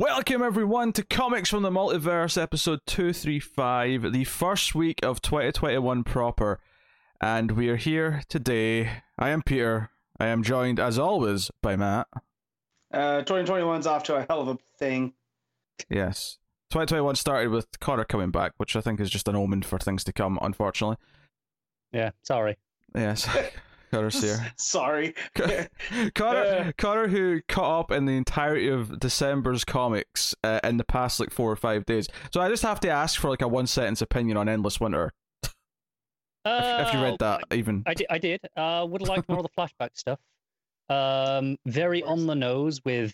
Welcome everyone to Comics from the Multiverse, episode 235, the first week of 2021 proper. And we are here today. I am Peter. I am joined, as always, by Matt. Uh, 2021's off to a hell of a thing. Yes. 2021 started with Connor coming back, which I think is just an omen for things to come, unfortunately. Yeah, sorry. Yes. Connor's here. Sorry. Connor, Uh. Connor, who caught up in the entirety of December's comics uh, in the past like four or five days. So I just have to ask for like a one sentence opinion on Endless Winter. If, if you read Uh, that, even. I did. I did. Uh, would have liked more of the flashback stuff. Um, very on the nose with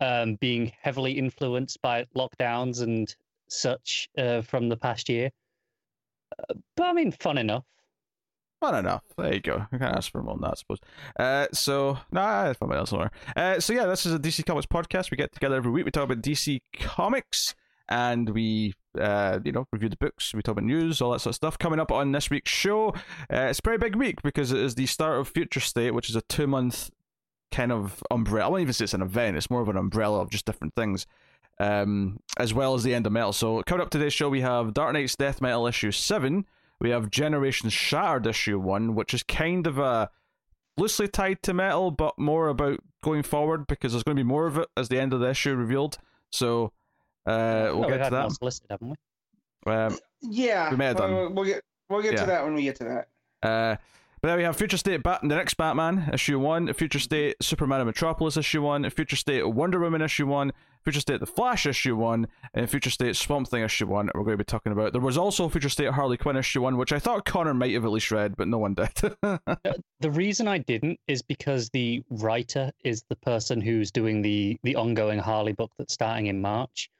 um, being heavily influenced by lockdowns and such uh, from the past year. Uh, but I mean, fun enough. Fun enough. There you go. I can't ask for more than that, I suppose. Uh, so, nah, I found somewhere. Uh, so yeah, this is a DC Comics podcast. We get together every week. We talk about DC Comics, and we, uh, you know, review the books. We talk about news, all that sort of stuff. Coming up on this week's show, uh, it's a very big week because it is the start of Future State, which is a two-month kind of umbrella. I won't even say it's an event. It's more of an umbrella of just different things. Um, as well as the end of metal. So coming up today's show, we have Dark Knight's Death Metal issue seven. We have Generation Shattered issue one, which is kind of a loosely tied to metal, but more about going forward because there's going to be more of it as the end of the issue revealed. So uh, we'll Well, get we've to had that. listed, haven't we? Um, yeah, We may have done. We'll, we'll get we'll get Yeah. to that when we get to that. Uh, but then we have Future State Bat- the next Batman issue one, Future State Superman and Metropolis issue one, Future State Wonder Woman issue one, Future State The Flash issue one, and Future State Swamp Thing issue one. We're going to be talking about. There was also Future State Harley Quinn issue one, which I thought Connor might have at least read, but no one did. The reason I didn't is because the writer is the person who's doing the the ongoing Harley book that's starting in March.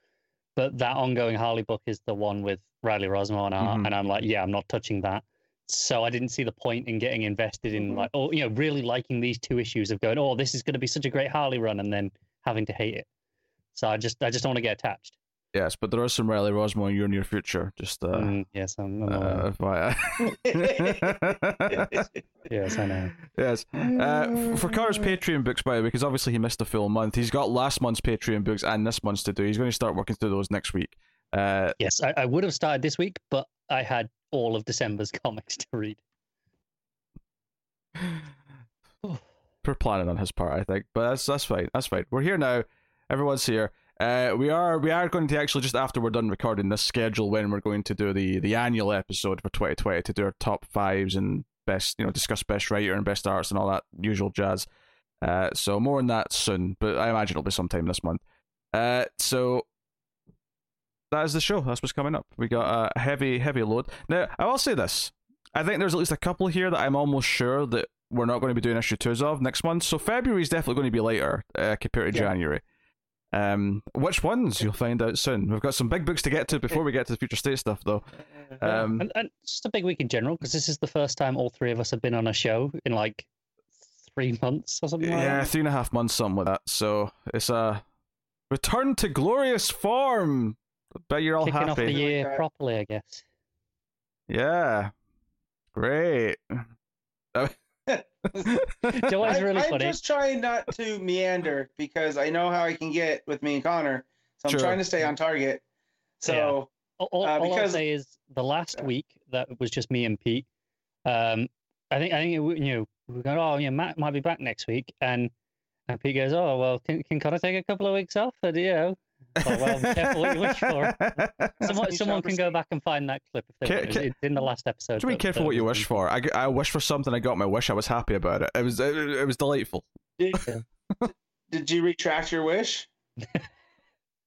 But that ongoing Harley book is the one with Riley art, Mhm. and I'm like, yeah, I'm not touching that. So I didn't see the point in getting invested in Mhm. like, oh, you know, really liking these two issues of going, oh, this is going to be such a great Harley run, and then having to hate it. So I just, I just don't want to get attached. yes, but there is some Riley Rossmo in your near future. Just uh, Mm, yes, I'm, I'm uh, aware. Yes, I know. yes. Uh, for Connor's Patreon books, by the way, because obviously he missed a full month, he's got last month's Patreon books and this month's to do. He's going to start working through those next week. Uh, Yes, I, I would have started this week, but I had all of December's comics to read. Poor planning on his part, I think, but that's that's fine. That's fine. We're here now. Everyone's here. Uh, we are we are going to actually just after we're done recording this schedule when we're going to do the the annual episode for 2020 to do our top fives and best you know discuss best writer and best arts and all that usual jazz. Uh, so more on that soon, but I imagine it'll be sometime this month. Uh, so that is the show. That's what's coming up. We got a heavy heavy load. Now I will say this. I think there's at least a couple here that I'm almost sure that we're not going to be doing issue twos of next month. So February is definitely going to be later uh, compared to Yeah. January. Um, which ones you'll find out soon. We've got some big books to get to before we get to the future state stuff, though. Um, and, and just a big week in general because this is the first time all three of us have been on a show in like three months or something like yeah, that. three and a half months, something like that. So it's a return to glorious form. Bet you're all Kicking off the happy. Like year properly, I guess. Yeah, great. Joe, What's I, really I'm just trying not to meander because I know how I can get with me and Connor, so I'm Sure. trying to stay on target. So All, all, Uh, all I'll because- say is the last Yeah. week that was just me and Pete. Um, I think I think it, you know we were going. Oh, yeah, Matt might be back next week, and and Pete goes, "Oh, well, can can Connor take a couple of weeks off?" And you know, oh, well, be careful what you wish for. Someone, someone can go back and find that clip if they Ca- want. It's- ca- It's in the last episode. What do you mean that- careful that what you wish for? I, I wish for something, I got my wish, I was happy about it. It was it, it was delightful. did, did you retract your wish?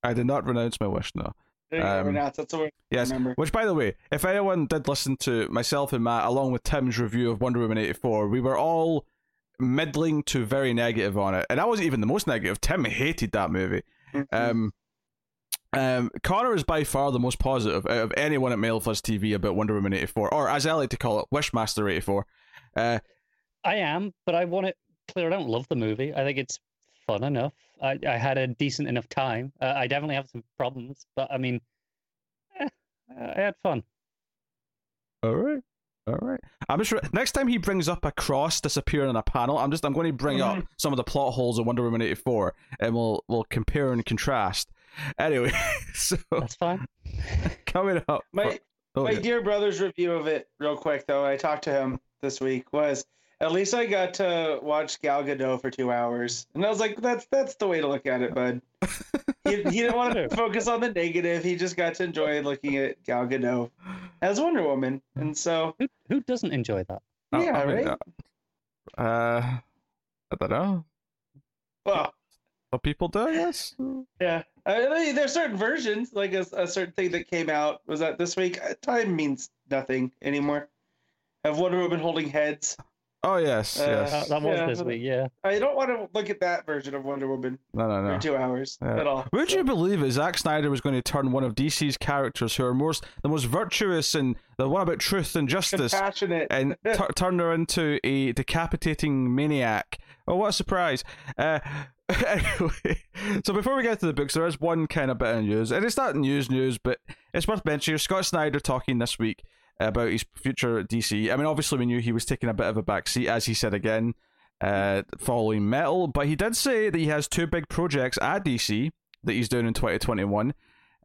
I did not renounce my wish, no. There you go, Um, Renata, That's what I Yes, remember. which by the way, if anyone did listen to myself and Matt along with Tim's review of Wonder Woman 84, we were all middling to very negative on it. And I wasn't even the most negative. Tim hated that movie. Mhm. Um um, Connor is by far the most positive out of anyone at Mail Fuzz TV about Wonder Woman 84, or as I like to call it, Wishmaster 84. Uh, I am, but I want it clear. I don't love the movie. I think it's fun enough. I, I had a decent enough time. Uh, I definitely have some problems, but I mean, eh, I had fun. all right. All right. I'm just re- next time he brings up a cross disappearing on a panel, I'm just I'm going to bring up Mhm. some of the plot holes of Wonder Woman 84, and we'll we'll compare and contrast. Anyway, so That's fine. coming up, My oh, my yeah. dear brother's review of it, real quick though, I talked to him this week. Was at least I got to watch Gal Gadot for two hours, and I was like, that's that's the way to look at it, bud. he, he didn't want to focus on the negative. He just got to enjoy looking at Gal Gadot as Wonder Woman, and so Who who doesn't enjoy that? I- yeah, I mean, right. Uh, I don't know. Well, Some people do, I guess. yeah. I mean, there's certain versions, like a, a certain thing that came out. Was that this week? Uh, Time means nothing anymore. Have Wonder Woman holding heads. Oh yes, Uh, yes. That, that was Yeah. this week, yeah. I don't want to look at that version of Wonder Woman no, no, no. for two hours Yeah. at all. Would So- you believe it? Zack Snyder was going to turn one of DC's characters who are most the most virtuous and the one about truth and justice compassionate? and t- turn her into a decapitating maniac. Oh, what a surprise! Uh, anyway, so before we get to the books, there is one kind of bit of news, and it's not news news, but it's worth mentioning. Scott Snyder talking this week about his future at DC. I mean, obviously, we knew he was taking a bit of a backseat, as he said again, uh, following Metal, but he did say that he has two big projects at DC that he's doing in 2021.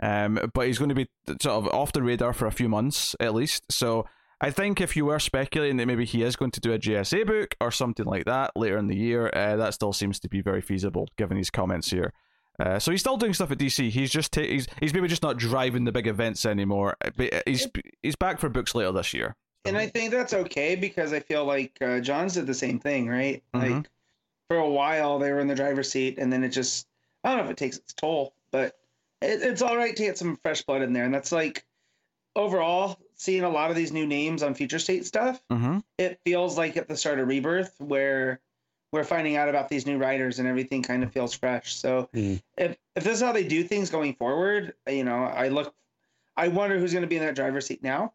Um, but he's going to be sort of off the radar for a few months at least. So I think if you were speculating that maybe he is going to do a JSA book or something like that later in the year, uh, that still seems to be very feasible given his comments here. Uh, so he's still doing stuff at DC. He's just ta- he's he's maybe just not driving the big events anymore. uh, But he's he's back for books later this year. and I think that's okay because I feel like uh, Johns did the same thing, right? Mhm. Like for a while they were in the driver's seat, and then it just I don't know if it takes its toll, but it, it's all right to get some fresh blood in there, and that's like overall seeing a lot of these new names on future state stuff. Mm-hmm. It feels like at the start of Rebirth where we're finding out about these new writers and everything kind of feels fresh. So Mm. if if this is how they do things going forward, you know, I look, I wonder who's going to be in that driver's seat now.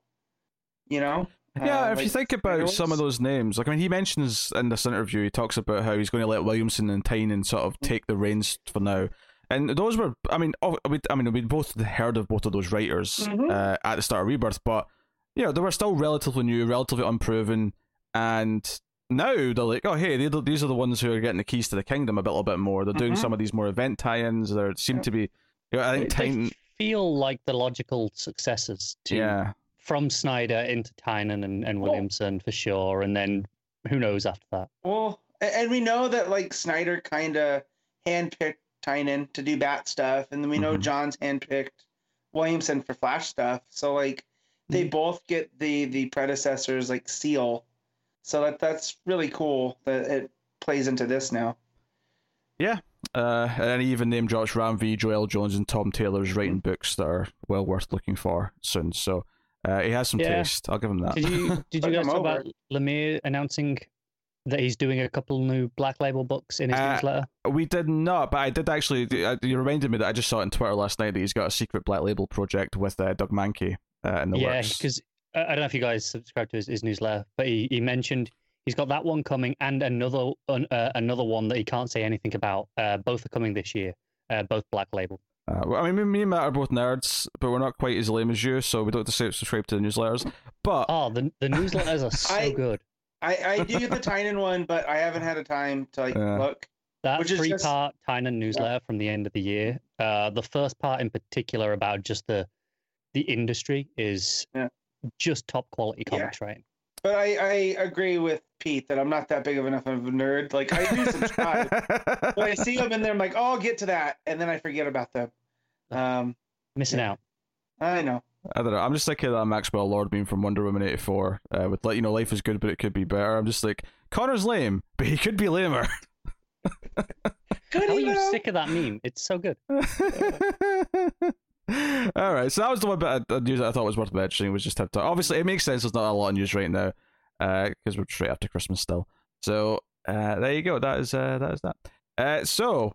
You know, Yeah, Uh, if you think about some of those names, like I mean, he mentions in this interview, he talks about how he's going to let Williamson and Tynion sort of take the reins for now. And those were, I mean, I mean, we both heard of both of those writers Mhm. uh, at the start of Rebirth, but you know, they were still relatively new, relatively unproven, and now they're like, oh, hey, these are the ones who are getting the keys to the kingdom a little bit more. They're doing Mhm. some of these more event tie-ins. There seem Yeah. to be, you know, I think They Titan, feel like the logical successors to yeah, from Snyder into Tynion and, and Well- Williamson for sure, and then who knows after that. Well, and we know that like Snyder kind of handpicked Tynion to do Bat stuff, and then we know Mhm. John's handpicked Williamson for Flash stuff. So like they both get the the predecessors like seal. So that that's really cool that it plays into this now. Yeah, uh, and he even name drops Ram V, Joëlle Jones, and Tom Taylor's Mm-hmm. writing books that are well worth looking for soon. So uh, he has some Yeah. taste. I'll give him that. Did you did you guys talk over. about Lemire announcing that he's doing a couple new Black Label books in his Uh, newsletter? we did not, but I did actually. uh, You reminded me that I just saw it on Twitter last night that he's got a secret Black Label project with uh, Doug Mahnke uh, in the Yeah, works. because I I don't know if you guys subscribe to his, his newsletter, but he, he mentioned he's got that one coming and another un, uh, another one that he can't say anything about. Uh, both are coming this year. Uh, both Black Label. Uh, well, I mean, me- me and Matt are both nerds, but we're not quite as lame as you, so we don't have to subscribe to the newsletters. But Oh, the the newsletters are so I- good. I I do get the Tynion one, but I haven't had a time to like Yeah. look. That which is three just- part Tynion newsletter from the end of the year. Uh, the first part in particular about just the the industry is Yeah. just top quality Yeah. comics writing. But I I agree with Pete that I'm not that big of enough of a nerd. Like I do subscribe. when I see them in there, I'm like, oh, I'll get to that, and then I forget about them. Um, Missing Yeah. out. I know. I don't know. I'm just thinking of that Maxwell Lord beam from Wonder Woman 84 uh, with, like, you know, life is good, but it could be better. I'm just like, Connor's lame, but he could be lamer. Good How are you sick of that meme? It's so good. All right, so that was the one bit of news that I thought was worth mentioning. Was just have to obviously it makes sense. There's not a lot of news right now because we're straight after Christmas still. So uh, there you go. That is uh, that is that. Uh, so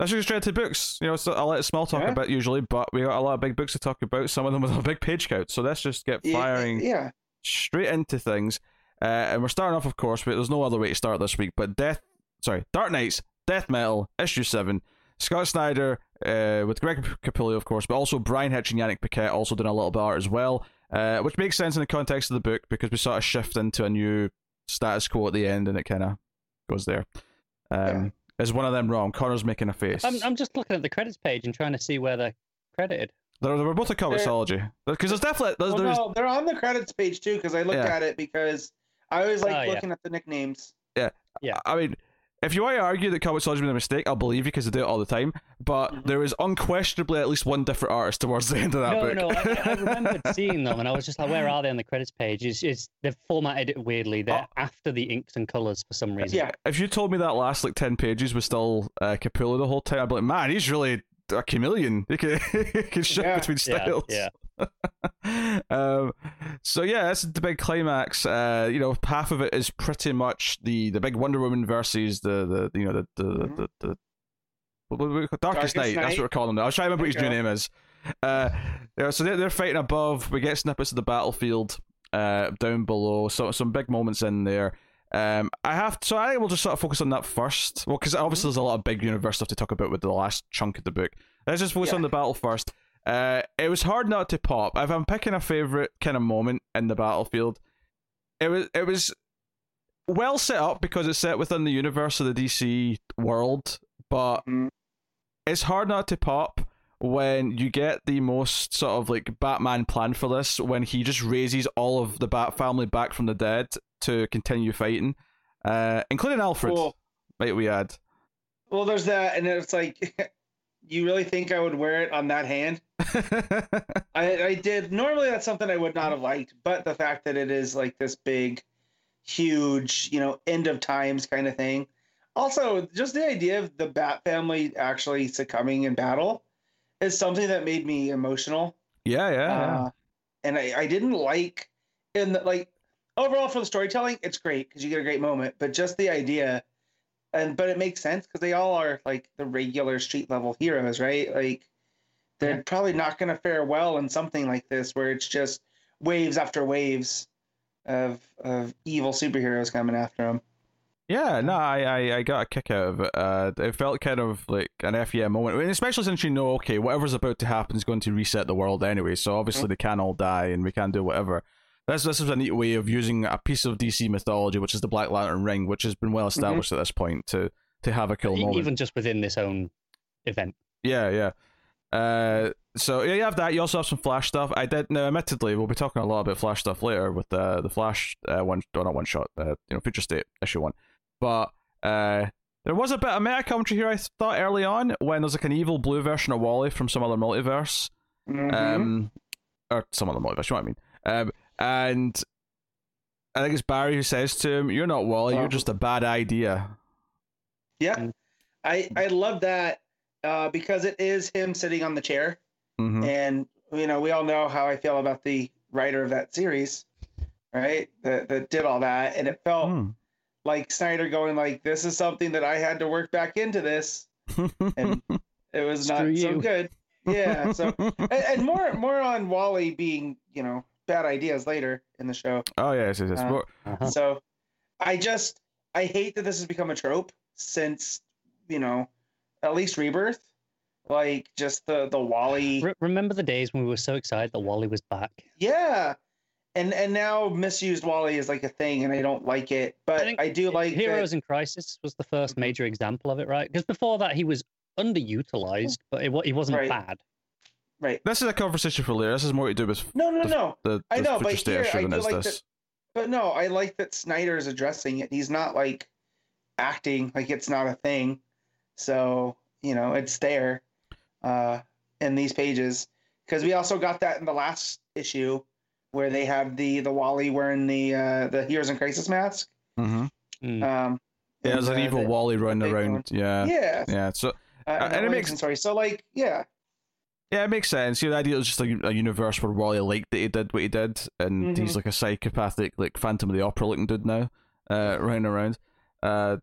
let's just straight to books. You know, so I'll let small talk Yeah. a bit usually, but we got a lot of big books to talk about. Some of them with a big page count. So let's just get firing Yeah. straight into things. Uh, and we're starting off, of course, but there's no other way to start this week. But Death, sorry, Dark Knights, Death Metal, issue seven. Scott Snyder uh, with Greg Capullo, of course, but also Bryan Hitch and Yannick Paquette also doing a little bit of art as well. uh, which makes sense in the context of the book because we sort of shift into a new status quo at the end, and it kind of goes there. Um, Is one of them wrong? Connor's making a face. I'm, I'm just looking at the credits page and trying to see where they're credited. They're, they were both a comiXology because there's definitely there's, Well, there's no, they're on the credits page too because I looked Yeah. at it because I always like Oh, yeah. looking at the nicknames. Yeah, yeah. I mean, if you want to argue that comiXology made a mistake, I'll believe you because they do it all the time. But Mhm. there is unquestionably at least one different artist towards the end of that no, book. no, I, I remembered seeing them, and I was just like, "Where are they on the credits page?" Is is they've formatted it weirdly? They're Oh. after the inks and colors for some reason. Yeah, if you told me that last like ten pages was still uh, Capullo the whole time, I'd be like, man, he's really a chameleon. He can he can shift Yeah. between yeah, styles. yeah. um, so yeah, that's the big climax. Uh, you know, half of it is pretty much the the big Wonder Woman versus the the you know the the Mhm. the, the, Darkest, Darkest Night. That's what we're calling them. I was trying to remember what his new name is. Uh, yeah, so they're, they're fighting above. We get snippets of the battlefield uh, down below. So some big moments in there. Um, I have so I think we'll just sort of focus on that first. Well, because obviously there's a lot of big universe stuff to talk about with the last chunk of the book. Let's just focus Yeah. on the battle first. Uh, it was hard not to pop. If I'm picking a favorite kind of moment in the battlefield, it was it was well set up because it's set within the universe of the DC world, but Mhm. it's hard not to pop when you get the most sort of like Batman plan for this when he just raises all of the Bat family back from the dead to continue fighting, uh, including Alfred. Cool. Might we add? Well, there's that, and it's like, you really think I would wear it on that hand? I, I did. Normally, that's something I would not have liked, but the fact that it is like this big, huge, you know, end of times kind of thing. Also, just the idea of the Bat family actually succumbing in battle is something that made me emotional. yeah, yeah, yeah. Uh, and I, I didn't like in the, like overall for the storytelling, it's great because you get a great moment, but just the idea, and but it makes sense because they all are like the regular street level heroes, right? Like they're probably not going to fare well in something like this where it's just waves after waves of of evil superheroes coming after them. Yeah, no, I, I, I got a kick out of it. Uh, it felt kind of like an FEM moment, and especially since you know, okay, whatever's about to happen is going to reset the world anyway. So obviously they can all die, and we can do whatever. This this is a neat way of using a piece of DC mythology, which is the Black Lantern ring, which has been well established at this point, to to have a cool E- moment. Even just within this own event. Yeah, yeah. Uh, so yeah, you have that. You also have some Flash stuff. I did. Now, admittedly, we'll be talking a lot about Flash stuff later with uh, the Flash uh, one, or not one shot, uh, you know, Future State issue one. But uh, there was a bit of meta commentary here. I thought early on when there's like an evil blue version of Wally from some other multiverse, Mhm. um, or some other multiverse. You know what I mean? Um, and I think it's Barry who says to him, "You're not Wally. You're Uh-huh. just a bad idea." yeah, Mm. I I love that uh, because it is him sitting on the chair. hmm and you know we all know how I feel about the writer of that series, right? That that did all that, and it felt Hmm. like Snyder going like, "This is something that I had to work back into this." And it was not Screw so good. Yeah. So and, and more more on Wally being you know bad ideas later in the show. oh yes, yes, yes. Uh, Uh-huh. So I just I hate that this has become a trope since you know at least Rebirth. Like just the the Wally. Re- remember the days when we were so excited that Wally was back? Yeah. And and now misused Wally is like a thing and I don't like it. But I, think do like Heroes that, in Crisis was the first Mhm. major example of it, right? Because before that, he was underutilized, but it, wa- he wasn't Right. bad. Right. this is a conversation for later. This is more to do with No, no, the- no. the, I know, but here I do like this. But no, I like that Snyder is addressing it. He's not like acting like it's not a thing. So, you know, it's there uh in these pages. Because we also got that in the last issue where they have the the Wally wearing the uh the Heroes in Crisis mask. Mm-hmm. Mm. Um Yeah, there's an and, uh, evil the- Wally running around. one. Yeah, Yeah. yeah. So Uh, and, and it makes- in story. So like, yeah. Yeah, it makes sense. You know, the idea was just a, a universe where Wally liked that he did what he did, and Mhm. he's like a psychopathic, like Phantom of the Opera looking dude now, uh, running around. Uh,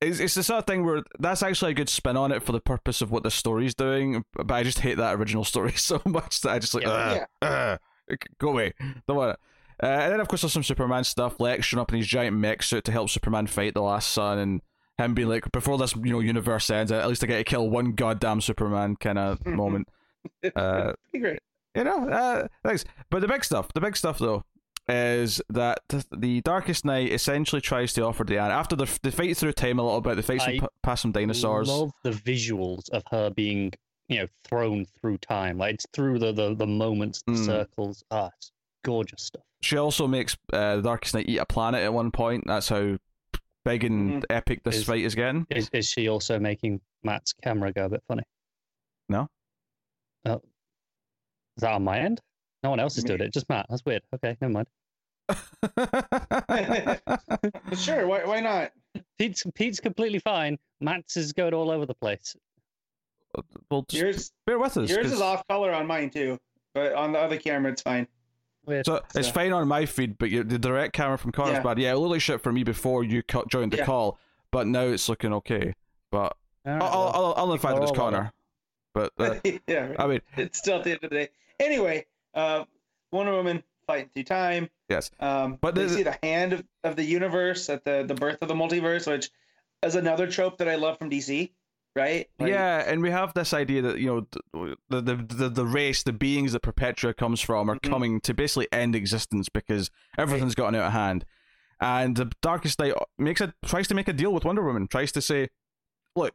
it's, it's the sort of thing where that's actually a good spin on it for the purpose of what the story's doing, but I just hate that original story so much that I just like, Yeah. "Ugh, ugh, go away, don't want it. Uh, and then of course there's some Superman stuff, Lex showing up in his giant mech suit to help Superman fight the last son, and him being like, before this you know universe ends, at least I get to kill one goddamn Superman kind of moment. Uh, great. You know, uh, thanks. But the big stuff, the big stuff though, is that the Darkest Night essentially tries to offer Diana after the they fight through time a little bit. They fight some I p- past some dinosaurs. love the visuals of her being, you know, thrown through time. Like it's through the the, the moments, the Mm. circles. Ah, it's gorgeous stuff. She also makes uh, the Darkest Night eat a planet at one point. That's how big and epic this Is- fight is getting. Is is she also making Matt's camera go a bit funny? No. Oh, is that on my end? No one else is doing it. Just Matt. That's weird. Okay, never mind. Sure, why why not? Pete's Pete's completely fine. Matt's is going all over the place. well, just Yours bear with us. yours 'cause- is off color on mine too, but on the other camera it's fine. Weird. So it's fine on my feed, but the direct camera from Connor's Yeah. bad. Yeah, it looked like shit for me before you cut, joined the Yeah. call, but now it's looking okay. But All right, I'll, well, I'll, I'll notify that it's all about Connor. But uh, yeah. I mean, it's still at the end of the day. Anyway, uh, Wonder Woman fighting through time. yes, Um, But they see the hand of, of the universe at the the birth of the multiverse, which is another trope that I love from DC. Right? Like, yeah, and we have this idea that you know the the the, the race, the beings that Perpetua comes from, are Mhm. coming to basically end existence because everything's gotten out of hand. And the Darkest Night makes it tries to make a deal with Wonder Woman, tries to say, look,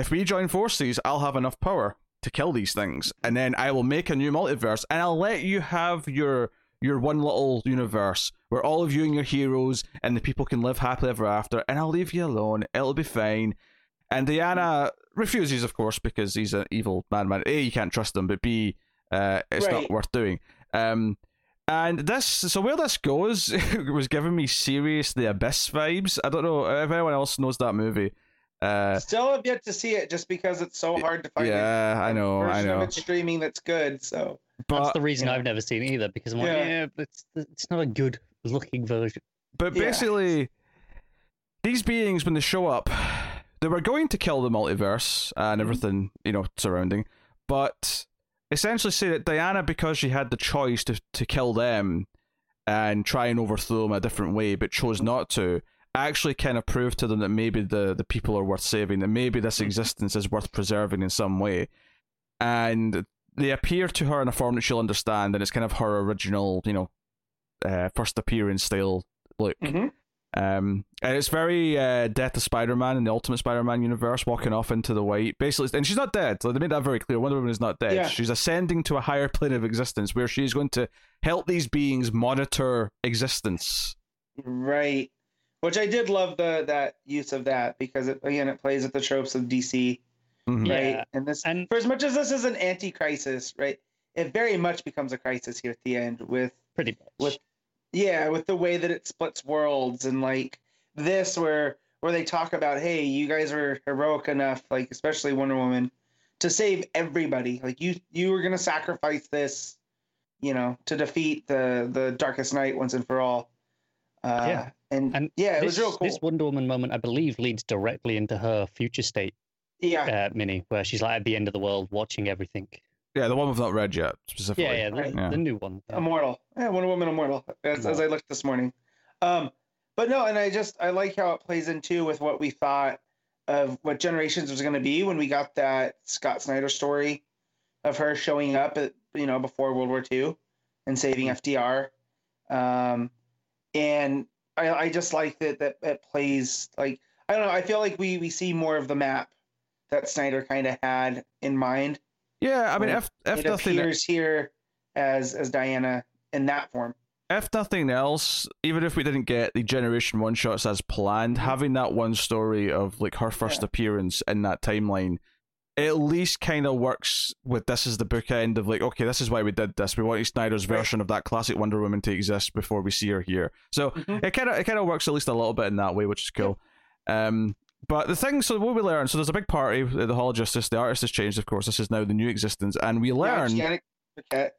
if we join forces, I'll have enough power to kill these things, and then I will make a new multiverse, and I'll let you have your your one little universe where all of you and your heroes and the people can live happily ever after, and I'll leave you alone. It'll be fine. And Diana refuses, of course, because he's an evil madman. A, you can't trust him, but B, uh, it's not worth doing. Um, and this, so where this goes, was giving me serious The Abyss vibes. I don't know if anyone else knows that movie. Uh, Still have yet to see it, just because it's so hard to find. a- yeah, I a know, I version know. Of it streaming that's good. So That's the reason yeah. I've never seen it either because I'm like, Yeah. yeah, but it's it's not a good looking version. But Yeah. basically, these beings, when they show up, they were going to kill the multiverse and everything, you know, surrounding, but essentially say that Diana, because she had the choice to, to kill them and try and overthrow them a different way, but chose not to, actually kind of prove to them that maybe the, the people are worth saving, that maybe this existence is worth preserving in some way. And they appear to her in a form that she'll understand, and it's kind of her original, you know, uh, first appearance style look. Mhm. Um, and it's very uh, Death of Spider-Man in the Ultimate Spider-Man universe, walking off into the white. Basically, and she's not dead. So they made that very clear. Wonder Woman is not dead. Yeah. She's ascending to a higher plane of existence where she's going to help these beings monitor existence. right, which I did love the that use of that because it, again it plays at the tropes of DC. Mhm. Yeah. right? And this, And- for as much as this is an anti-crisis, right? It very much becomes a crisis here at the end with, Pretty much. With- yeah, with the way that it splits worlds and like this, where where they talk about, hey, you guys are heroic enough, like especially Wonder Woman, to save everybody. Like you, you were gonna sacrifice this, you know, to defeat the the Darkest Night once and for all. Uh, Yeah. And, And yeah, it this, was real cool. This Wonder Woman moment, I believe, leads directly into her future state yeah, uh, mini, where she's like at the end of the world, watching everything. Yeah, the one we've not read yet, specifically. Yeah, yeah, the, Right. Yeah. the new one. yeah. Immortal. Yeah, Wonder Woman Immortal, as, as I looked this morning. Um, but no, and I just I like how it plays into with what we thought of what Generations was going to be when we got that Scott Snyder story of her showing up at you know before World War II and saving FDR. Um, and I, I just like that that it plays like I don't know. I feel like we we see more of the map that Snyder kind of had in mind. Yeah, I mean, if if it nothing, appears here as as Diana in that form. if nothing else, even if we didn't get the Generation One shots as planned, having that one story of like her first Yeah. appearance in that timeline, at least kind of works with this as the bookend of like, okay, this is why we did this. We wanted Snyder's Right. version of that classic Wonder Woman to exist before we see her here. So Mhm. it kind of it kind of works at least a little bit in that way, which is cool. Um, but the thing, so what we learn, so there's a big party at the Hall of Justice. The artist has changed, of course. This is now the new existence, and we learn Yeah, Paquette,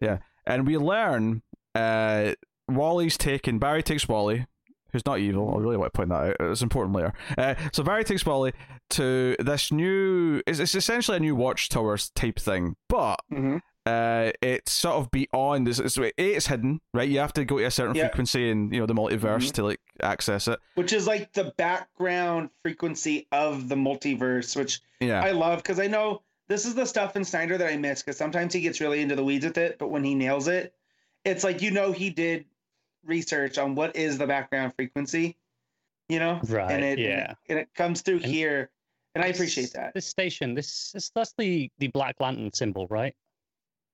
yeah. and we learn uh, Wally's taken. Barry takes Wally, who's not evil. I really want to point that out. It's important later. Uh, so Barry takes Wally to this new. It's, it's essentially a new Watchtower type thing, but Mm-hmm. uh, it's sort of beyond. It's, it's, it's hidden, right? You have to go to a certain Yeah. frequency in you know the multiverse Mhm. to like access it. Which is like the background frequency of the multiverse, which Yeah, I love because I know this is the stuff in Snyder that I miss because sometimes he gets really into the weeds with it, but when he nails it, it's like you know he did research on what is the background frequency, you know, Right. and it yeah. and it comes through And- here, and I appreciate that. This station, this, this that's the the Black Lantern symbol, right?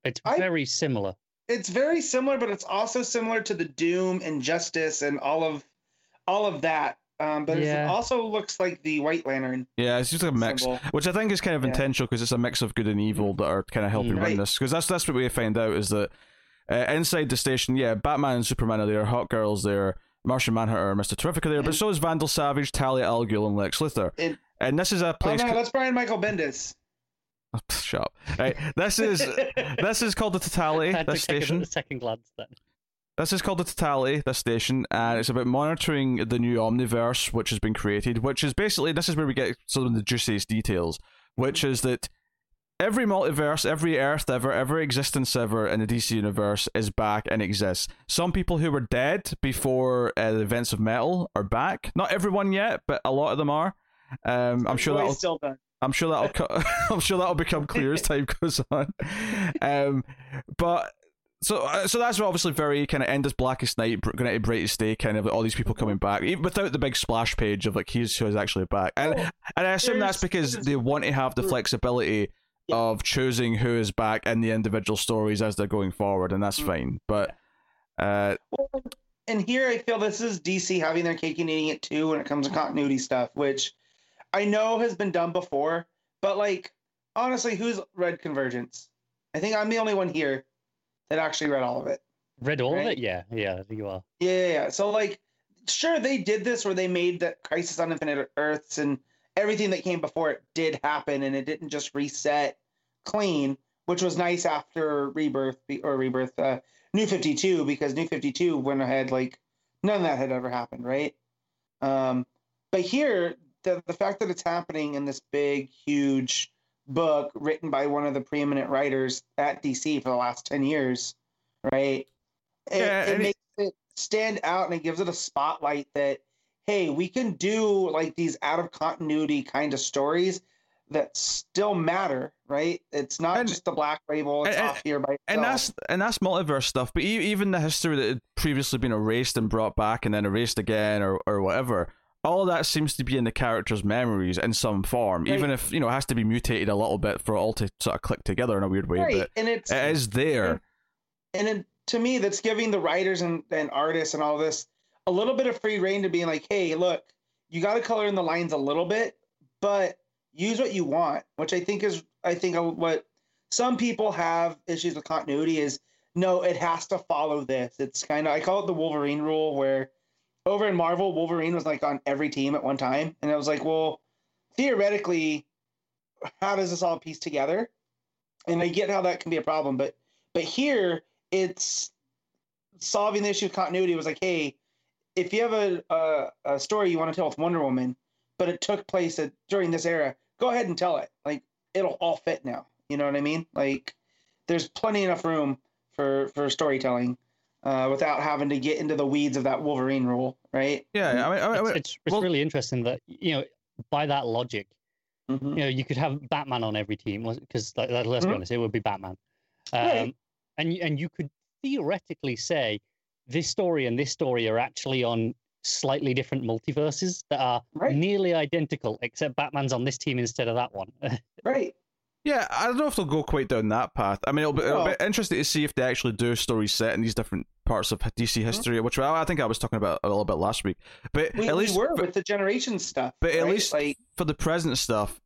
It's I- very similar. It's very similar, but it's also similar to the Doom and Justice and all of all of that. Um, but Yeah. it also looks like the White Lantern Yeah, it's just a mix, symbol. which I think is kind of Yeah. intentional because it's a mix of good and evil that are kind of helping Mm. run this. Because that's that's what we find out is that uh, inside the station, yeah, Batman and Superman are there, Hawkgirl's there, Martian Manhunter, Mister Terrific are there, but so is Vandal Savage, Talia al Ghul, and Lex Luthor. And- and this is a place. Oh place. no, ca- that's Brian Michael Bendis. Shut up. Right, this is this is called the Totality. I had to This station. a second glance then. This is called the Totality, this station, and it's about monitoring the new Omniverse which has been created, which is basically this is where we get some of the juiciest details, which is that every multiverse, every Earth ever, every existence ever in the DC universe is back and exists. Some people who were dead before uh, the events of Metal are back. Not everyone yet, but a lot of them are. Um, I'm sure that'll still done. I'm sure that'll co- I'm sure that'll become clear as time goes on. Um, but so uh, so that's obviously very kind of end as blackest night, to brightest day, kind of all these people coming back, even without the big splash page of like here's who's actually back, and and I assume that's because they want to have the flexibility Yeah. of choosing who is back in the individual stories as they're going forward, and that's Mm. fine. But uh, Well, and here I feel this is DC having their cake and eating it too when it comes to continuity stuff, which I know has been done before. But like, honestly, who's read Convergence? I think I'm the only one here that actually read all of it. Read all of it? Yeah, yeah, you are. Yeah, yeah, yeah. So like, sure, they did this where they made that Crisis on Infinite Earths and everything that came before it did happen, and it didn't just reset clean, which was nice after Rebirth or Rebirth, uh, New Fifty Two, because New Fifty Two went ahead like none of that had ever happened, right? Um, but here, the the fact that it's happening in this big, huge book written by one of the preeminent writers at DC for the last ten years, right? It, Yeah, it- makes it stand out and it gives it a spotlight that hey, we can do like these out of continuity kind of stories that still matter, right? It's not And- just the Black Label. It's and- off here by itself. and that's and that's multiverse stuff. But even the history that had previously been erased and brought back and then erased again, or or whatever, all of that seems to be in the character's memories in some form. Right. Even if you know it has to be mutated a little bit for it all to sort of click together in a weird way, right, but and it's it is there. and it, to me that's giving the writers and, and artists and all this a little bit of free reign to being like hey look you got to color in the lines a little bit but use what you want which i think is i think what some people have issues with continuity is no it has to follow this it's kind of i call it the wolverine rule where over in marvel wolverine was like on every team at one time and i was like well theoretically how does this all piece together and i get how that can be a problem but but here it's solving the issue of continuity. Was like, hey, if you have a a, a story you want to tell with Wonder Woman, but it took place at, during this era, go ahead and tell it. Like it'll all fit now. You know what I mean? Like there's plenty enough room for for storytelling uh, without having to get into the weeds of that Wolverine rule, right? Yeah, I mean, I mean, I It's, mean it's, it's well- really interesting that you know by that logic, Mhm. you know, you could have Batman on every team because, like, like, let's be Mhm. honest, it would be Batman. Um, Right. And you- and you could theoretically say this story and this story are actually on slightly different multiverses that are Right. nearly identical, except Batman's on this team instead of that one. Right. Yeah, I don't know if they'll go quite down that path. I mean, it'll be, it'll be interesting to see if they actually do stories set in these different parts of DC mm-hmm. history, which I I think I was talking about a little bit last week. But We, at least, we were but, with the generation stuff. but at right? least like for the present stuff,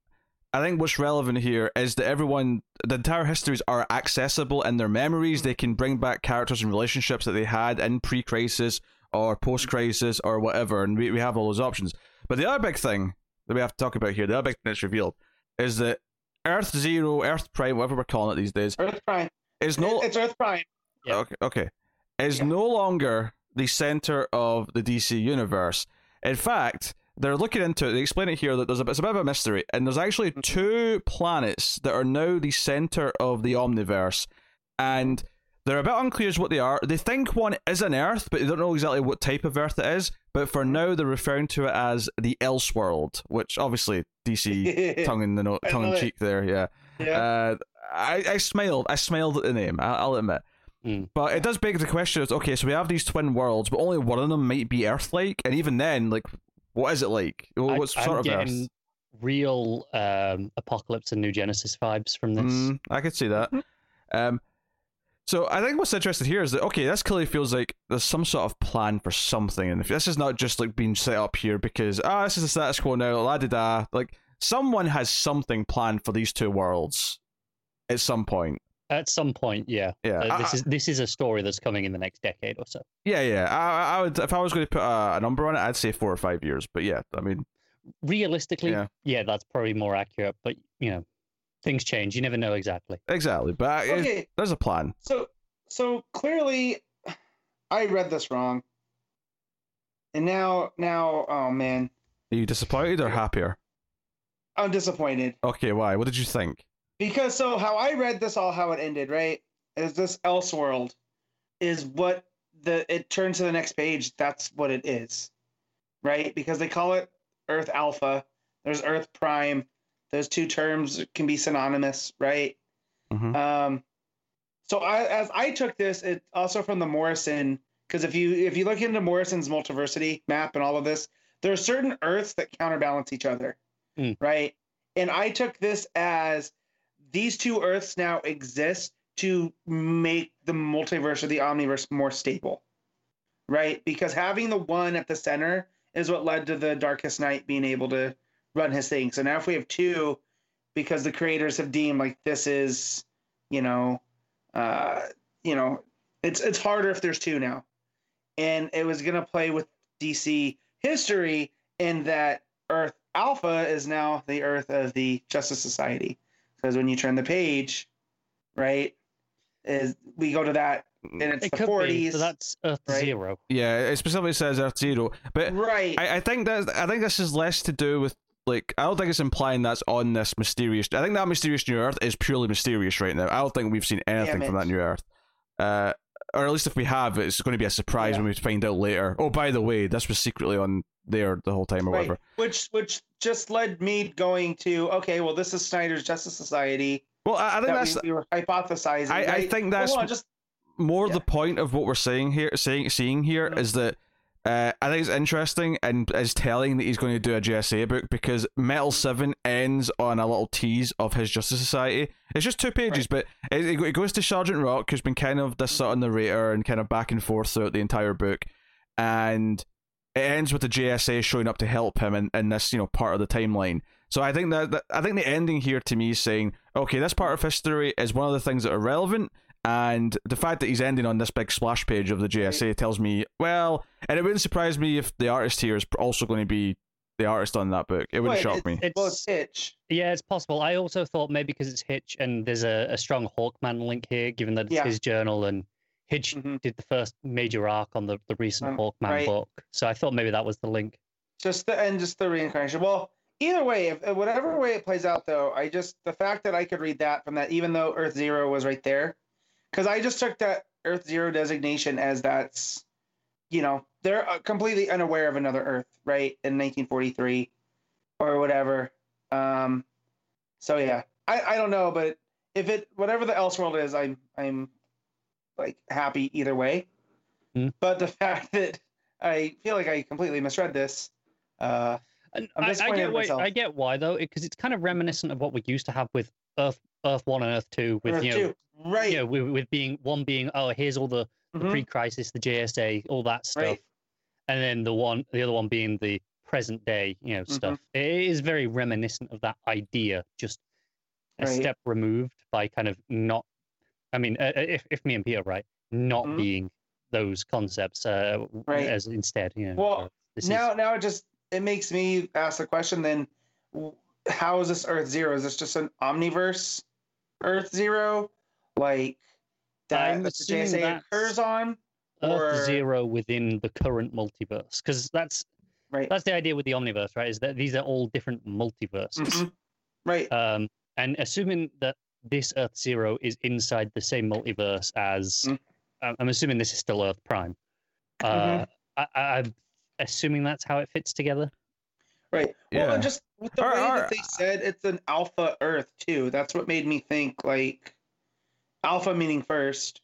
I think what's relevant here is that everyone, the entire histories are accessible in their memories. They can bring back characters and relationships that they had in pre-crisis or post-crisis or whatever, and we, we have all those options. But the other big thing that we have to talk about here, the other big thing that's revealed, is that Earth Zero, Earth Prime, whatever we're calling it these days, Earth Prime. is no it's Earth Prime. Yeah. okay, okay is Yeah. no longer the center of the DC universe. In fact, they're looking into it. They explain it here that there's a, it's a bit of a mystery, and there's actually Mm-hmm. two planets that are now the center of the omniverse, and they're a bit unclear as what they are. They think one is an Earth, but they don't know exactly what type of Earth it is. But for now, they're referring to it as the Elseworld, which obviously DC tongue in the no- tongue in cheek there, yeah. Yeah. Uh, I, I smiled. I smiled at the name. I, I'll admit. Mm. But it does beg the question: is okay, so we have these twin worlds, but only one of them might be Earth-like, and even then, like, what is it like? I- What sort I'm of getting Earth? real um, Apokolips and New Genesis vibes from this. Mm, I could see that. Um, so I think what's interesting here is that okay, this clearly feels like there's some sort of plan for something, and if this is not just like being set up here because ah, this is the status quo now, la da da. Like someone has something planned for these two worlds at some point. At some point, yeah. Yeah, Uh, this I- is this is a story that's coming in the next decade or so. yeah, yeah. I, I would if I was going to put a, a number on it, I'd say four or five years. But yeah, I mean, Realistically, Yeah. yeah. that's probably more accurate. But you know, things change. You never know exactly. exactly. But I- it- there's a plan. so so clearly, I read this wrong, and now now oh man, Are you disappointed or happier? I'm disappointed Okay, why? What did you think? Because so how I read this all how it ended right is this Elseworld is what the it turns to the next page. That's what it is, right? Because they call it Earth Alpha. There's Earth Prime. Those two terms can be synonymous, right? Mhm. Um, so I, as I took this, it also from the Morrison, because if you if you look into Morrison's multiversity map and all of this, there are certain Earths that counterbalance each other, Mm. right? And I took this as these two Earths now exist to make the multiverse or the omniverse more stable, right? Because having the one at the center is what led to the Darkest Night being able to run his thing. So now if we have two, because the creators have deemed like this is, you know, uh, you know, it's it's harder if there's two now, and it was gonna play with DC history in that Earth Alpha is now the Earth of the Justice Society, because when you turn the page, right, is we go to that and it's It the could be. 40s, So that's Earth right? Zero. Yeah, it specifically says Earth Zero, but right? I, I think that I think this is less to do with like I don't think it's implying that's on this mysterious. I think that mysterious new Earth is purely mysterious right now. I don't think we've seen anything Damn from it. that new Earth. Uh, or at least if we have, it's going to be a surprise Yeah. when we find out later. Oh, by the way, this was secretly on there the whole time or Right. whatever. Which which just led me going to okay, well, this is Snyder's Justice Society Well, I, I think that that's we, we were hypothesizing. I- I think that's- on, just more Yeah. the point of what we're saying here, saying seeing here is that uh, I think it's interesting and is telling that he's going to do a JSA book because Metal Seven ends on a little tease of his Justice Society. It's just two pages, but it, it goes to Sergeant Rock, who's been kind of this sort of narrator and kind of back and forth throughout the entire book, and it ends with the JSA showing up to help him in, in this you know part of the timeline. So I think that, that I think the ending here to me is saying, okay, this part of history is one of the things that are relevant, and the fact that he's ending on this big splash page of the JSA tells me, well, and it wouldn't surprise me if the artist here is also going to be the artist on that book. It wouldn't Wait, shock me. It's, well, it's Hitch. yeah, it's possible. I also thought maybe because it's Hitch and there's a, a strong Hawkman link here, given that it's Yeah. his journal and Hitch Mhm. did the first major arc on the, the recent Um, Hawkman right. book. So I thought maybe that was the link. Just the and just the reincarnation. Well, either way, if whatever way it plays out, though, I just the fact that I could read that from that, even though Earth Zero was right there, because I just took that Earth Zero designation as that's, you know, they're uh, completely unaware of another Earth, right, in 1943, or whatever. Um, so yeah, I I don't know, but if it whatever the Elseworld is, I'm I'm like happy either way. Hmm. But the fact that I feel like I completely misread this. Uh, I'm I, I get why. I get why though, because it's kind of reminiscent of what we used to have with Earth Earth One and Earth Two, with Earth you know, two. right? you know, with, with being one being oh here's all the, the Mhm. pre-crisis, the JSA, all that stuff, Right. and then the one the other one being the present day, you know, Mm-hmm. stuff. It is very reminiscent of that idea, just a Right. step removed by kind of not. I mean, uh, uh, if if me and Peter are right, not Mhm. being those concepts uh, Right. as instead, you know. Well, this now is, now it just it makes me ask the question then how is this earth zero is this just an omniverse earth zero like that, I'm assuming jsa occurs on Earth or- Zero within the current multiverse, because that's right that's the idea with the omniverse, right? Is that these are all different multiverses. Mhm. right Um, and assuming that this Earth Zero is inside the same multiverse as, Mm. I'm assuming this is still Earth Prime. Uh, Mhm. I, I, I'm assuming that's how it fits together. Right. Yeah. Well, and just with the Or- way or- that they said it's an alpha Earth too. That's what made me think like alpha meaning first.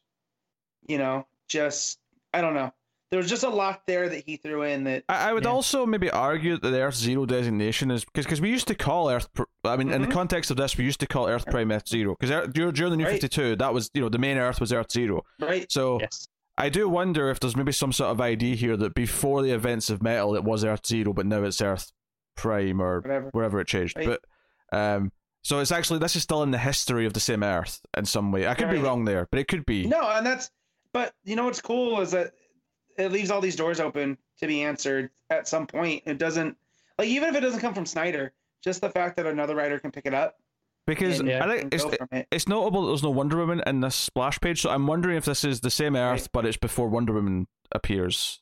You know, just I don't know. There was just a lot there that he threw in that. I, I would Yeah. also maybe argue that the Earth Zero designation is because because we used to call Earth. I mean, in the Mhm. context of this, we used to call Earth Prime Earth Zero because during, during the New Right. Fifty Two, that was you know the main Earth was Earth Zero. Right. So Yes. I do wonder if there's maybe some sort of idea here that before the events of Metal, it was Earth Zero, but now it's Earth Prime or Whatever. wherever it changed. Right. But um, so it's actually this is still in the history of the same Earth in some way. I could be wrong there, but it could be. No, and that's. But you know what's cool is that it leaves all these doors open to be answered at some point. It doesn't like even if it doesn't come from Snyder, just the fact that another writer can pick it up because and, Yeah. I think it's it. it's notable that there's no Wonder Woman in this splash page. So I'm wondering if this is the same Earth, Right. but it's before Wonder Woman appears.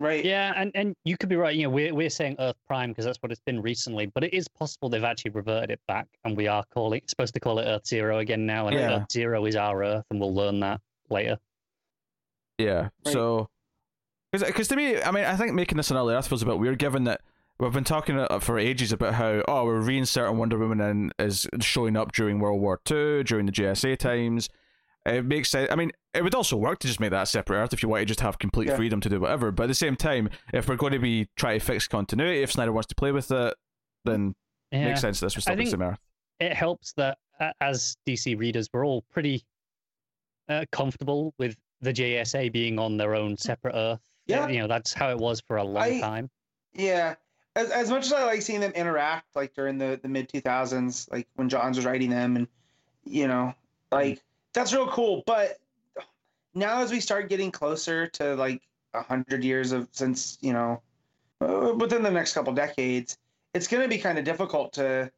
Right. Yeah, and, and you could be right. You know, we're we're saying Earth Prime because that's what it's been recently, but it is possible they've actually reverted it back, and we are calling supposed to call it Earth Zero again now, and Yeah. Earth Zero is our Earth, and we'll learn that later. Yeah. Right. So, because to me, I mean, I think making this another Earth feels a bit weird, given that we've been talking uh, for ages about how oh we're reinserting Wonder Woman in is showing up during World War Two, during the JSA times. It makes sense. I mean, it would also work to just make that a separate Earth if you want to just have complete Yeah. freedom to do whatever. But at the same time, if we're going to be trying to fix continuity, if Snyder wants to play with it, then it Yeah, makes sense. This was still I the same Earth. it helps that uh, as DC readers, we're all pretty uh, comfortable with the JSA being on their own separate Earth. Yeah. you know that's how it was for a long I- time. Yeah. As, as much as I like seeing them interact, like during the, the mid 2000s, like when Johns was writing them, and, you know, like that's real cool. But now as we start getting closer to like a 100 years of since, you know, uh, within the next couple decades, it's going to be kind of difficult to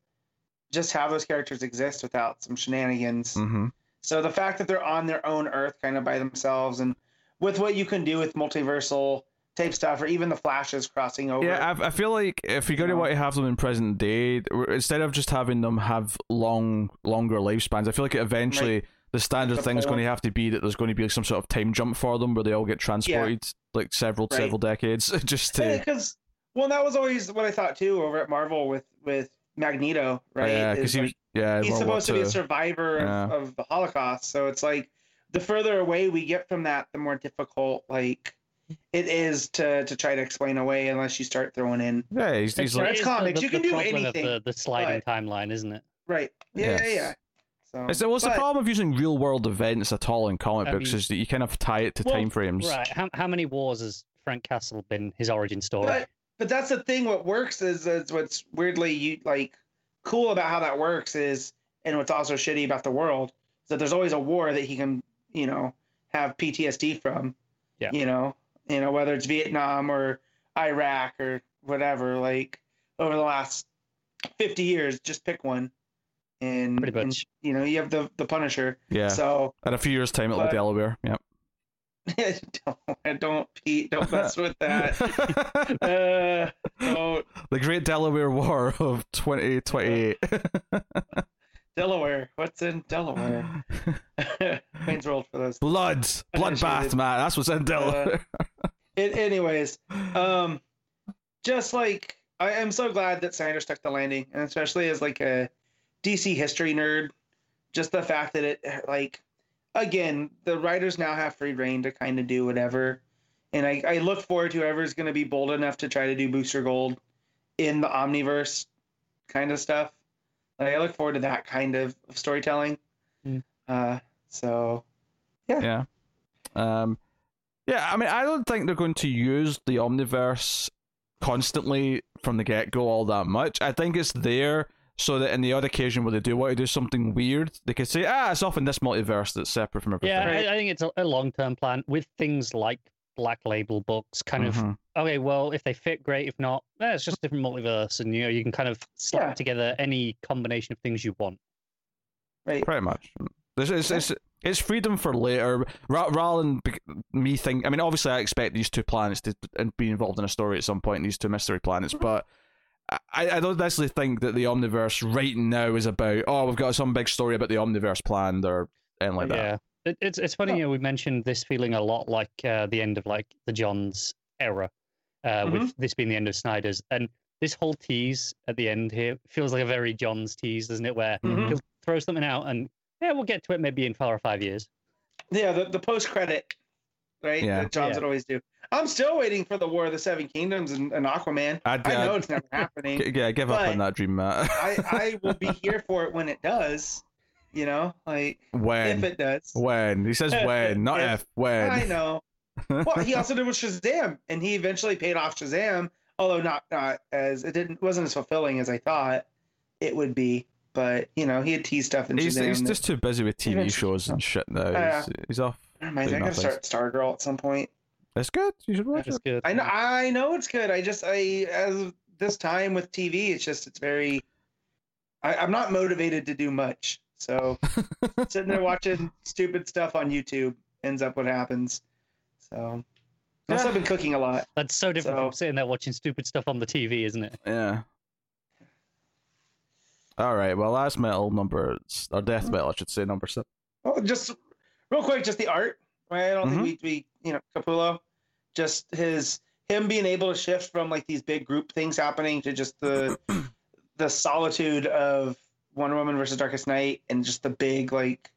just have those characters exist without some shenanigans. Mm-hmm. So the fact that they're on their own Earth, kind of by themselves, and with what you can do with multiversal type stuff, or even the flashes crossing over. Yeah, I, I feel like if you're going to want to have them in present day, instead of just having them have long, longer lifespans, I feel like eventually the standard The thing is going to have to be that there's going to be like some sort of time jump for them where they all get transported like several, Right. several decades just to. Eh, because well, that was always what I thought too over at Marvel with with Magneto, right? Yeah, because he like, was. Yeah, he's World supposed to be a survivor of, Yeah. of the Holocaust, so it's like the further away we get from that, the more difficult like it is to to try to explain away unless you start throwing in Yeah, he's, he's It's like. It's comics, you can do problem anything, Of the, the sliding timeline, isn't it? right. Yeah, yeah, Yes. yeah. So It's, what's the problem of using real world events at all in comic I books mean- is that you kind of tie it to Well, time frames. Right. How, how many wars has Frank Castle been his origin story? But but that's the thing. What works is, is what's weirdly you like cool about how that works is, and what's also shitty about the world is that there's always a war that he can you know have PTSD from. Yeah. You know, you know whether it's Vietnam or Iraq or whatever. Like over the last fifty years, just pick one. And, Pretty and, much. you know, you have the the Punisher. Yeah. So In a few years' time, it'll be Delaware. Yep. don't don't Pete, don't mess with that. uh, don't. the Great Delaware War of 2028. Delaware. What's in Delaware? Queens rolled for those. Blood, bloodbath, Initiated. man. That's what's in Delaware. It, anyways, um, just like I am so glad that Sanders stuck the landing, and especially as like a DC history nerd, just the fact that it like again the writers now have free reign to kind of do whatever, and I, I look forward to whoever's going to be bold enough to try to do Booster Gold in the Omniverse kind of stuff. Like, I look forward to that kind of, of storytelling. Mm. Uh, so yeah. yeah. Um, yeah, I mean, I don't think they're going to use the Omniverse constantly from the get go all that much. I think it's there so that in the odd occasion where they do want to do something weird, they could say, ah, it's off in this multiverse that's separate from everything. Yeah, I, I think it's a, a long term plan with things like Black Label books. Kind of Mhm. okay. Well, if they fit, great. If not, eh, it's just a different multiverse, and you know you can kind of slap Yeah. together any combination of things you want. right, Pretty much. This is it's, it's freedom for later, ra- rather than me think. I mean, obviously, I expect these two planets to and be involved in a story at some point. These two mystery planets, but I, I don't necessarily think that the Omniverse right now is about. Oh, we've got some big story about the Omniverse planned or anything like that. yeah, it, it's it's funny. Yeah. You know, we mentioned this feeling a lot like uh, the end of like the Johns era, uh, Mm-hmm. with this being the end of Snyder's, and this whole tease at the end here feels like a very John's tease, doesn't it? Where Mhm. he'll throw something out and yeah, we'll get to it maybe in four or five years. Yeah, the, the post credit, right? Yeah. That Johns Yeah. would always do. I'm still waiting for the War of the Seven Kingdoms and, and Aquaman. I uh, know it's never happening. yeah, give up on that dream, Matt. I, I will be here for it when it does. You know, like when? if it does. When he says when, not If. if. When. I know. Well, he also did with Shazam, and he eventually paid off Shazam, although not not as it didn't wasn't as fulfilling as I thought it would be. But you know, he had teased stuff and he's he's just too busy with TV shows and shit now. He's, he's off. I gotta start Stargirl at some point. It's good. You should watch That's it. good. I know, I know it's good. I just, I as of this time with TV, it's just, it's very. I, I'm not motivated to do much, so sitting there watching stupid stuff on YouTube ends up what happens. So, also Yeah. I've been cooking a lot. That's so different So- from sitting there watching stupid stuff on the TV, isn't it? Yeah. All right. Well, last metal number or death Mm-hmm. metal, I should say, number seven. Oh, just real quick, just the art. Right? I don't Mhm. think we, we, you know, Capullo, just his him being able to shift from like these big group things happening to just the the solitude of Wonder Woman versus Darkest Knight and just the big like,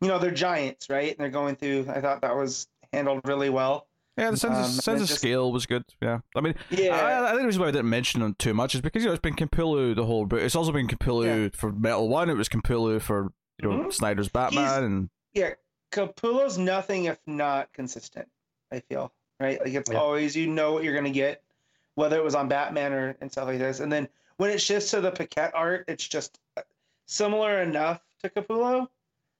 you know, they're giants, right? And they're going through. I thought that was handled really well. Yeah, the sense, Um, sense of just- scale was good. Yeah, I mean, Yeah. I, I think the reason why I didn't mention them too much is because you know it's been Capullo the whole, but it's also been Capullo for Metal One. It was Capullo for you know Mhm. Snyder's Batman, and yeah, Capullo's nothing if not consistent. I feel right. Like it's Yeah. always you know what you're gonna get, whether it was on Batman or and stuff like this. And then when it shifts to the Paquette art, it's just similar enough to Capullo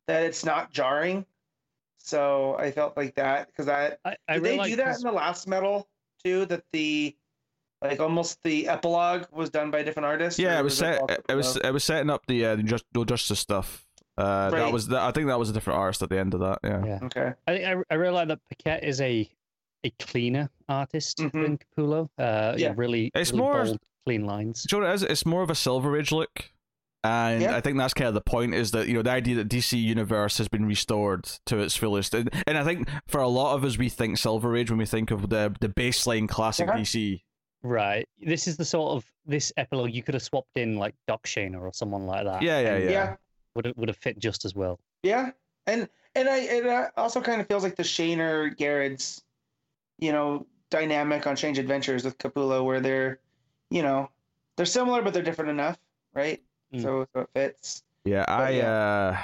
that it's not jarring. So I felt like that because that I, I did really they like do that his- in the last metal too? That the like almost the epilogue was done by a different artist. yeah, it was that set. all It was it was setting up the uh, the just no justice stuff. Uh, that was the, I think that was a different artist at the end of that. Yeah. Yeah. okay. I think I, I really that Paquette is a a cleaner artist Mhm. than Capullo. Uh, Yeah. really, It's really more- bold, clean lines. Do you know what it is? It's more of a Silver Age look. And Yeah. I think that's kind of the point is that, you know, the idea that DC Universe has been restored to its fullest. And, and I think for a lot of us, we think Silver Age when we think of the the baseline classic Uh-huh. DC. Right. This is the sort of this epilogue you could have swapped in like Doc Shaner or someone like that. Yeah, yeah, and yeah. yeah. Would have, would have fit just as well. Yeah, and and I it also kind of feels like the Shaner Gerads, you know, dynamic on Strange Adventures with Capullo, where they're, you know, they're similar but they're different enough, right? Mm. So so it fits. Yeah, I yeah. uh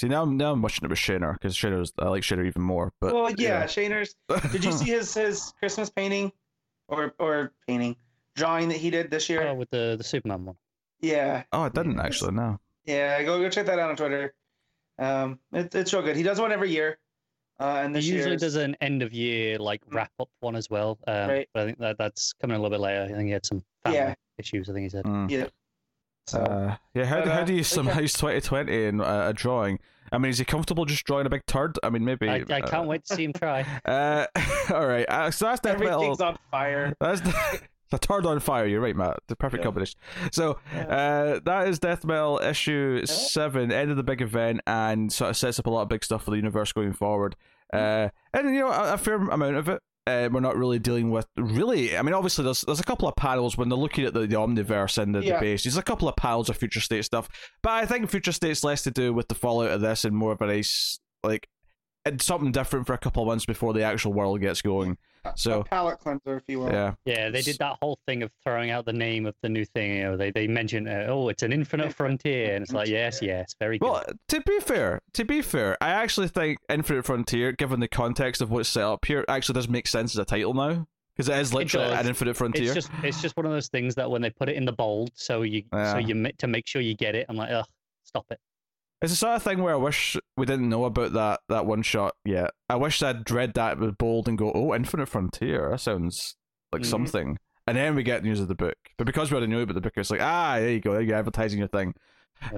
see now I'm now I'm wishing it with Shaner because Shaner's I like Shaner even more. But well, yeah, Shaner's. Did you see his his Christmas painting, or or painting drawing that he did this year? Oh, with the the Superman one. Yeah, oh, I didn't actually. No. Yeah. Go go check that out on Twitter. Um, it, it's real good. He does one every year. Uh, and He usually year's- does an end of year like wrap up one as well. Um, Right. But I think that that's coming a little bit later. I think he had some family Yeah. issues. I think he said. Mm. So Uh, yeah, how, But, how uh, do you yeah. summarize 2020 in uh, a drawing? I mean, is he comfortable just drawing a big turd? I mean, maybe. I, I uh, can't wait to see him try. Uh, all right, uh, so that's death metal. everything's on fire. That's turd on fire. You're right, Matt. The perfect Yeah. combination. So uh, that is death metal issue seven, end of the big event, and sort of sets up a lot of big stuff for the universe going forward. Uh, and you know, a, a fair amount of it. Uh, we're not really dealing with really. I mean, obviously, there's there's a couple of panels when they're looking at the, the omniverse and the, the base. There's a couple of panels of future state stuff, but I think future state's less to do with the fallout of this and more of a nice like something different for a couple of months before the actual world gets going. So a palate cleanser, if you will. yeah, Yeah, they did that whole thing of throwing out the name of the new thing. You know, they they mentioned, uh, oh, it's an infinite frontier, and it's like, yes, yes, very good. Well, to be fair, to be fair, I actually think Infinite Frontier, given the context of what's set up here, actually does make sense as a title now because it is literally does. an Infinite Frontier. it's just it's just one of those things that when they put it in the bold, so you Yeah. so you to make sure you get it. I'm like, ugh, stop it. It's the sort of thing where I wish we didn't know about that that one shot yet. I wish I'd read that with bold and go, "Oh, Infinite Frontier, that sounds like Mhm. something." And then we get news of the book, but because we already knew about the book, it's like, ah, there you go, you're advertising your thing.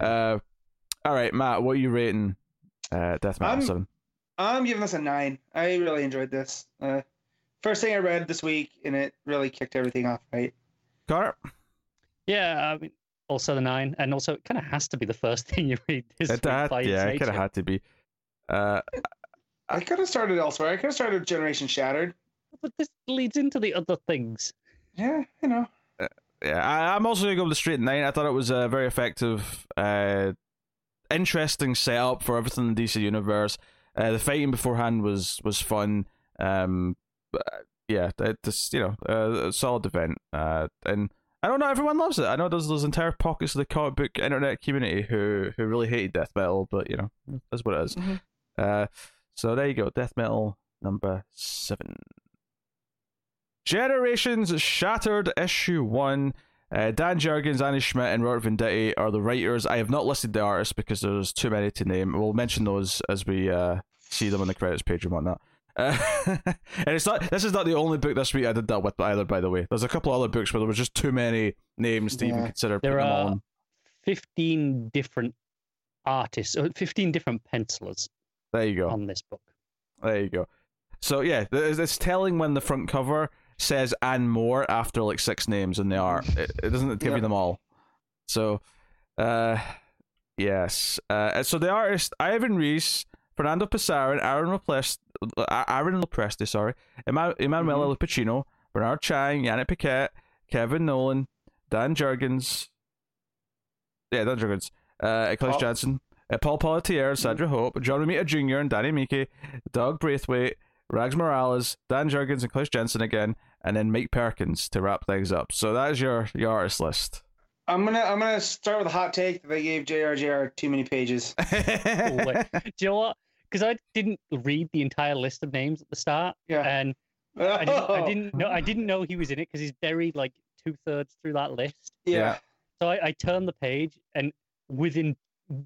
Uh, all right, Matt, what are you rating? Uh, Death Metal I'm- Seven. I'm giving this a nine. I really enjoyed this. Uh, first thing I read this week, and it really kicked everything off. Right? Connor? Yeah, I mean, also the nine, and also it kind of has to be the first thing you read this It week had, by yeah, it could have nature. had to be. Uh, I could have started elsewhere. I could have started Generation Shattered. But this leads into the other things. Yeah, you know. yeah, I, I'm also gonna go with the straight nine. I thought it was a very effective, uh, interesting setup for everything in the DC universe. Uh, the fighting beforehand was was fun. Um, but, yeah, it just you know, uh, a solid event. Uh, and I don't know, everyone loves it. I know there's those entire pockets of the comic book internet community who who really hated death metal, but you know, that's what it is. Mhm. Uh, so there you go, death metal number seven. Generations Shattered issue one. Uh, Dan Jurgens, Andy Schmidt, and Robert Venditti are the writers. I have not listed the artists because there's too many to name. We'll mention those as we uh, see them on the credits page and whatnot. Uh, and it's not. This is not the only book this week I did that with either. By the way, there's a couple other books where there was just too many names to even consider There putting them all are- in. 15 different artists, or 15 different pencilers There you go. on this book. There you go. So yeah, it's telling when the front cover says "and more" after like six names in the art. It, it doesn't give you them all. So, uh, yes. Uh, so the artist Ivan Reis, Fernando Pasarin, Aaron Lopresti, Aaron Lopresti, sorry, Ema- Emanuela Lupacchino, Bernard Chang, Yanick Paquette, Kevin Nowlan, Dan Jurgens. Yeah, Dan Jurgens. Uh, Eclipse Paul- Johnson, uh, Paul Pelletier, Sandra Hope, John Romita Jr. and Danny Miki, Doug Braithwaite, Rags Morales, Dan Jurgens and Cliff Jensen again, and then Mike Perkins to wrap things up. So that is your, your artist list. I'm gonna I'm gonna start with a hot take that they gave JRJR too many pages. Do you know what? Because I didn't read the entire list of names at the start, Yeah. and I didn't, I didn't know I didn't know he was in it because he's buried like two thirds through that list. Yeah. So I, I turned the page, and within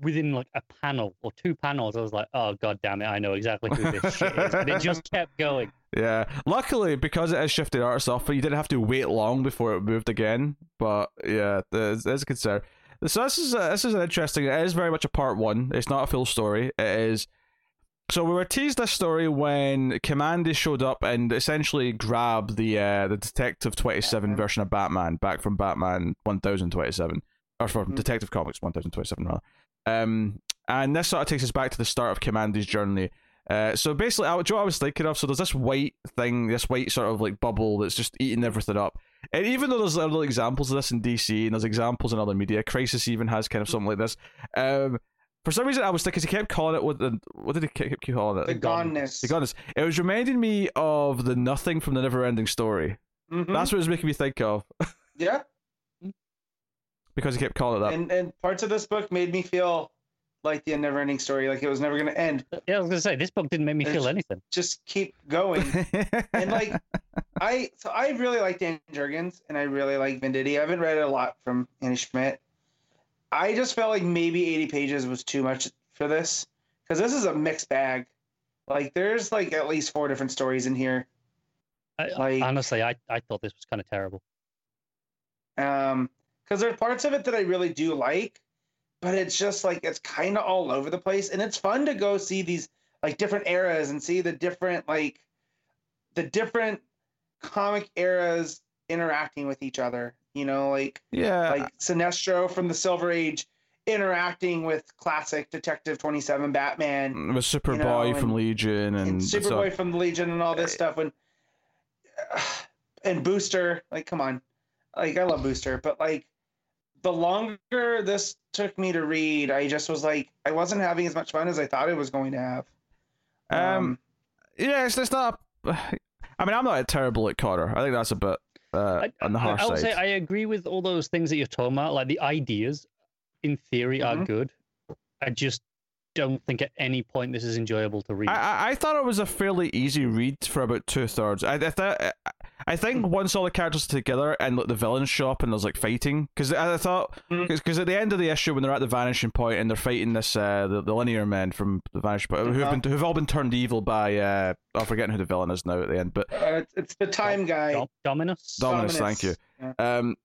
within like a panel or two panels, I was like, "Oh god damn it, I know exactly who this shit is." But it just kept going. Yeah. Luckily, because it is shifted artist off, you didn't have to wait long before it moved again. But yeah, there's, there's a concern. So this is a, this is an interesting. It is very much a part one. It's not a full story. It is. So we were teased this story when Kamandi showed up and essentially grabbed the uh, the Detective Twenty Seven version of Batman back from Batman One Thousand Twenty Seven, or from Mhm. Detective Comics One Thousand Twenty Seven rather. Um, and this sort of takes us back to the start of Kamandi's journey. Uh, so basically, I, Joe, I was thinking of so there's this white thing, this white sort of like bubble that's just eating everything up. And even though there's other examples of this in DC and there's examples in other media, Crisis even has kind of something like this. Um, for some reason, I was thinking he kept calling it what the what did he keep keep calling it? The goneness. The goneness. It was reminding me of the nothing from the Never-Ending Story. Mhm. That's what it was making me think of yeah. because he kept calling it that. And and parts of this book made me feel like the never ending story, like it was never gonna end. Yeah, I was gonna say this book didn't make me feel It's- anything. Just keep going. and like I so I really like Dan Jurgens and I really like Venditti. I haven't read a lot from Andy Schmidt. I just felt like maybe 80 pages was too much for this because this is a mixed bag. Like there's like at least four different stories in here. I, Like- honestly, I, I thought this was kind of terrible. Um, because there's parts of it that I really do like, but it's just like it's kind of all over the place, and it's fun to go see these like different eras and see the different like the different comic eras interacting with each other. You know, like yeah, like Sinestro from the Silver Age interacting with classic Detective Twenty Seven Batman with Superboy you know, from Legion and, and Superboy from the Legion and all this stuff when and Booster, like come on. Like I love Booster, but like the longer this took me to read, I just was like I wasn't having as much fun as I thought I was going to have. Um, yeah, it's, it's not. I mean, I'm not a terrible at Cotter. I think that's a bit uh, I, on the harsh I would side. say I agree with all those things that you're talking about. Like the ideas, in theory, are Mhm. good. I just don't think at any point this is enjoyable to read. I, I I thought it was a fairly easy read for about two thirds. I I, thought, I think once all the characters are together and like, the villains show up and there's like fighting because I, I thought because at the end of the issue when they're at the vanishing point and they're fighting this uh the, the linear men from the vanishing point who've Uh-huh. been who've all been turned evil by uh I'm forgetting who the villain is now at the end but Uh, it's, it's the time guy. Dom- Dominus. Dominus, thank you. Yeah. um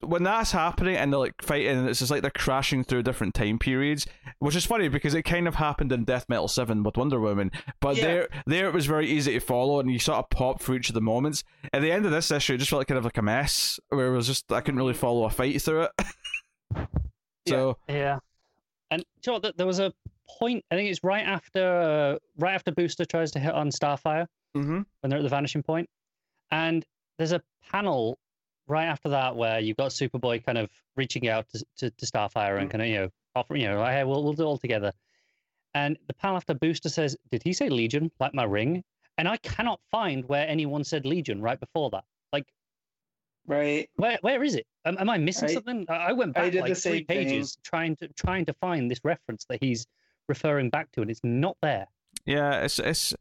when that's happening and they're like fighting and it's just like they're crashing through different time periods which is funny because it kind of happened in death metal 7 with wonder woman but Yeah. there there it was very easy to follow and you sort of pop through each of the moments at the end of this issue it just felt like kind of like a mess where it was just i couldn't really follow a fight through it so Yeah. And you know there was a point. I think it's right after uh, right after Booster tries to hit on Starfire mm-hmm. when they're at the vanishing point, and there's a panel right after that where you've got Superboy kind of reaching out to, to, to Starfire and mm. kind of, you know, offering, you know, hey, we'll, we'll do it all together. And the panel after Booster says, Did he say Legion, like my ring? And I cannot find where anyone said Legion right before that. Like, Right. where where is it? Am, am I missing I- something? I I went back did like three same thing. pages trying to trying to find this reference that he's referring back to, and it's not there. Yeah, it's it's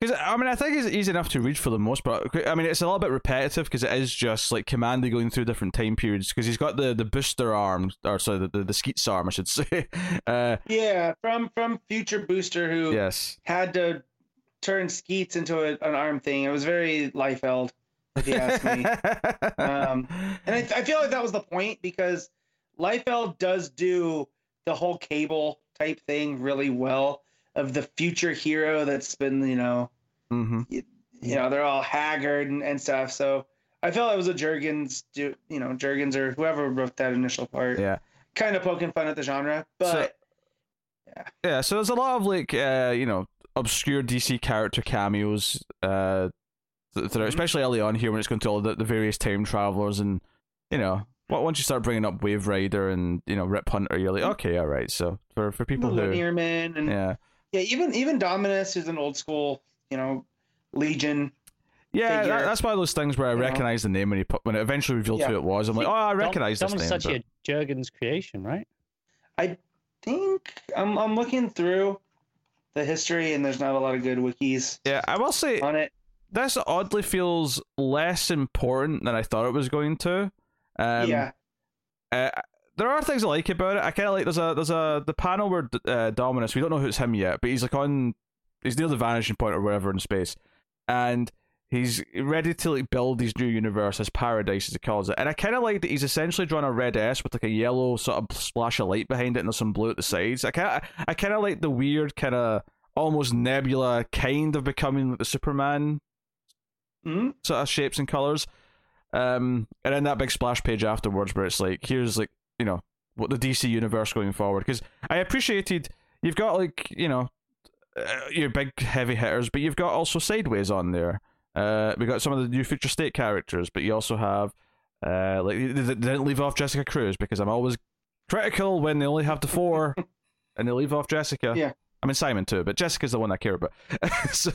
because I mean I think it's easy enough to read for the most part. I mean it's a little bit repetitive because it is just like Kamandi going through different time periods because he's got the the booster arm or sorry the the, the Skeets arm I should say. Uh, Yeah, from from Future Booster who yes. had to turn Skeets into a, an arm thing. It was very Liefeld, if you ask me. Um, and I, I feel like that was the point because Liefeld does do the whole cable type thing really well of the future hero that's been, you know, hmm you know, they're all haggard and, and stuff. So I felt it was a Jurgens, do you know, Jurgens or whoever wrote that initial part, Yeah. kind of poking fun at the genre. But Yeah, yeah so there's a lot of like uh, you know obscure DC character cameos, uh, th- that are, Mhm. especially early on here when it's going to all the, the various time travelers and you know once you start bringing up Wave Rider and you know Rip Hunter, you're like okay, all right. So for for people who and yeah yeah, even even Dominus is an old school, you know, Legion. yeah that, that's one of those things where I you know? recognize the name when he put, when it eventually revealed Yeah. who it was. I'm like oh I Dom- recognize this Dom's name. such but- a Jurgens creation, right? I think I'm I'm looking through the history and there's not a lot of good wikis Yeah, I will say on it. this oddly feels less important than I thought it was going to. Um, yeah. Uh, there are things I like about it. I kind of like there's a there's a the panel where uh, Dominus. We don't know who it's him yet, but he's like on he's near the vanishing point or wherever in space, and he's ready to like build his new universe as paradise as he calls it. And I kind of like that he's essentially drawn a red S with like a yellow sort of splash of light behind it and there's some blue at the sides. I kind of I kind of like the weird kind of almost nebula kind of becoming the Superman Mhm. sort of shapes and colors. Um, and then that big splash page afterwards, where it's like, here's like, you know, what the DC universe going forward. Because I appreciated you've got like, you know, uh, your big heavy hitters, but you've got also sideways on there. Uh, we got some of the new future state characters, but you also have, uh, like they they didn't leave off Jessica Cruz because I'm always critical when they only have the four, and they leave off Jessica. Yeah. I mean Simon too, but Jessica's the one I care about. so,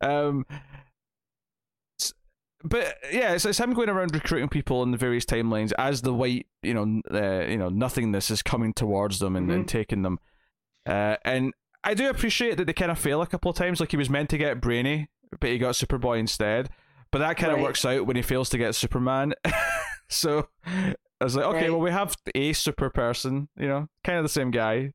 um, but yeah, it's, it's him going around recruiting people in the various timelines as the white, you know, uh, you know, nothingness is coming towards them and, and taking them. Uh, and I do appreciate that they kind of fail a couple of times. Like he was meant to get Brainy, but he got Superboy instead. But that kind of Right. works out when he fails to get Superman. so I was like, okay, Right. well, we have a super person, you know, kind of the same guy.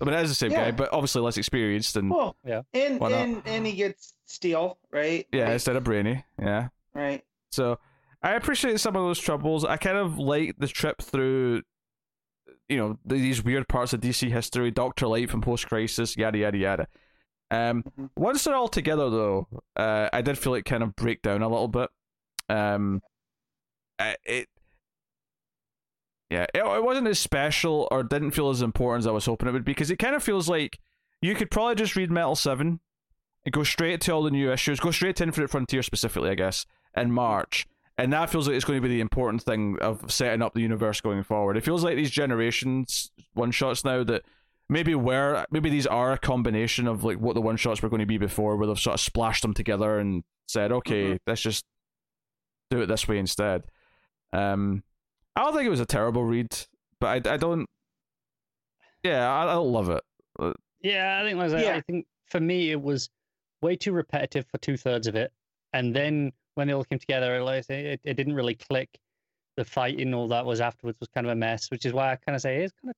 I mean, it is the same guy, but obviously less experienced and Well, Yeah. and and and he gets Steel, right? yeah, Right. instead of Brainy, yeah. Right. So I appreciate some of those troubles. I kind of like the trip through, you know, these weird parts of DC history, Doctor Light from Post Crisis, yada yada yada. Um, Mhm. once they're all together, though, uh, I did feel it kind of break down a little bit. Um, it, yeah, it, it wasn't as special or didn't feel as important as I was hoping it would be because it kind of feels like you could probably just read Metal Seven and go straight to all the new issues, go straight to Infinite Frontier specifically, I guess, in March. And that feels like it's going to be the important thing of setting up the universe going forward. It feels like these generations one shots now that maybe were maybe these are a combination of like what the one shots were going to be before, where they've sort of splashed them together and said, okay, Mhm. let's just do it this way instead. Um, I don't think it was a terrible read, but I, I don't. Yeah, I, I don't love it. Yeah, I think like. Yeah. I think for me it was way too repetitive for two thirds of it, and then when they all came together, like say, it, it didn't really click. The fighting, all that was afterwards was kind of a mess, which is why I kind of say it's kind of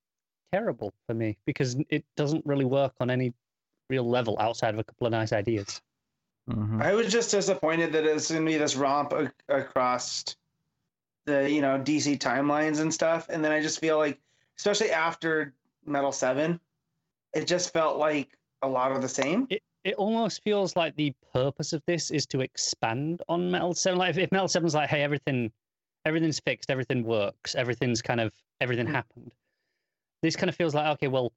terrible for me because it doesn't really work on any real level outside of a couple of nice ideas. Mhm. I was just disappointed that it's going to be this romp a- across the you know DC timelines and stuff, and then I just feel like, especially after Metal Seven, it just felt like a lot of the same. It almost feels like the purpose of this is to expand on Metal Seven. Like if, if Metal Seven's like, hey, everything, everything's fixed, everything works, everything's kind of everything Mm. happened. This kind of feels like okay, well,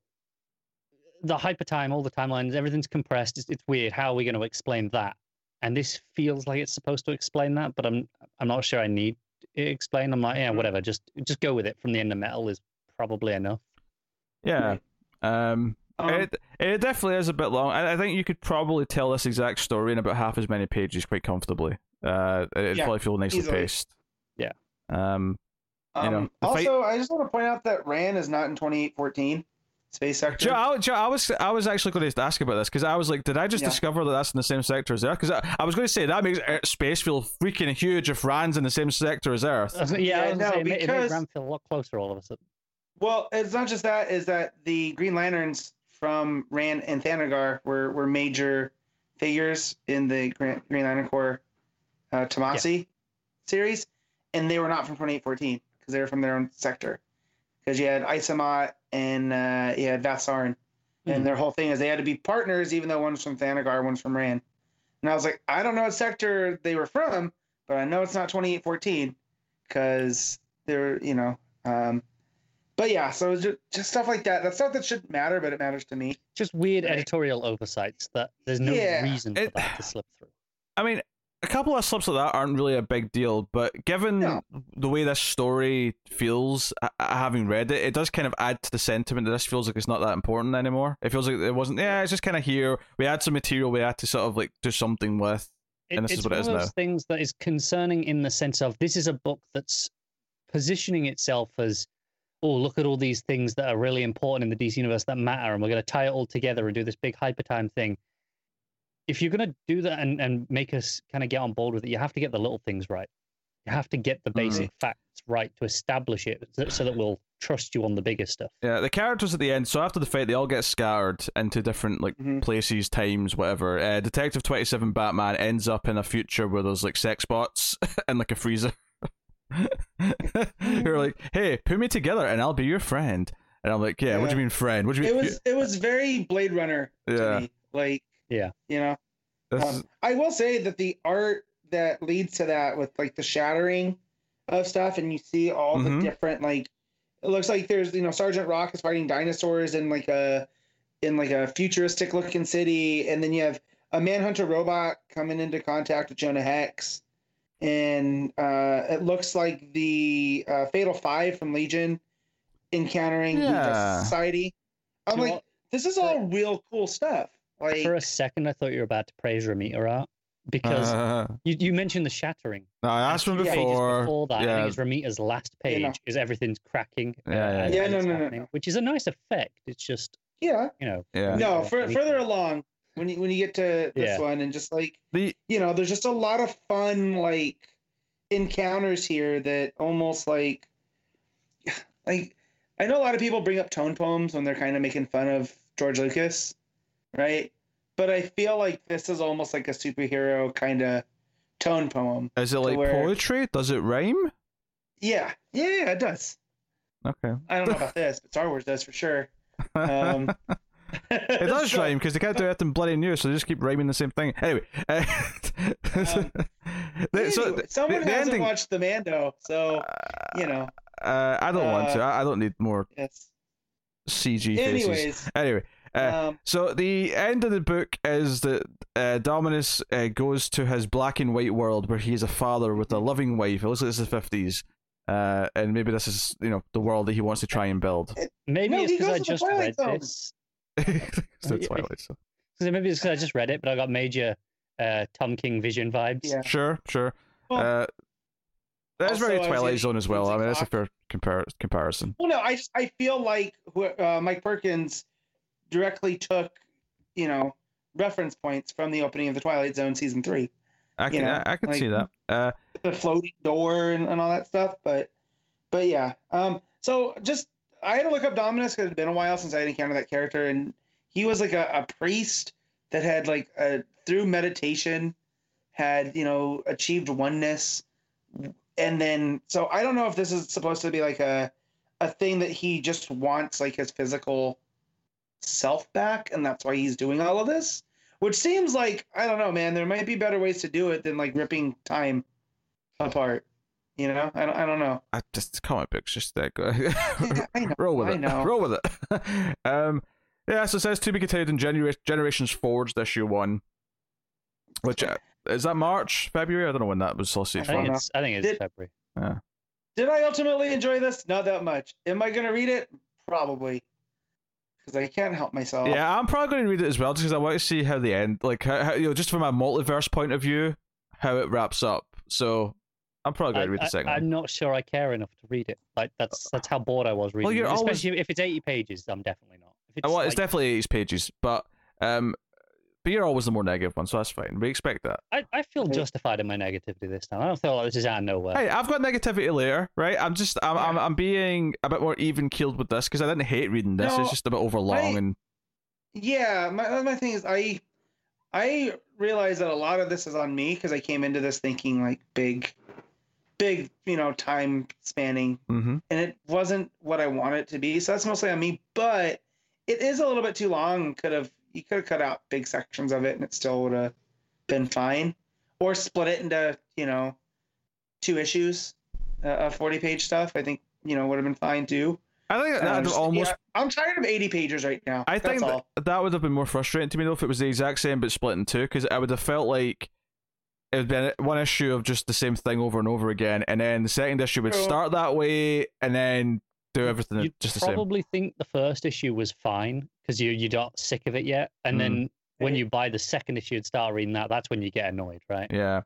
the hyper time, all the timelines, everything's compressed. It's, it's weird. How are we going to explain that? And this feels like it's supposed to explain that, but I'm I'm not sure I need explain. I'm like, yeah, Mhm. whatever. Just just go with it. From the end of metal is probably enough. Yeah. Um, Um, it it definitely is a bit long. I, I think you could probably tell this exact story in about half as many pages quite comfortably. Uh, it'd Yeah, probably feel nicely easily. paced. Yeah. Um, you know, um, the fight- also, I just want to point out that Rann is not in 2814 Space Sector. Joe, I, Joe, I was I was actually going to ask about this because I was like, did I just Yeah. discover that that's in the same sector as Earth? Because I, I was going to say that makes space feel freaking huge if Rann's in the same sector as Earth. I yeah, I Yeah, was no, say, it, it made because- Rann feel a lot closer all of a sudden. Well, it's not just that. Is that the Green Lanterns from Rann and Thanagar were were major figures in the Green, Green Lantern Corps uh, Tomasi series, and they were not from 2814 because they were from their own sector. Because you had Isamot and uh, you had Vath Sarn, Mhm. and their whole thing is they had to be partners, even though one's from Thanagar, one's from Rann. And I was like, I don't know what sector they were from, but I know it's not 2814 because they're, you know. Um, but yeah, so it's just, just stuff like that. That's stuff that shouldn't matter, but it matters to me. Just weird Right. editorial oversights that there's no Yeah. reason for It- that to slip through. I mean, a couple of slips like that aren't really a big deal, but given No. the way this story feels, uh, having read it, it does kind of add to the sentiment that this feels like it's not that important anymore. It feels like it wasn't. Yeah, it's just kind of here. We had some material we had to sort of like do something with. It- And this is it's what it is one of those now. things that is concerning in the sense of this is a book that's positioning itself as, oh, look at all these things that are really important in the DC universe that matter, and we're going to tie it all together and do this big hyper time thing. If you're going to do that and, and make us kind of get on board with it, you have to get the little things right. You have to get the Mm-hmm. basic facts right to establish it so- so that we'll trust you on the bigger stuff. Yeah, the characters at the end. So after the fight, they all get scattered into different like Mhm. places, times, whatever. Uh, Detective Twenty Seven Batman ends up in a future where there's like sex bots and like a freezer. Who are like, "Hey, put me together, and I'll be your friend." And I'm like, "Yeah, what do you mean friend? What do you It mean?" was it was very Blade Runner to Yeah. me. Like Yeah. you know. Um, I will say that the art that leads to that with like the shattering of stuff and you see all Mhm. the different like it looks like there's you know Sergeant Rock is fighting dinosaurs in like a in like a futuristic looking city and then you have a manhunter robot coming into contact with Jonah Hex and uh, it looks like the uh, Fatal Five from Legion encountering Yeah. Justice Society. I'm you like, want- this is all real cool stuff. Like, For a second, I thought you were about to praise Romita art because Uh, you, you mentioned the shattering. no, I asked him Two pages before. before that, I think it's Romita's last page You know. is everything's cracking. Yeah, yeah, yeah. Yeah, no, no, no, no. Which is a nice effect. It's just yeah, you know. Yeah. no, for, further along when you when you get to this Yeah. one and just like The you know, there's just a lot of fun like encounters here that almost like like I know a lot of people bring up tone poems when they're kind of making fun of George Lucas, right? But I feel like this is almost like a superhero kind of tone poem. is it like where- poetry? Does it rhyme? Yeah, yeah, yeah, it does. Okay. I don't know about this, but Star Wars does for sure. Um, It does so- rhyme because they can't do anything bloody new, so they just keep rhyming the same thing. Anyway, uh, Um, the- so someone the, the hasn't ending. watched the Mando, so you know, uh, I don't want to. uh, I, I don't need more yes. CG faces. Anyways, Anyway, uh, um, so the end of the book is that uh, Dominus uh, goes to his black and white world where he is a father with a loving wife. It looks like it's the fifties, uh, and maybe this is you know the world that he wants to try and build. Maybe No, it's because I goes to the just read Zone. this. It's the Twilight Zone. So maybe it's because I just read it, but I got major uh, Tom King vision vibes. yeah. Sure, sure. Well, uh, that's very Twilight Zone as well. I mean, that's a Clock. fair compar- comparison. Well, no, I just I feel like uh, Mike Perkins directly took, you know, reference points from the opening of the Twilight Zone season three, I can, You know, I, I can like- see that. Uh, the floating door and, and all that stuff. But, but yeah. Um. So just I had to look up Dominus because it had been a while since I had encountered that character, and he was like a, a priest that had like a through meditation had you know achieved oneness. And then so i don't know if this is supposed to be like a a thing that he just wants like his physical self back and that's why he's doing all of this which seems like i don't know man there might be better ways to do it than like ripping time apart you know i don't, I don't know I just comic books, just that go. Yeah, I know, Roll with I it. know. Roll with it. um, yeah, so it says to be continued in Genera- Generations Forged issue one, which uh, is that March, February? I don't know when that was sausage I think from. it's I think it's Did- February. Yeah. Did I ultimately enjoy this? Not that much. Am I gonna read it? Probably. Because I can't help myself. Yeah, I'm probably going to read it as well, just because I want to see how the end, like, how, how, you know, just from a multiverse point of view, how it wraps up. So I'm probably going to read the second I, one. am not sure I care enough to read it. Like that's that's how bored I was reading. you're it. always- Especially if it's 80 pages, I'm definitely not. If it's Uh, well, it's like- definitely 80 pages, but um, but you're always the more negative one, so that's fine. We expect that. I, I feel justified in my negativity this time. I don't feel like this is out of nowhere. Hey, I've got negativity later, right? I'm just, I'm, I'm, I'm being a bit more even keeled with this because I didn't hate reading this. No, it's just a bit overlong I- and Yeah, my my thing is I I realize that a lot of this is on me because I came into this thinking like big big, you know, time spanning hmm and it wasn't what I wanted it to be. So that's mostly on me, but it is a little bit too long. Could have you could have cut out big sections of it and it still would have been fine. Or split it into, you know, two issues uh, of 40 page stuff. I think, you know, would have been fine too. I think that just- almost yeah, I'm tired of 80 pages right now. I think that, that would have been more frustrating to me though if it was the exact same but split in two, because I would have felt like it would be one issue of just the same thing over and over again, and then the second issue would start that way, and then do everything You'd just the same. probably think the first issue was fine because you you're not sick of it yet, and Mm. then when you buy the second issue and start reading that, that's when you get annoyed, right? Yeah,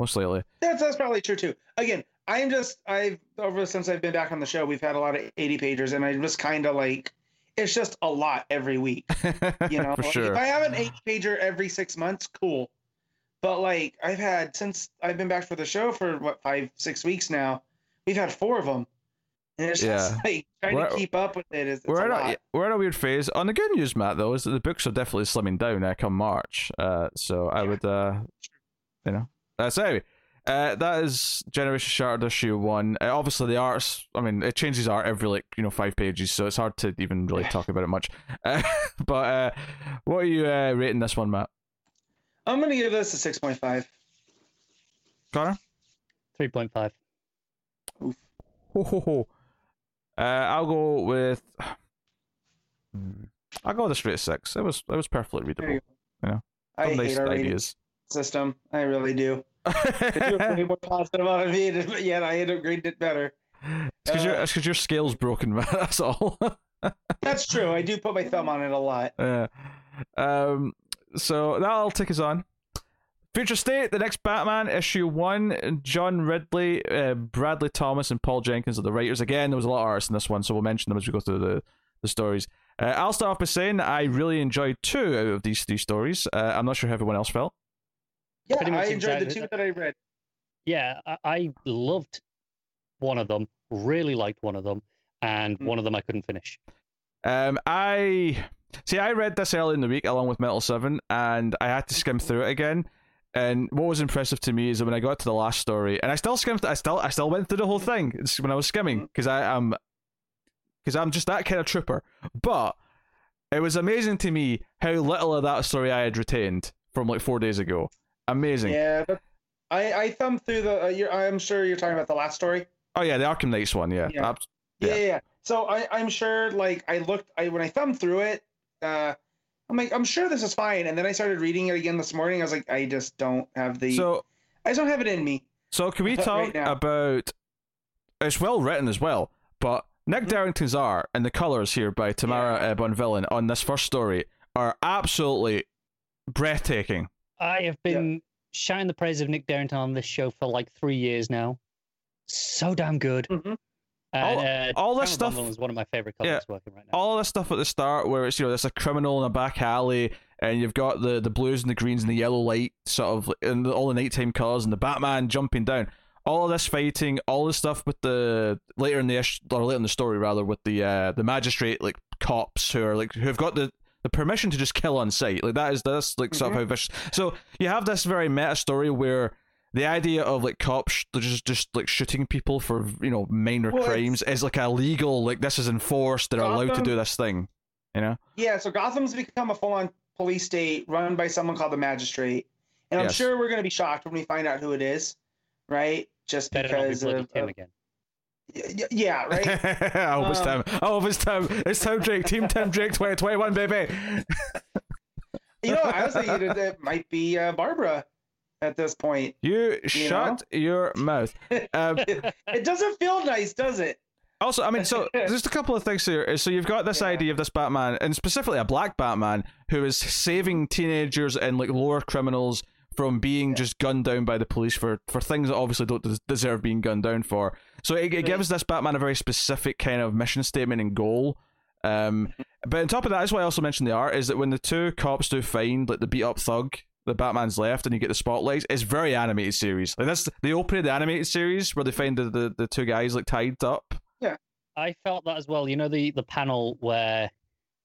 most likely. That's that's probably true too. Again, I'm just I've over since I've been back on the show, we've had a lot of 80 pagers, and I'm just kind of like, it's just a lot every week. You know, for sure. if I have an 80 pager every six months, cool. But like I've had since I've been back for the show for what five six weeks now, we've had four of them, and it's just like trying We're- to keep up with it is We're a in, a, we're in a weird phase. On the good news, Matt, though, is that the books are definitely slimming down uh, come March. Uh, so I Yeah. would, uh, you know. Uh, so anyway, uh, that is Generation Shattered issue one. Uh, obviously, the art's, I mean, it changes art every, like, you know, five pages, so it's hard to even really talk about it much. Uh, but uh, what are you uh, rating this one, Matt? I'm gonna give this a six point five. Connor? Three point five. Ho, ho, ho. Uh, I'll go with. Hmm. I'll go with a straight six. It was it was perfectly There you readable. go. I Some hate nice our ideas. system. I really do. You're more positive on it, but yet I had agreed it better. It's because your, Uh, it's 'cause your scale's broken, man. That's all. That's true. I do put my thumb on it a lot. yeah. Um. So that'll take us on. Future State, the next Batman, issue one. John Ridley, uh, Bradley Thomas, and Paul Jenkins are the writers. Again, there was a lot of artists in this one, so we'll mention them as we go through the, the stories. Uh, I'll start off by saying I really enjoyed two out of these three stories. Uh, I'm not sure how everyone else felt. Yeah, much I enjoyed the two that. that I read. Yeah, I, I loved one of them. Really liked one of them, and Mm. one of them I couldn't finish. Um, I see. I read this early in the week along with Metal Seven, and I had to skim through it again. And what was impressive to me is that when I got to the last story, and I still skimmed, I still, I still went through the whole thing It's when I was skimming because I am, because I'm just that kind of trooper. But it was amazing to me how little of that story I had retained from like four days ago. Amazing. Yeah, but I I thumbed through the. Uh, you're, I'm sure you're talking about the last story. Oh yeah, the Arkham Knights one. Yeah. Yeah. Ab- Yeah, Yeah. yeah. yeah. So I I'm sure like I looked I when I thumbed through it, uh, I'm like I'm sure this is fine, and then I started reading it again this morning. I was like I just don't have the. So I just don't have it in me. So can we talk now. about? It's well written as well, but Nick Mhm. Derington's art and the colors here by Tamra uh, Bonvillain on this first story are absolutely breathtaking. I have been shouting the praise of Nick Derington on this show for like three years now. So damn good. Mhm. All- And, uh, all this stuff- is one of my favorite Yeah. colors working right now. All this stuff at the start, where it's you know there's a criminal in a back alley, and you've got the the blues and the greens and the yellow light, sort of, and all the nighttime cars and the Batman jumping down. All of this fighting, all the stuff with the later in the ish, or later in the story rather, with the uh the magistrate like cops who are like who've got the the permission to just kill on sight. Like that is that's like sort of how vicious. So you have this very meta story where the idea of like cops sh- just just like shooting people for you know minor Well, crimes is like a legal like this is enforced. They're allowed to do this thing. You know. Yeah, so Gotham's become a full-on police state run by someone called the Magistrate, and I'm Yes. sure we're going to be shocked when we find out who it is, right? Just Better not be because of, Tim again. y- y- yeah, right. I hope it's Um, time. I hope it's time. It's Tim Drake. Team Tim Drake 2021, baby. you know, I was thinking it, it might be uh, Barbara. At this point. You, shut your mouth. Um, It doesn't feel nice, does it? Also, I mean, so just a couple of things here. So you've got this Yeah. idea of this Batman, and specifically a black Batman, who is saving teenagers and like lower criminals from being just gunned down by the police for for things that obviously don't deserve being gunned down for. So it, it gives this Batman a very specific kind of mission statement and goal. Um, but on top of that, that's why I also mentioned the art is that when the two cops do find like the beat up thug. The Batman's left, and you get the spotlights. It's very animated series. Like that's the opening of the animated series where they find the, the, the two guys like tied up. Yeah, I felt that as well. You know the the panel where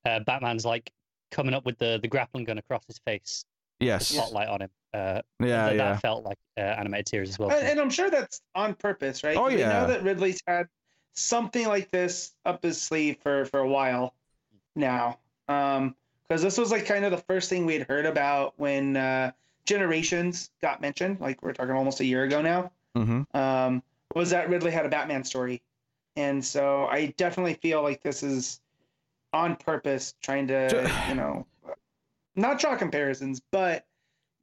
uh, Batman's like coming up with the the grappling gun across his face, Yes. spotlight on him. Uh, Yeah, that, yeah. that felt like uh, animated series as well. And, and I'm sure that's on purpose, right? Oh, 'Cause We yeah. know that Ridley's had something like this up his sleeve for for a while now. Um, because this was like kind of the first thing we'd heard about when uh, Generations got mentioned. Like we're talking almost a year ago now. Mm-hmm. Um, was that Ridley had a Batman story, and so I definitely feel like this is on purpose, trying to you know, not draw comparisons, but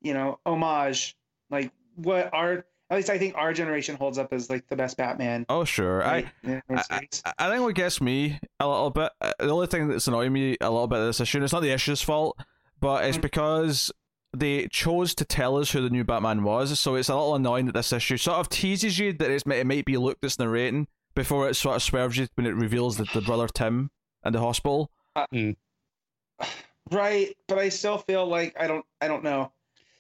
you know, homage like what our at least I think our generation holds up as like the best Batman. Oh, sure. I, right, in the I. I I think what gets me a little bit, uh, the only thing that's annoying me a little bit of this issue, and it's not the issue's fault, but it's Mhm. because they chose to tell us who the new Batman was, so it's a little annoying that this issue sort of teases you that it's, it might be Luke that's narrating before it sort of swerves you when it reveals that the brother Tim in the hospital. right, but I still feel like I don't I don't know.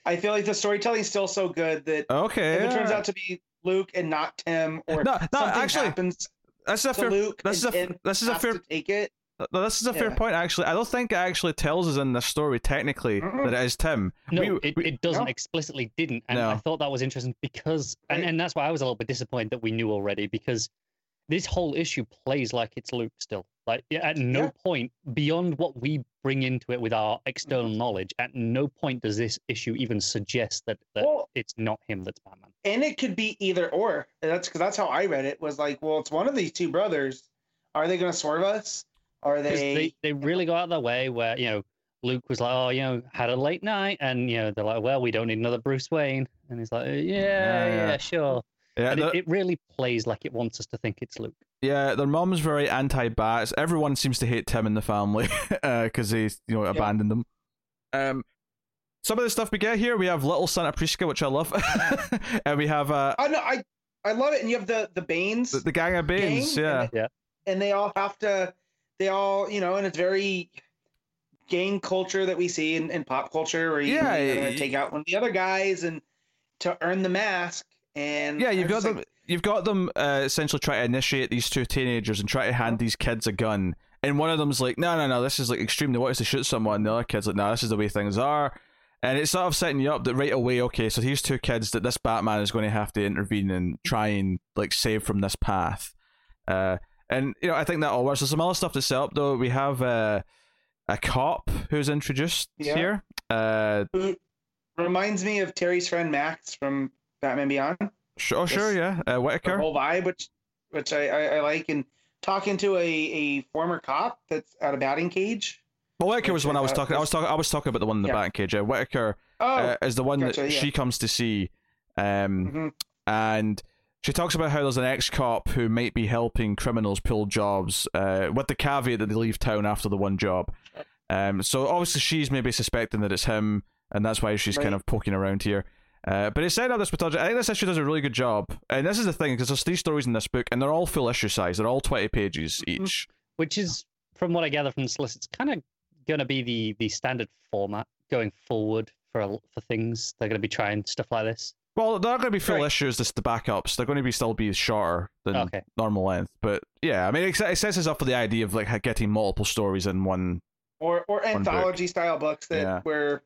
I feel like the storytelling is still so good that Okay. if it turns out to be Luke and not Tim, or No, no, something actually, happens this is a to fair. Luke, This is a Tim this is a fair to take it. Uh, no, this is a fair point. Actually, I don't think it actually tells us in the story technically Mm-mm. that it is Tim. No, We- it, we- it doesn't No. explicitly didn't, and No. I thought that was interesting because, and, and that's why I was a little bit disappointed that we knew already because this whole issue plays like it's Luke still. Like at no Yeah. point beyond what we bring into it with our external mm-hmm. knowledge, at no point does this issue even suggest that, that Well- it's not him that's Batman. and it could be either or. That's because that's how I read it. Was like, well, it's one of these two brothers. Are they going to swerve us? Are they? they they really go out of their way where you know Luke was like, oh, you know, had a late night, and you know they're like, well, we don't need another Bruce Wayne, and he's like, Yeah, yeah, yeah. sure. Yeah, And it, it really plays like it wants us to think it's Luke. Yeah, their mom's very anti-bats. Everyone seems to hate Tim in the family because they, you know, abandoned them. Um, some of the stuff we get here, we have Little Santa Prisca, which I love, and we have uh, I know. I I love it. And you have the the Banes, the, the Gang of Banes. Gang, yeah, and Yeah. and they all have to. They all, you know, and it's very gang culture that we see in, in pop culture, where you, Yeah, you gotta take out one of the other guys and to earn the mask. And yeah. You've got them. like, You've got them uh, essentially try to initiate these two teenagers and try to hand these kids a gun. And one of them's like, "No, no, no, this is like extreme. They want us to shoot someone." And the other kid's like, "No, this is the way things are." And it's sort of setting you up that right away, okay, so here's two kids that this Batman is going to have to intervene and try and like save from this path. Uh, and you know, I think that all works. There's some other stuff to set up though. We have uh, a cop who's introduced Yeah. here. Uh, who reminds me of Terry's friend Max from Batman Beyond. sure, sure, yeah, uh, The Whitaker. whole vibe, which which I, I, I like, and talking to a, a former cop that's at a batting cage. Well, Whitaker was when I was talking. I was talking. I was talking about the one in the Yeah. back cage. Uh, Whitaker Oh, uh, is the one gotcha, that yeah. she comes to see, um, mhm. and she talks about how there's an ex-cop who might be helping criminals pull jobs, uh, with the caveat that they leave town after the one job. Um, so obviously she's maybe suspecting that it's him, and that's why she's kind of poking around here. Uh, but it's set up this mythology. I think this issue does a really good job, and this is the thing because there's three stories in this book, and they're all full issue size. They're all twenty pages Mhm. each. which is from what I gather from the list, it's kind of going to be the the standard format going forward for for things. They're going to be trying stuff like this. Well, they're not going to be full Right. issues. Just the backups. They're going to be still be shorter than Okay. normal length. But yeah, I mean, it, it sets us up for the idea of like getting multiple stories in one. or or book. anthology style books that Yeah. where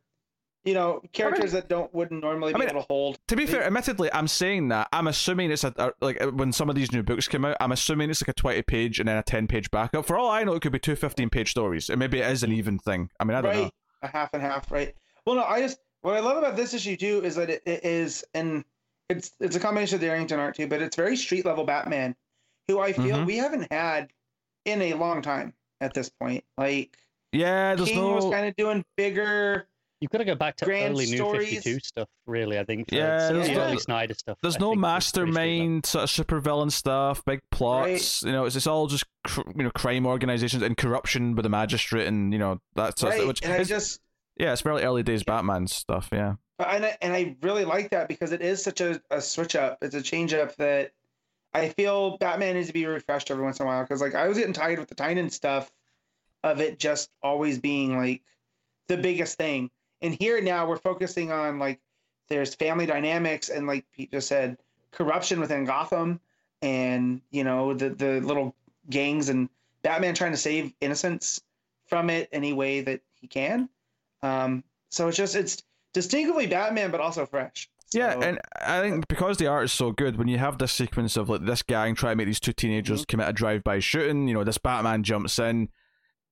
you know characters that don't wouldn't normally I be mean, able to hold. To be fair, admittedly, I'm saying that I'm assuming it's a, a like uh, when some of these new books come out, I'm assuming it's like a 20 page and then a 10 page backup. For all I know, it could be two 15 page stories, and maybe it is an even thing. I mean, I don't right, know. a half and half, right? Well, no, I just what I love about this issue too is that it, it is and it's it's a combination of the Derington art too, but it's very street level Batman, who I feel Mhm. we haven't had in a long time at this point. Like Yeah, there's King no. was kind of doing bigger, You've got to go back to grand early New 52 stuff, really, I think. for Yeah, some of there's the no- early Snyder stuff. There's I no think was pretty mastermind sort of supervillain stuff, big plots. You know, it's, it's all just cr- you know crime organizations and corruption with the magistrate and you know that sort of right? stuff. Which and I is- just yeah, it's very early days Batman stuff. Yeah, uh, and I, and I really like that because it is such a, a switch up. It's a change up that I feel Batman needs to be refreshed every once in a while because like I was getting tired with the Tynion stuff of it just always being like the biggest thing. And here now we're focusing on like there's family dynamics and like Pete just said, corruption within Gotham and you know the the little gangs and Batman trying to save innocents from it any way that he can. Um, so it's just it's distinctively Batman, but also fresh. yeah, and I think because the art is so good, when you have this sequence of like this gang trying to make these two teenagers Mm-hmm. commit a drive-by shooting, you know, this Batman jumps in,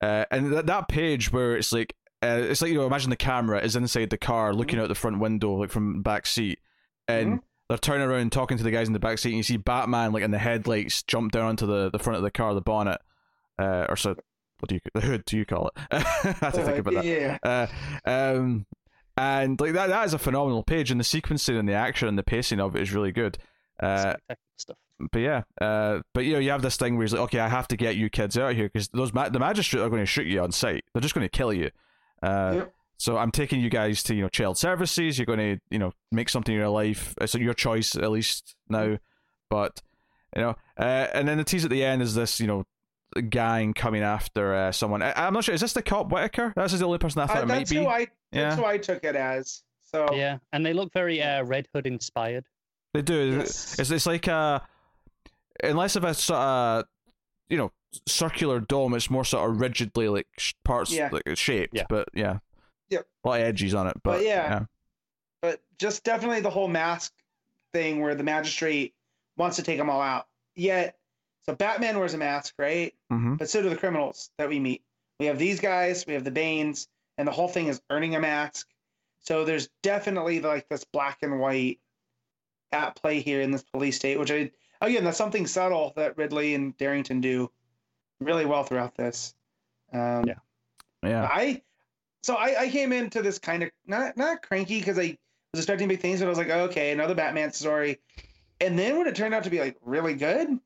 uh, and that that page where it's like. Uh, it's like you know, imagine the camera is inside the car, looking Mm-hmm. out the front window, like from back seat, and they're turning around talking to the guys in the back seat, and you see Batman like in the headlights jump down onto the, the front of the car, the bonnet, uh, or so what do you the hood? Do you call it? I have to think Uh, about that. Yeah, Uh, um, and like that, that is a phenomenal page, and the sequencing and the action and the pacing of it is really good. Uh, stuff. but yeah, uh, but you know, you have this thing where he's like, okay, I have to get you kids out of here because those ma- the magistrate are going to shoot you on sight. They're just going to kill you. Uh, Yep. So I'm taking you guys to you know child services. You're going to you know make something in your life. It's your choice at least now, but you know, uh, and then the tease at the end is this you know gang coming after uh, someone. I, I'm not sure. Is this the cop Whitaker? This is the only person I thought I, it might that's be. who I Yeah. that's who I took it as. So Yeah, and they look very uh, Red Hood inspired. They do. Yes. It's it's like a unless of a sort of you know circular dome, it's more sort of rigidly like sh- parts Yeah. like shaped. Yeah. But yeah. Yep. A lot of edges on it, but, But yeah. yeah. but just definitely the whole mask thing where the magistrate wants to take them all out. Yet, so Batman wears a mask, right? hmm But so do the criminals that we meet. We have these guys, we have the Banes, and the whole thing is earning a mask. So there's definitely like this black and white at play here in this police state, which I again that's something subtle that Ridley and Derington do really well throughout this. Um, Yeah. Yeah. I so I, I came into this kind of not not cranky because I was expecting big things, but I was like, okay, another Batman story. And then when it turned out to be like really good,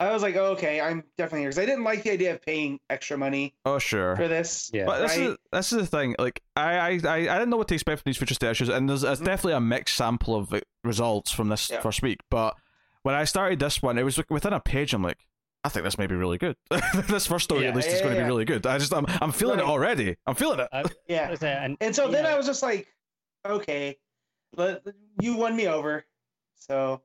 I was like, okay, I'm definitely here because I didn't like the idea of paying extra money Oh sure. for this. Yeah. But this right? is this is the thing. Like I, I, I, I didn't know what to expect from these future state issues, and there's, there's Mhm. definitely a mixed sample of results from this Yeah. first week. But when I started this one, it was within a page. I'm like, I think this may be really good. this first story Yeah. at least is Yeah, going to be really good. I just I'm I'm feeling it already. I'm feeling it. Uh, Yeah. what is it? And, And so you then know, I was just like, okay, let, you won me over. So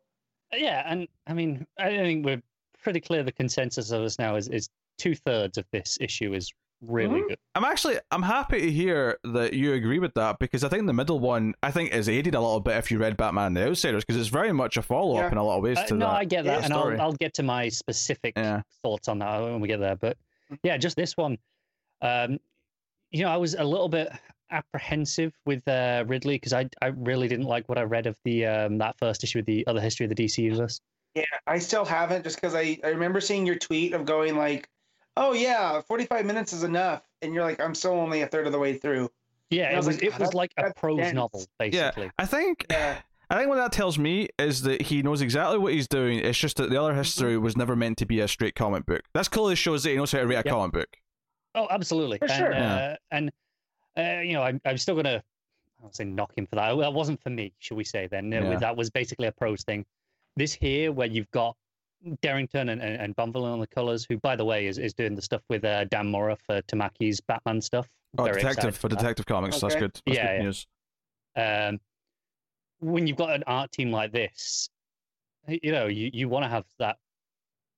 yeah, and I mean, I think we're pretty clear. The consensus of us now is is two thirds of this issue is really Mhm. good. I'm actually I'm happy to hear that you agree with that because I think the middle one I think is aided a little bit if you read Batman and the Outsiders because it's very much a follow up Yeah. in a lot of ways Uh, to no, that. I get that, Yeah, and. I'll I'll get to my specific Yeah. thoughts on that when we get there. But Mm. yeah, just this one. Um, you know, I was a little bit apprehensive with uh, Ridley because I I really didn't like what I read of the um, that first issue of the other history of the DC universe. yeah, I still haven't just because I, I remember seeing your tweet of going like, oh yeah, 45 minutes is enough. And you're like, I'm still only a third of the way through. Yeah, it was was like, it "Oh, was like a prose dense." novel basically. I think Yeah. I think what that tells me is that he knows exactly what he's doing. It's just that the other history was never meant to be a straight comic book. That's clearly shows that he knows how to write a Yep. comic book. Oh, absolutely. For and, sure. Uh, Yeah. And uh, you know, I'm I'm still gonna I won't say knock him for that. That wasn't for me, should we say? Then No, Yeah. that was basically a prose thing. This here, where you've got Derington and, and, and Bonvillain on the colors, who, by the way, is, is doing the stuff with uh, Dan Mora for Tamaki's Batman stuff. Oh, Very detective excited for that. Detective Comics. That's good. That's Yeah, good yeah. news. um, when you've got an art team like this, you know, you, you want to have that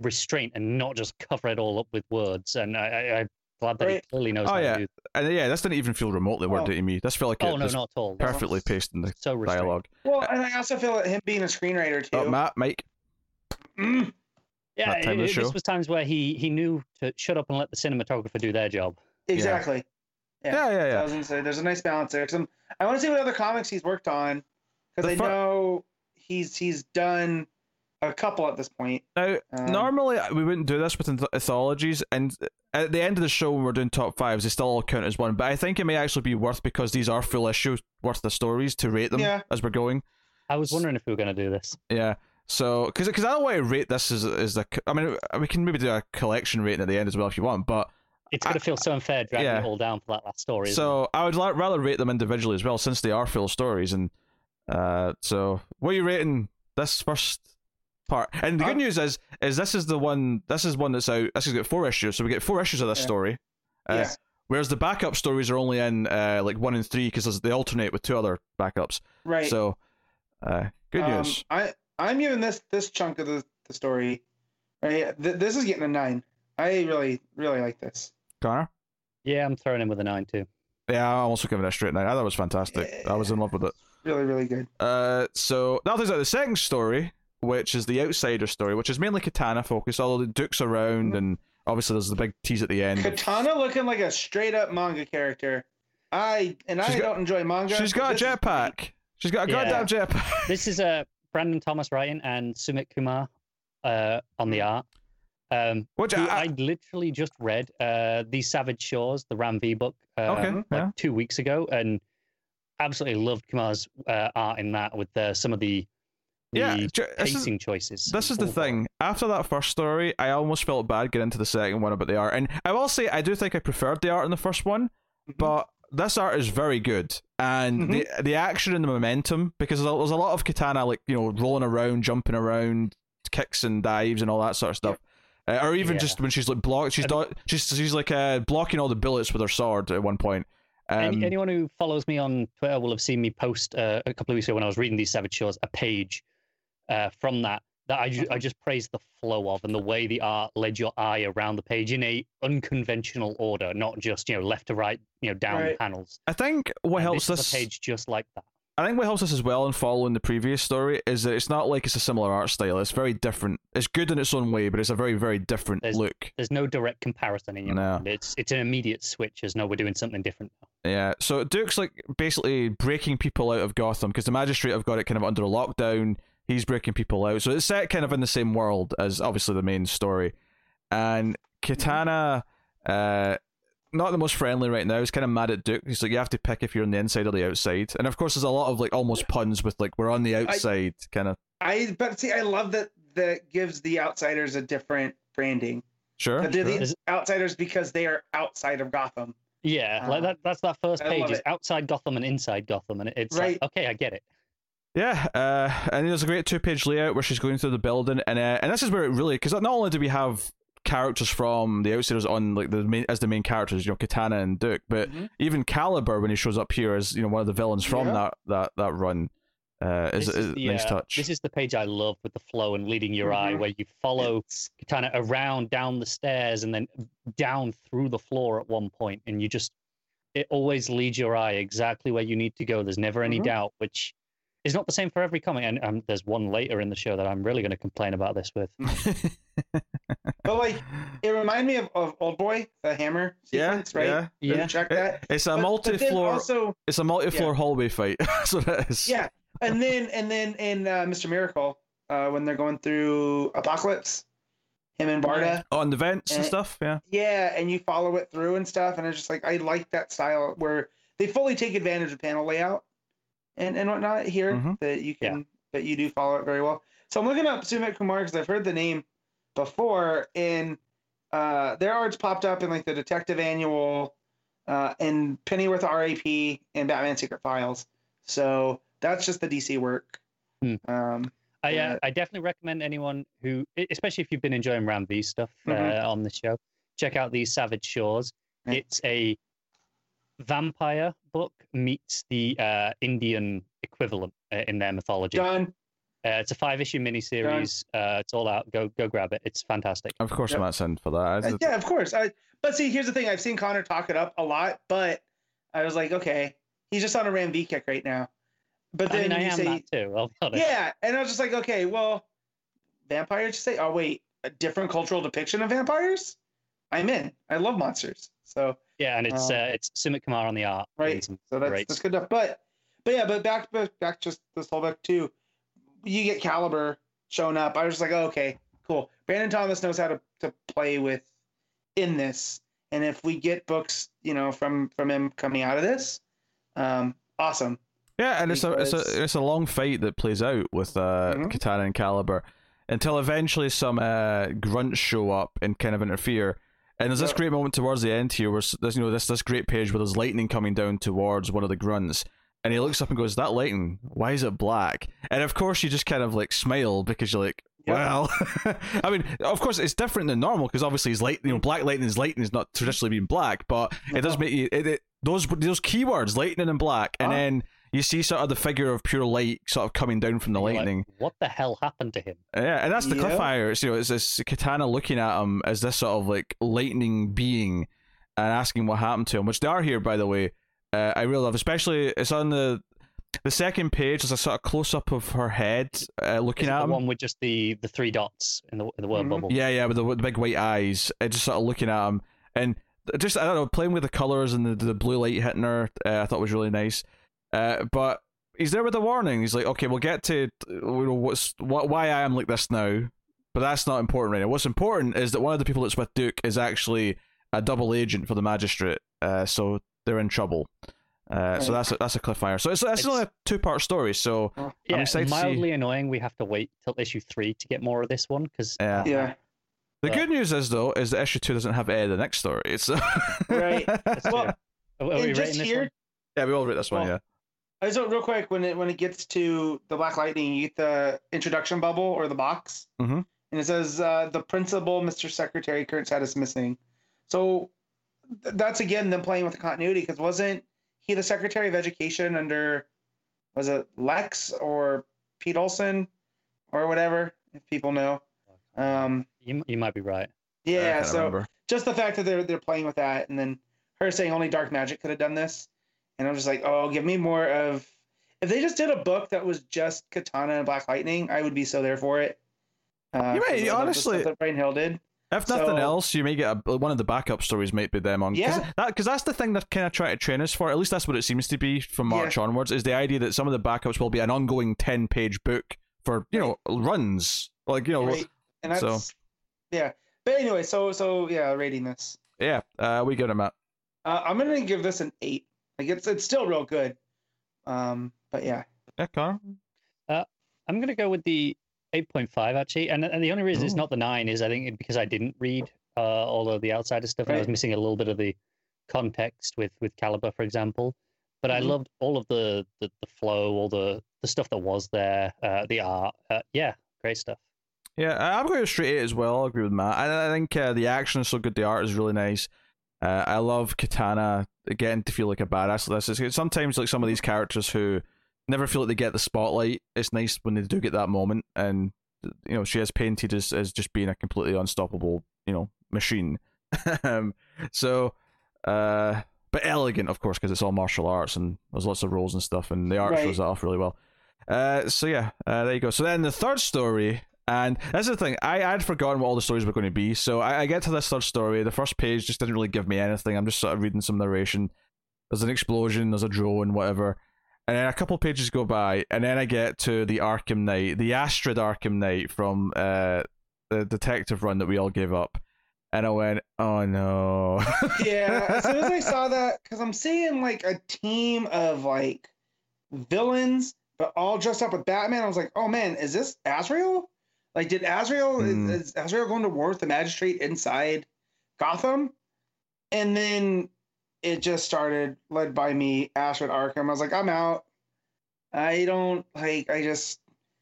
restraint and not just cover it all up with words. And I, I, I'm glad that he clearly knows Oh, how yeah. to do And yeah, this didn't even feel remotely Oh. wordy to me. This felt like Oh it no, was not at all. perfectly paced in the So dialogue. Well, and I also feel that him being a screenwriter too. Uh, Matt, Mike, Mm, Yeah, that time of the it- show. this was times where he he knew to shut up and let the cinematographer do their job. exactly. yeah, Yeah. yeah, So I was gonna say there's a nice balance there. 'Cause I'm- I want to see what other comics he's worked on because I fir- know he's he's done a couple at this point. Now, Um, normally we wouldn't do this with anthologies, and at the end of the show when we're doing top fives, they still all count as one. But I think it may actually be worth because these are full issues worth the stories to rate them Yeah. as we're going. I was wondering if we were going to do this. Yeah. So, because because I don't want to rate this as as a. I mean, we can maybe do a collection rating at the end as well if you want, but It's going to feel so unfair dragging yeah. it all down for that last story. isn't so I would li- rather rate them individually as well since they are full stories. And uh, so what are you rating this first part? And the good Um, news is is this is the one. This is one that's out. This has got four issues, so we get four issues of this Yeah. story. Uh, Yeah. Whereas the backup stories are only in uh, like one and three because they alternate with two other backups. Right. So, uh, good Um, news. I I'm giving this this chunk of the, the story. Right. Th- this is getting a nine. I really really like this. Connor. Yeah, I'm throwing in with a nine too. Yeah, I'm also giving it a straight nine. I thought it was fantastic. I was in love with it. Really really good. Uh, so that takes out the second story, which is the outsider story, which is mainly katana focused, although the Duke's around, and obviously there's the big tease at the end. Katana looking like a straight up manga character. I and She's I got- don't enjoy manga. She's got a this is jetpack. She's got a Yeah. goddamn jetpack. This is uh, Brandon Thomas writing and Sumit Kumar uh, on the art. Um, Which I, I literally just read uh, the Savage Shores, the Ram V book, uh, okay, like yeah. two weeks ago, and absolutely loved Kumar's uh, art in that with the, some of the, the Yeah, ju- this is, pacing choices. this is the thing. After that first story, I almost felt bad getting into the second one about the art, and I will say I do think I preferred the art in the first one, Mhm. but this art is very good, and the the action and the momentum because there's a, there's a lot of katana like you know rolling around, jumping around, kicks and dives and all that sort of stuff. Uh, or even Yeah. just when she's like block, she's do- she's she's like uh, blocking all the bullets with her sword at one point. Um, Any, anyone who follows me on Twitter will have seen me post uh, a couple of weeks ago when I was reading these Savage Shores a page uh, from that that I, ju- I just praise the flow of and the way the art led your eye around the page in a unconventional order, not just you know left to right, you know down Right. panels. I think what And helps this, this, page just like that. I think what helps us as well in following the previous story is that it's not like it's a similar art style. It's very different. It's good in its own way, but it's a very very different There's- look. There's no direct comparison in your No. mind. It's it's an immediate switch as no, we're doing something different now. Yeah, so Duke's like basically breaking people out of Gotham because the magistrate have got it kind of under lockdown. He's breaking people out, so it's set kind of in the same world as obviously the main story. And Katana, uh, not the most friendly right now. He's kind of mad at Duke. He's like, you have to pick if you're on the inside or the outside. And of course, there's a lot of like almost puns with like we're on the outside kind of. I but see I love that that gives the outsiders a different branding. Sure. That they're sure. the outsiders because they are outside of Gotham. Yeah, like Uh, that. That's that first page love is outside Gotham and inside Gotham, and it's Right. like okay, I get it. Yeah, uh, and there's a great two-page layout where she's going through the building, and uh, and this is where it really because not only do we have characters from the Outsiders on like the main as the main characters, you know, Katana and Duke, but Mhm. even Caliber when he shows up here as you know one of the villains from Yeah. that that that run, uh, is, is, the, nice uh, touch. This is the page I love with the flow and leading your eye, Mhm. where you follow kind around down the stairs and then down through the floor at one point, and you just it always leads your eye exactly where you need to go. There's never any Mhm. doubt, which is not the same for every comic. And um, there's one later in the show that I'm really going to complain about this with. But like it reminded me of, of Oldboy, the hammer yeah, right? yeah. Did you Yeah. check It- that. it's a But- but multi-floor. Also, It's a multi-floor hallway fight. So That's what it is. yeah, and then and then in uh, Mr. Miracle, uh, when they're going through Apokolips, him and Barda, On the vents and Eh. stuff. Yeah. yeah, and you follow it through and stuff, and it's just like I like that style where they fully take advantage of panel layout and and whatnot here Mhm. that you can that you do follow it very well. So I'm looking up Sumit Kumar because I've heard the name before, and uh, their art's popped up in like the Detective Annual, uh, and Pennyworth RAP and Batman Secret Files. So that's just the DC work. Hmm. Um, I, uh, Yeah. I definitely recommend anyone who, especially if you've been enjoying Ram V stuff Mhm. uh, on the show, check out these Savage Shores. Yeah. It's a vampire book meets the uh, Indian equivalent uh, in their mythology. Uh, it's a five-issue miniseries. Uh, it's all out. Go go grab it. It's fantastic. Of course, Yep. Matt's in for that. Uh, yeah, of course. I, but see, here's the thing. I've seen Connor talk it up a lot, but I was like, okay, he's just on a Ram V kick right now. But I then mean, I you am say, that too. I'll be honest. yeah, and I was just like, okay, well, vampires. Just say, oh wait, a different cultural depiction of vampires. I'm in. I love monsters. So Yeah, and it's Um, uh, it's Sumit Kumar on the art. right, so that's great that's good enough. But but yeah, but back back back just this whole back too. You get Caliber shown up, I was just like, oh, okay, cool. Brandon Thomas knows how to, to play with in this, and if we get books, you know, from from him coming out of this, um, awesome. Yeah, and it's a it's a it's a long fight that plays out with uh, Mhm. Katana and Caliber until eventually some uh, grunts show up and kind of interfere. And there's this great moment towards the end here where there's you know this this great page where there's lightning coming down towards one of the grunts, and he looks up and goes, "That lightning, why is it black?" And of course you just kind of like smile because you're like, Yeah. well, I mean, of course it's different than normal because obviously it's light, you know, black lightning is lightning is not traditionally being black, but it does uh-huh. make you it, it, those those keywords lightning and black, and Huh? then you see sort of the figure of pure light sort of coming down from the You're like, lightning. what the hell happened to him? Yeah, and that's the Yeah. cliffhanger. It's, you know, it's this katana looking at him as this sort of like lightning being and asking what happened to him, which they are here, by the way. Uh, I really love, especially it's on the the second page. There's a sort of close up of her head uh, looking Is it at the him. one with just the the three dots in the in the word Mhm. bubble? Yeah, yeah, with the, with the big white eyes, uh, just sort of looking at him, and just I don't know, playing with the colors and the, the blue light hitting her, uh, I thought was really nice. Uh, but he's there with a warning. He's like, okay, we'll get to you know, what's what why I am like this now, but that's not important right now. What's important is that one of the people that's with Duke is actually a double agent for the magistrate, uh, so they're in trouble. Uh, so that's a, that's a cliffhanger. So it's, it's It's- only a two part story. So Yeah, excited to see- mildly annoying. We have to wait till issue three to get more of this one because Yeah. Yeah, the But- good news is though is that issue two doesn't have any of the next story. It's Right. Well, Are, are we and just this here, one? Yeah, we all read this one. Well, yeah. I just real quick when it when it gets to the Black Lightning, you get the introduction bubble or the box, Mhm. and it says uh, the principal, Mr. Secretary, current status missing. So th- that's again them playing with the continuity because wasn't he the Secretary of Education under was it Lex or Pete Olson or whatever? If people know, um, You, you might be right. Yeah. So remember. just the fact that they're they're playing with that, and then her saying only dark magic could have done this, and I'm just like, oh, give me more of. If they just did a book that was just Katana and Black Lightning, I would be so there for it. Uh, You may- honestly- that Brian Hill did. If nothing so- else, you may get a, one of the backup stories might be them on. Yeah. that because that's the thing they're kind of trying to train us for. At least that's what it seems to be from Yeah. March onwards. Is the idea that some of the backups will be an ongoing ten page book for you know runs like you know Right? And that's so- yeah. But anyway, so so yeah, rating this. yeah. Uh, we give them a Uh, I'm gonna give this an eight. Like it's it's still real good. Um, but yeah. yeah, Connor. I'm going to go with the 8.5 actually, and and the only reason it's not the nine is I think because I didn't read uh, all of the outsider stuff, and I was missing a little bit of the context with with Caliber, for example. But I Mhm. loved all of the, the the flow, all the the stuff that was there, uh, the art. Uh, yeah, great stuff. Yeah, I- I'm going to straight eight as well. I agree with Matt. I, I think uh, the action is so good. The art is really nice. Uh, I love Katana getting to feel like a badass. This is sometimes like some of these characters who never feel like they get the spotlight. It's nice when they do get that moment, and you know she is painted as, as just being a completely unstoppable, you know, machine. um, so, uh, but elegant, of course, because it's all martial arts and there's lots of roles and stuff, and the art Right. shows that off really well. Uh, so yeah, uh, there you go. So then the third story, and that's the thing. I I'd forgotten what all the stories were going to be. So I, I get to this third story. The first page just didn't really give me anything. I'm just sort of reading some narration. There's an explosion. There's a drone. Whatever. And then a couple pages go by, and then I get to the Arkham Knight, the Astrid Arkham Knight from uh, the detective run that we all gave up. And I went, oh no. yeah as soon as i saw that because i'm seeing like a team of like villains but all dressed up with batman i was like oh man is this azrael like did azrael Hmm. is, azrael going to war with the magistrate inside gotham and then it just started led by me astrid arkham i was like i'm out i don't like i just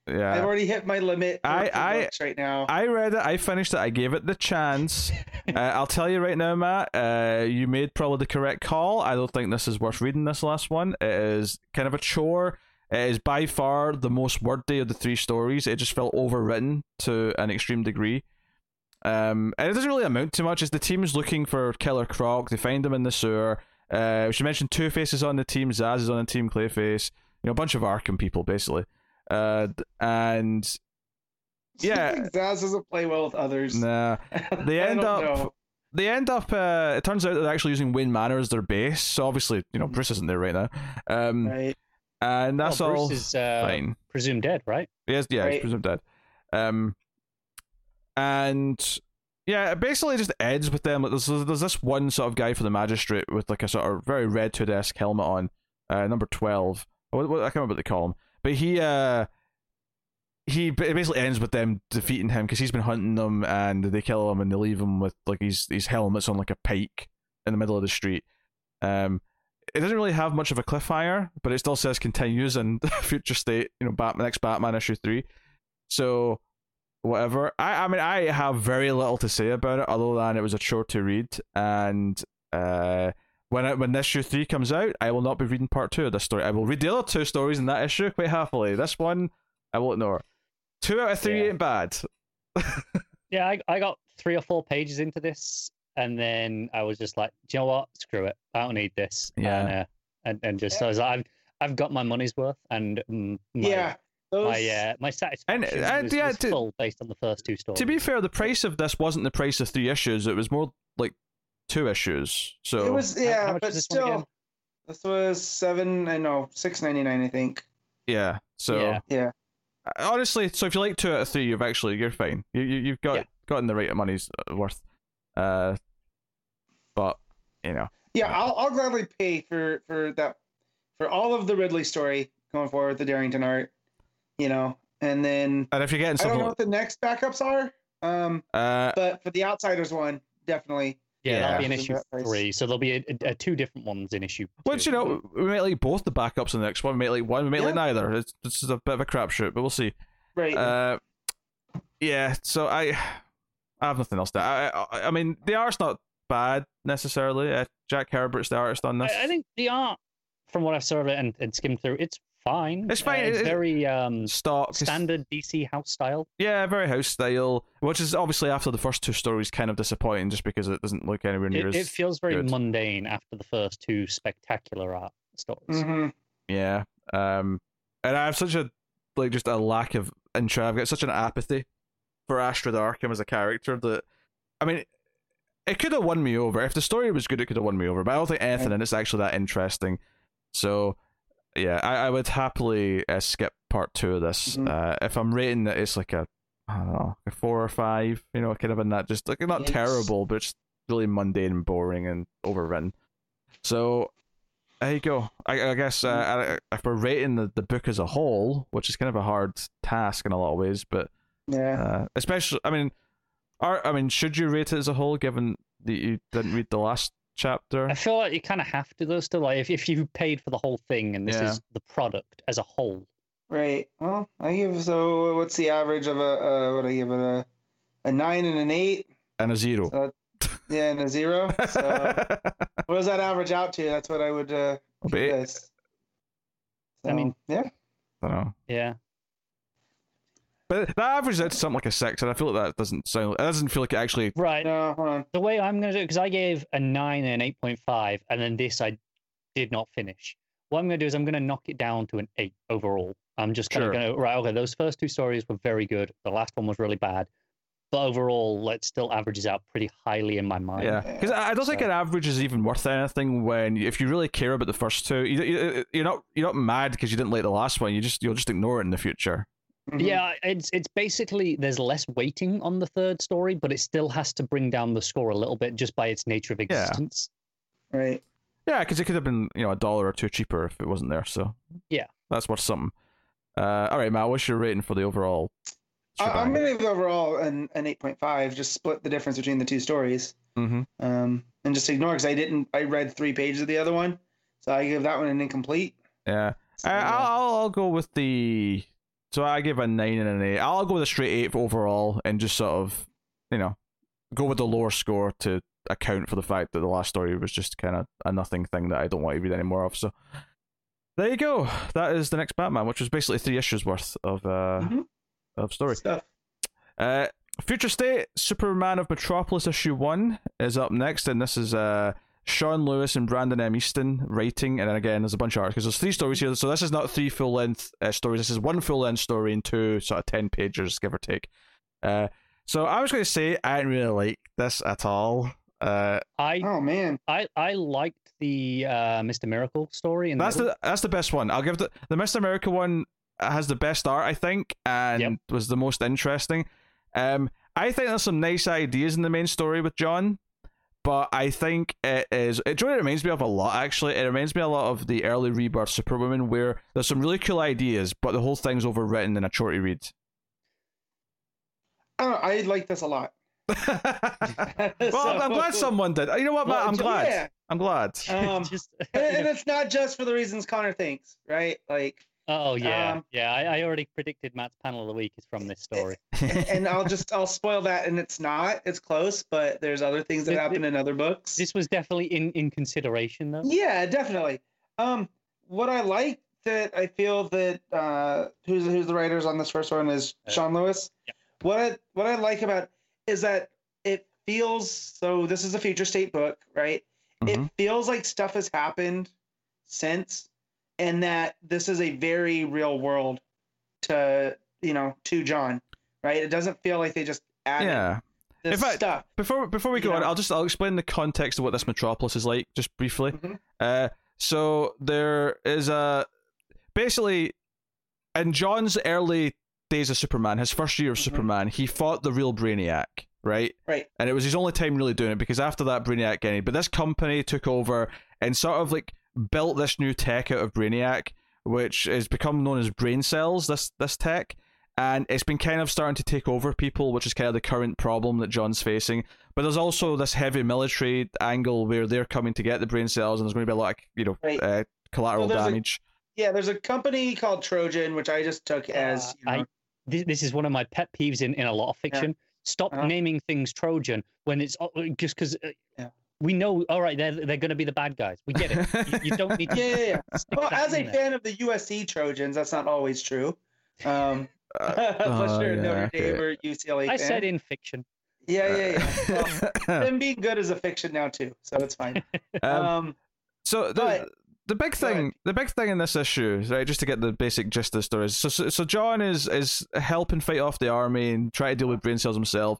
yeah. i've already hit my limit I- I- right now I read it. I finished it. I gave it the chance. uh, I'll tell you right now, Matt. Uh, you made probably the correct call. I don't think this is worth reading. This last one. It is kind of a chore. It is by far the most wordy of the three stories. It just felt overwritten to an extreme degree. Um, and it doesn't really amount to much. As the team's looking for Killer Croc, they find him in the sewer. Uh, she mentioned Two Faces on the team. Zsasz is on the team. Clayface. You know, a bunch of Arkham people basically. Uh, and yeah. Zsasz doesn't play well with others nah. They end up know. they end up uh it turns out they're actually using Wayne Manor as their base so obviously you know Bruce isn't there right now um right and that's Well, all Bruce is uh, fine presumed dead, right? yes yeah he's presumed dead Um, and yeah, it basically just ends with them. Like, there's there's this one sort of guy for the magistrate with like a sort of very red hood esque helmet on, uh, number twelve. What, what, I can't remember what they call him, but he uh he it basically ends with them defeating him because he's been hunting them and they kill him and they leave him with like these these helmets on like a pike in the middle of the street. Um, it doesn't really have much of a cliffhanger, but it still says continues in future state. You know, Batman next Batman issue three. So whatever. I I mean I have very little to say about it other than it was a chore to read and uh. When I, when issue three comes out, I will not be reading part two of this story. I will read the other two stories in that issue quite happily. This one, I will ignore. Two out of three Yeah. ain't bad. Yeah, I, I got three or four pages into this, and then I was just like, Do you know what? Screw it. I don't need this. Yeah. And, uh, and, and just, I was like, I've, I've got my money's worth, and mm, my, yeah, those, my, uh, my satisfaction and, was, yeah, was to- full based on the first two stories. To be fair, the price of this wasn't the price of three issues. It was more like two issues. So it was yeah, how much but is this one again? still, this was seven. I know six ninety nine. I think. yeah. So Yeah. Yeah. honestly, so if you like two out of three, you've actually you're fine. You, you you've got Yeah. gotten the right of money's worth. Uh, but you know, Yeah, I'll I'll gladly pay for for that for all of the Ridley story going forward, the Derington art, you know, and then and if you're getting I don't know what the next backups are. Um, uh, but for the Outsiders one, definitely. Yeah, Yeah. that'll be in issue that three. So there'll be a, a, a two different ones in issue. which you know, we might like both the backups in the next one. We might like one. We might like neither. It's this is a bit of a crapshoot, but we'll see. Right. Uh, yeah. So I, I have nothing else to. I, I, I mean, the art's not bad necessarily. Uh, Jack Herbert's the artist on this. I, I think the art, from what I've sort of and, and skimmed through, it's fine. It's fine, Uh, it's it- it- very um, stock standard DC house style. Yeah, very house style, which is obviously after the first two stories kind of disappointing, just because it doesn't look anywhere near It, as it feels very good. mundane after the first two spectacular art stories. hmm Yeah. Um and I have such a like just a lack of interest. I've got such an apathy for Astrid Arkham as a character that I mean it could have won me over. If the story was good, it could have won me over. But I don't think anything in it's actually that interesting. So yeah, I, I would happily uh, skip part two of this. Mhm. Uh, if I'm rating it, it's like a I don't know, a four or five. You know, kind of in that just like not Yikes. terrible, but just really mundane and boring and overwritten. So there you go. I, I guess uh, I- if we're rating the, the book as a whole, which is kind of a hard task in a lot of ways, but Yeah. uh, especially, I mean, are I mean, should you rate it as a whole, given that you didn't read the last chapter? I feel like you kind of have to though. Still, like if, if you paid for the whole thing and this Yeah. is the product as a whole, Right. Well, I give so. What's the average of a? Uh, what I give it a? A nine and an eight. And a zero. So, yeah, and a zero. So what does that average out to? That's what I would. Uh, But give it- this. I mean- yeah. I don't know. yeah. But that averages out to something like a six, and I feel like that doesn't sound. It doesn't feel like it actually. Right. No, hold. The way I'm going to do it, because I gave a 9 and an 8.5, and then this I did not finish. What I'm going to do is I'm going to knock it down to an 8 overall. I'm just kind Sure. of going to, right, okay, those first two stories were very good. The last one was really bad. But overall, it still averages out pretty highly in my mind. Yeah, because I I don't think an average is even worth anything when if you really care about the first two, you, you, you're not you're not mad because you didn't like the last one. You just you'll just ignore it in the future. Mhm. Yeah, it's it's basically there's less weighting on the third story, but it still has to bring down the score a little bit just by its nature of Yeah. existence. Right. Yeah, because it could have been you know a dollar or two cheaper if it wasn't there. So Yeah. that's worth something. Uh, all right, Matt, what's your rating for the overall? I, I'm gonna give the overall an an eight point five. Just split the difference between the two stories. Mhm. Um, and just ignore because I didn't. I read three pages of the other one, so I give that one an incomplete. Yeah, So, I, yeah. I'll I'll go with the. So I give a nine and an eight. I'll go with a straight eight overall, and just sort of, you know, go with the lower score to account for the fact that the last story was just kind of a nothing thing that I don't want to read any more of. So there you go. That is the next Batman, which was basically three issues worth of uh Mhm. of story. Stuff. Uh, Future State, Superman of Metropolis issue one is up next, and this is uh Sean Lewis and Brandon M. Easton writing, and then again there's a bunch of articles. There's three stories here, so this is not three full length uh, stories. This is one full length story and two sort of ten pages, give or take. Uh, so I was going to say I didn't really like this at all. Uh, I Oh man. I I liked the uh, Mr. Miracle story, and that's the that's the best one. I'll give the the Mr. America one. has the best art, I think, and Yep. was the most interesting. Um, I think there's some nice ideas in the main story with John, but I think it is. It, do you know what it reminds me of a lot. Actually, it reminds me a lot of the early Rebirth Superwoman, where there's some really cool ideas, but the whole thing's overwritten in a shorty read. I, I like this a lot. well, I'm, I'm glad someone did. You know what, Matt? Well, I'm glad. yeah. I'm glad. Um, Just- and, and it's not just for the reasons Connor thinks, right? Like, oh yeah, um, yeah. I, I already predicted Matt's panel of the week is from this story. and I'll just I'll spoil that, and it's not. It's close, but there's other things that Th- happen in other books. This was definitely in in consideration though. Yeah, definitely. Um, what I like that I feel that uh, who's who's the writers on this first one is Uh, Sean Lewis. yeah. What I, what I like about is that it feels so. This is a future state book, right? Mhm. It feels like stuff has happened since, and that this is a very real world to you know to John, right? It doesn't feel like they just added yeah. this In fact, stuff. Before before we go You on, know? I'll just I'll explain the context of what this metropolis is like, just briefly. Mhm. Uh, so there is a basically in John's early days of Superman, his first year of Mhm. Superman, he fought the real Brainiac, right? Right. And it was his only time really doing it because after that Brainiac ended. But this company took over and sort of like built this new tech out of Brainiac, which has become known as brain cells. This this tech. And it's been kind of starting to take over people, which is kind of the current problem that John's facing. But there's also this heavy military angle where they're coming to get the brain cells, and there's going to be a lot of you know Right. uh, collateral Well, there's a- damage. Yeah, there's a company called Trojan, which I just took as Uh, you know, I- This, this is one of my pet peeves in, in a lot of fiction. Stop Uh-huh. naming things Trojan when it's uh, just because uh, Yeah. We know. All right, they're they're going to be the bad guys. We get it. you, you don't need to. Yeah, yeah, yeah. well, as a there. fan of the USC Trojans, that's not always true. Um, Uh, unless oh, you're a yeah, Notre okay. Dame or UCLA I fan. said in fiction. yeah, yeah, yeah. Well, um, them being good is a fiction now too, so it's fine. Um, so the but- the big thing, ahead. the big thing in this issue, right? Just to get the basic gist of the story. is- So, so, so John is is helping fight off the army and try to deal with brain cells himself.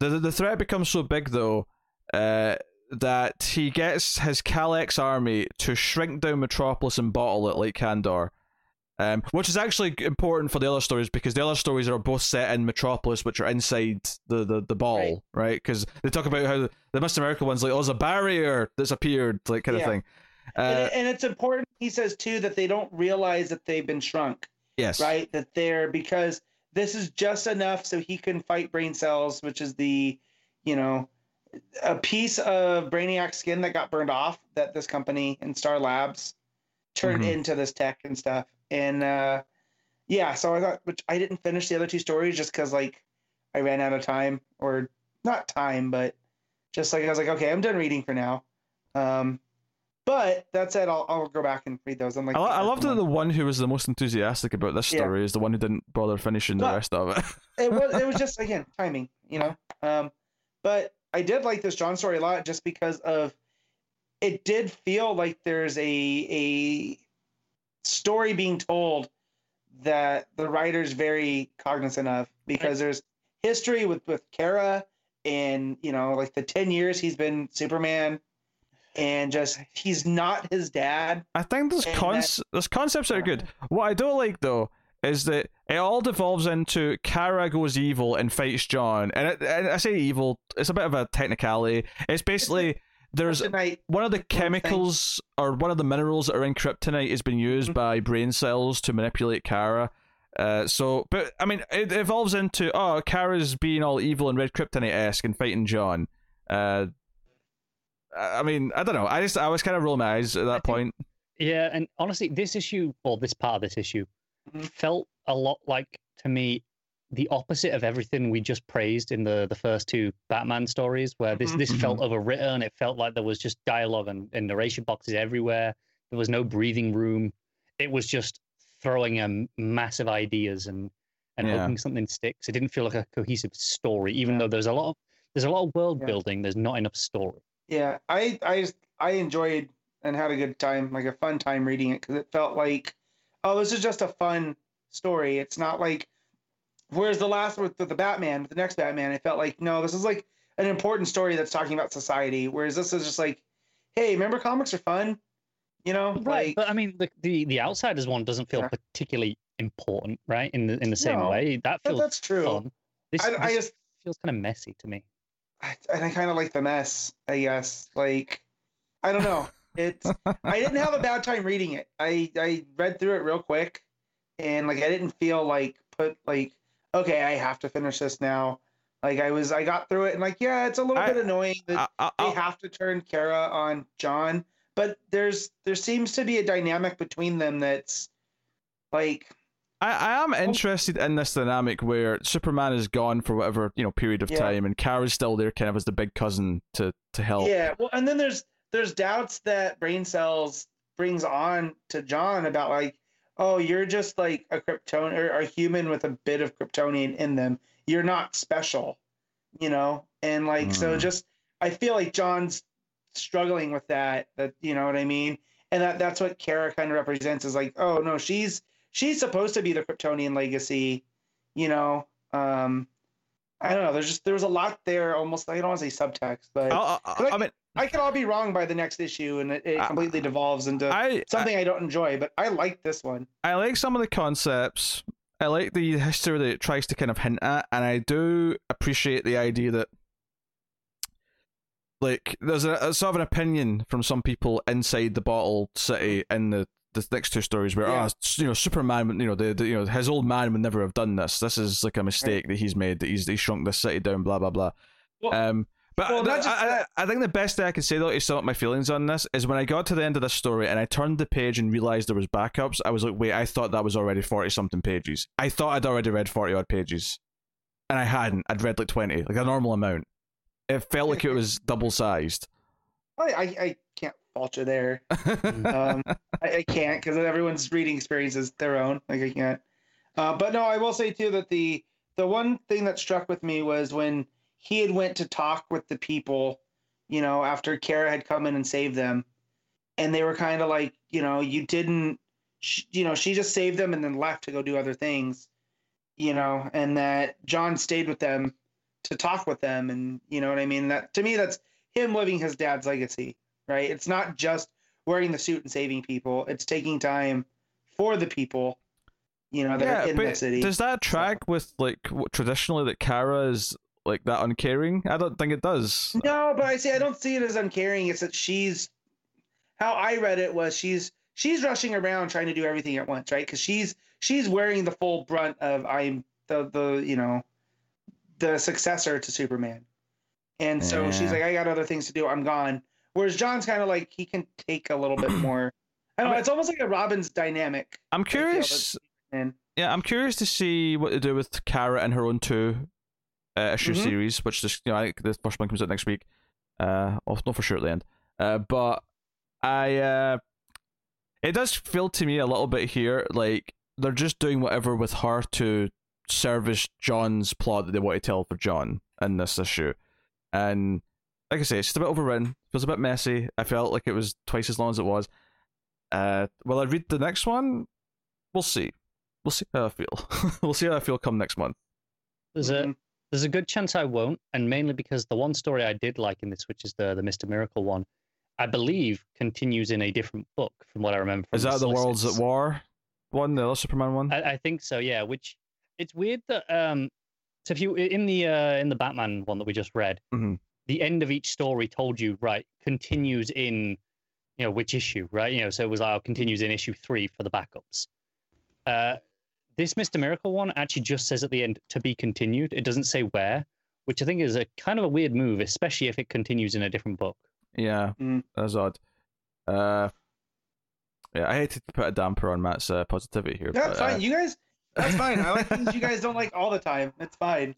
The the, the threat becomes so big though, uh, that he gets his Kelex army to shrink down Metropolis and bottle it like Kandor. Um, which is actually important for the other stories because the other stories are both set in Metropolis, which are inside the the, the ball, right? Because they talk about how the Mr. America one's like, oh, there's a barrier that's appeared, like kind Yeah. of thing. and, Uh, it- and it's important. He says too that they don't realize that they've been shrunk, yes, right? That they're because this is just enough so he can fight brain cells, which is the, you know, a piece of Brainiac skin that got burned off that this company and Star Labs turned Mhm. into this tech and stuff. And uh, yeah, so I thought, which I didn't finish the other two stories just because like I ran out of time or not time, but just like I was like, okay, I'm done reading for now. Um, but that said, I'll I'll go back and read those. I'm like, I, I love that the one who was the most enthusiastic about this Yeah. story is the one who didn't bother finishing the rest of it. it was it was just again timing, you know. Um, but I did like this John story a lot just because of it did feel like there's a a story being told that the writer's very cognizant of because there's history with with Kara and you know like the 10 years he's been Superman and just he's not his dad. I think there's And cons- there's concepts are good. What I don't like though is that it all devolves into Kara goes evil and fights John, and, it, and I say evil, it's a bit of a technicality. It's basically there's one of the chemicals or one of the minerals that are in kryptonite has been used Mhm. by brain cells to manipulate Kara. Uh, so, but I mean, it evolves into oh, Kara's being all evil and red kryptonite esque and fighting John. Uh, I I mean, I don't know. I just I was kind of rolling my eyes at that think- point. Yeah, and honestly, this issue or this part of this issue. Felt a lot like to me the opposite of everything we just praised in the the first two Batman stories, where this Mhm. this felt overwritten. It felt like there was just dialogue and, and narration boxes everywhere. There was no breathing room. It was just throwing um massive ideas and and Yeah. hoping something sticks. It didn't feel like a cohesive story, even Yeah. though there's a lot of there's a lot of world Yeah. building. There's not enough story. Yeah, I I just I enjoyed and had a good time, like a fun time reading it because it felt like, oh, this is just a fun story. It's not like, whereas the last with the, the Batman, the next Batman, it felt like no, this is like an important story that's talking about society. Whereas this is just like, hey, remember comics are fun, you know, Right, like but I mean, the, the the Outsiders one doesn't feel Yeah. particularly important, right? In the in the same No, way, that feels that's true. fun. This, I, I just feels kind of messy to me. I, and I kind of like the mess. I guess. Like, I don't know. It's. I didn't have a bad time reading it. I I read through it real quick, and like I didn't feel like put like okay I have to finish this now. Like I was I got through it and like yeah it's a little I- bit annoying that I, I, they have to turn Kara on John, but there's there seems to be a dynamic between them that's like I, I am interested in this dynamic where Superman is gone for whatever you know period of Yeah. time, and Kara's still there, kind of as the big cousin to to help. Yeah, well, and then there's there's doubts that brain cells brings on to John about like, oh, you're just like a Krypton or a human with a bit of Kryptonian in them. You're not special, you know. And like, so Mm. just I feel like John's struggling with that. That you know what I mean. And that that's what Kara kind of represents is like, oh no, she's she's supposed to be the Kryptonian legacy, you know. Um, I don't know. There's just there was a lot there. Almost I don't want to say subtext, but. I, I, I mean, I could all be wrong by the next issue, and it, it I- completely devolves into I, I something I, don't enjoy. But I like this one. I like some of the concepts. I like the history that it tries to kind of hint at, and I do appreciate the idea that, like, there's a, a sort of an opinion from some people inside the bottle city in the the next two stories where, Yeah. ah, you know, Superman, you know, the, the you know his old man would never have done this. This is like a mistake that he's made. That he's he shrunk this city down. Blah blah blah. Well, Um, but well, I, just I. I think the best thing I can say though to sum up my feelings on this is when I got to the end of this story and I turned the page and realized there was backups. I was like, wait, I thought that was already forty something pages. I thought I'd already read forty odd pages, and I hadn't. I'd read like twenty, like a normal amount. It felt like it was double sized. I, I, I can't there. Um, I, I can't because everyone's reading experience is their own. Like I can't. Uh, but no, I will say too that the the one thing that struck with me was when he had went to talk with the people, you know, after Kara had come in and saved them, and they were kind of like, you know, you didn't, sh- you know, she just saved them and then left to go do other things, you know, and that John stayed with them to talk with them, and you know what I mean. That to me, that's him living his dad's legacy, right? It's not just wearing the suit and saving people. It's taking time for the people, you know, that are in the city. does that track with like what, traditionally that Kara is like that uncaring? I don't think it does. No, but I see. I don't see it as uncaring. It's that she's. How I read it was she's she's rushing around trying to do everything at once, right? Because she's she's wearing the full brunt of I'm the the you know, the successor to Superman, and so she's like, I got other things to do. I'm gone. Whereas John's kind of like he can take a little bit more. I don't know. It's almost like a Robin's dynamic. I'm curious. Yeah, I'm curious to see what they do with Kara and her own two uh, issue Mhm. series, which just you know I think the first one comes out next week. Uh, I'll for sure at the end. Uh, but I uh, it does feel to me a little bit here like they're just doing whatever with her to service John's plot that they want to tell for John in this issue, and like I say, it's just a bit overrun. Feels a bit messy. I felt like it was twice as long as it was. Uh, will I read the next one? We'll see. We'll see how I feel. we'll see how I feel come next month. There's a there's a good chance I won't, and mainly because the one story I did like in this, which is the the Mister Miracle one, I believe continues in a different book from what I remember. From Is that the Worlds at. War one, the Superman one? I, I think so. Yeah. Which it's weird that um, so if you in the uh, in the Batman one that we just read, Mhm. The end of each story told you right continues in you know which issue right you know so it was like oh, continues in issue three for the backups. Uh, this Mister Miracle one actually just says at the end to be continued. It doesn't say where, which I think is a kind of a weird move, especially if it continues in a different book. Yeah, Mm. that's odd. Uh, yeah, I hate to put a damper on Matt's uh, positivity here. That's but, uh, fine. You guys, that's fine. I like things you guys don't like all the time. It's fine.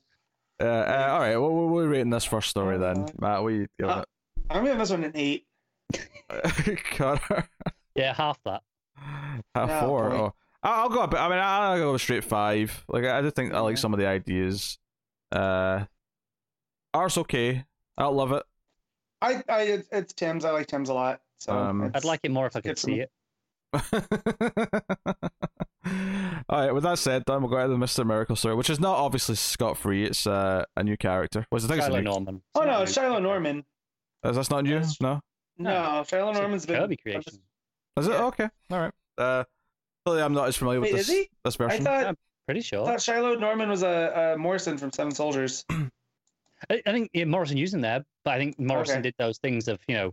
Uh, uh, all right, well, we're rating this first story then, Uh, Matt. We give uh, I'm giving this one an eight. Connor, Yeah, half that. half Oh, four. boy. Oh, I'll I'll go. a bit- I mean, I'll go straight five. Like, I just think I like Yeah. some of the ideas. Uh, art's okay. I don't love it. I, I, it's, it's Tim's. I like Tim's a lot. So Um, I'd like it more if I could see it. All right. With that said, then we'll go to the Mister Miracle story, which is not obviously scot free. It's uh, a new character. Was I think it's Shiloh Norman. Oh no, not it's. Shiloh Norman. Is that not new? Yes. No. No, Shiloh It's a Norman's been Kirby creation. Is it Yeah. okay? All right. Uh, Clearly, I'm not as familiar with Wait, this is he? this I version. thought Pretty I sure. thought Shiloh Norman was a, a Morrison from Seven Soldiers. I, I think yeah, Morrison used him there, but I think Morrison Okay. did those things of you know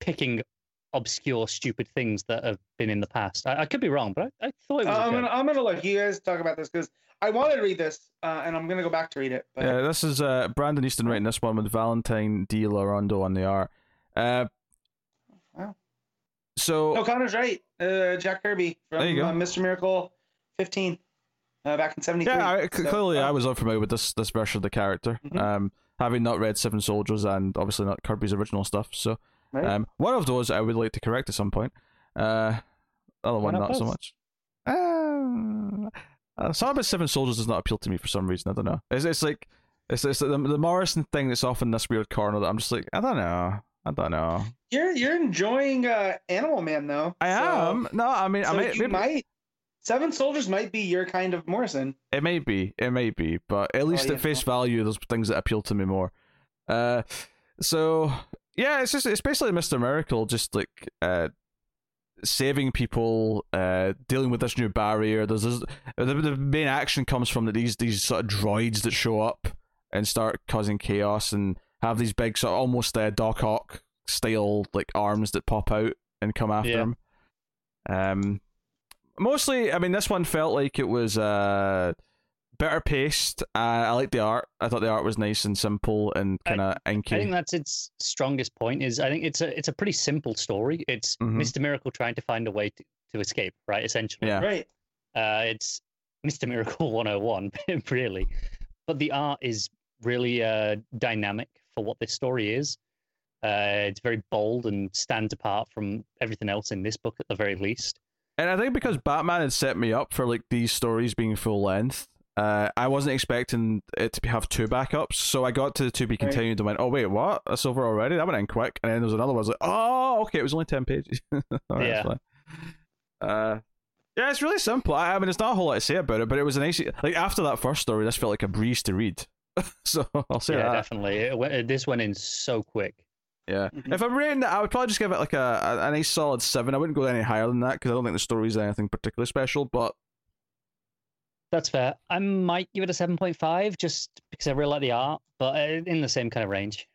picking obscure, stupid things that have been in the past. I, I could be wrong, but I, I thought it was. Uh, I'm gonna I'm gonna let you guys talk about this because I wanted to read this uh, and I'm gonna go back to read it. But Yeah, this is uh, Brandon Easton writing this one with Valentine De Landro on the art. Uh, Wow. So no, Connor's right. Uh, Jack Kirby from There you go. uh, Mr. Miracle 15 uh, back in '73. yeah, I, c- So, clearly uh, I was unfamiliar with this this version of the character, Mhm. um, having not read Seven Soldiers and obviously not Kirby's original stuff. So right? um, one of those I would like to correct at some point. Uh, other one not not so much. Uh, uh, something about Seven Soldiers does not appeal to me for some reason. I don't know. It's it's like it's it's the, the Morrison thing that's off in this weird corner that I'm just like I don't know. I don't know. you're you're enjoying uh, Animal Man though. I so- am no. I mean, So I may, you maybe, might Seven Soldiers might be your kind of Morrison. It may be, it may be, but at least yeah, at face value, there's things that appeal to me more. Uh, so yeah, it's just it's basically Mister Miracle, just like uh, saving people, uh, dealing with this new barrier. There's this, the, the main action comes from that these these sort of droids that show up and start causing chaos and have these big sort of almost uh, Doc Ock style like arms that pop out and come after Yeah. him. Um, mostly, I mean, this one felt like it was uh better paced. Uh, I like the art. I thought the art was nice and simple and kind of I think that's its strongest point. Is I think it's a it's a pretty simple story. It's Mhm. Mr. Miracle trying to find a way to, to escape, right? Essentially, Yeah. Right. uh, it's Mr. Miracle 101, really. But the art is really uh, dynamic for what this story is. Uh, it's very bold and stands apart from everything else in this book, at the very least. And I think because Batman had set me up for like these stories being full length, uh, I wasn't expecting it to be, have two backups. So I got to the to be continued and went, "Oh wait, what? That's over already? That went in quick." And then there was another one. I was like, "Oh, okay, it was only ten pages." Right, Yeah. Uh, yeah, it's really simple. I, I mean, it's not a whole lot to say about it, but it was a nice. Like after that first story, this felt like a breeze to read. so I'll say yeah, that. definitely. It went, this went in so quick. Yeah. Mhm. If I'm rating I would probably just give it like a, a, a nice solid seven. I wouldn't go any higher than that because I don't think the story is anything particularly special. But That's fair. I might give it a 7.5 just because I really like the art, but uh, in the same kind of range.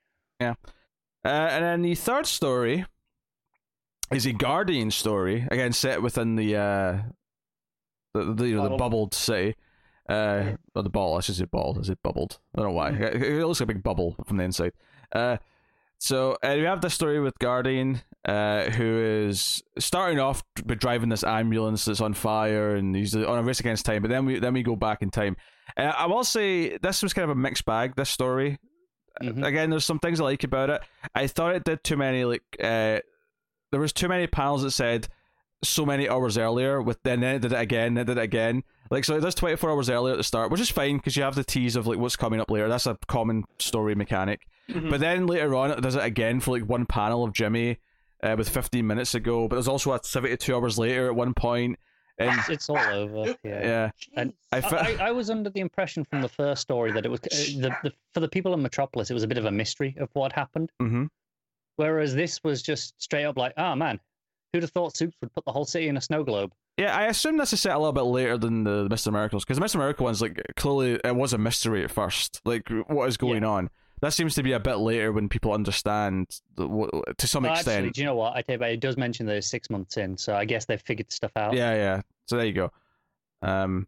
uh, and then the third story is a Guardian story again set within the uh the the, you know, the bubbled city. Uh, or the ball. I should say ball. Is it bubbled? I don't know why. It, it looks like a big bubble from the inside. Uh, so uh, we have the story with Guardian, uh, who is starting off with driving this ambulance that's on fire, and he's on a race against time. But then we then we go back in time. Uh, I will say this was kind of a mixed bag. This story. Mhm. Again, there's some things I like about it. I thought it did too many like. Uh, there was too many panels that said so many hours earlier with then it did it again then it did it again like so it does 24 hours earlier at the start which is fine because you have the tease of like what's coming up later that's a common story mechanic Mhm. but then later on it does it again for like one panel of jimmy uh, with 15 minutes ago but there's also a 72 hours later at one point and It's, it's all over. Yeah. yeah And I, I, I, I was under the impression from the first story that it was uh, the, the for the people in Metropolis, it was a bit of a mystery of what happened. hmm Whereas this was just straight up like, oh man, who'd have thought Soups would put the whole city in a snow globe? yeah i assume this is set a little bit later than the mr miracles because the mr miracle one's like clearly it was a mystery at first like what is going on that seems to be a bit later when people understand the, to some Oh, extent actually, do you know what? I tell you, it does mention that it's six months in, so I guess they've figured stuff out. Yeah, yeah. So there you go. Um,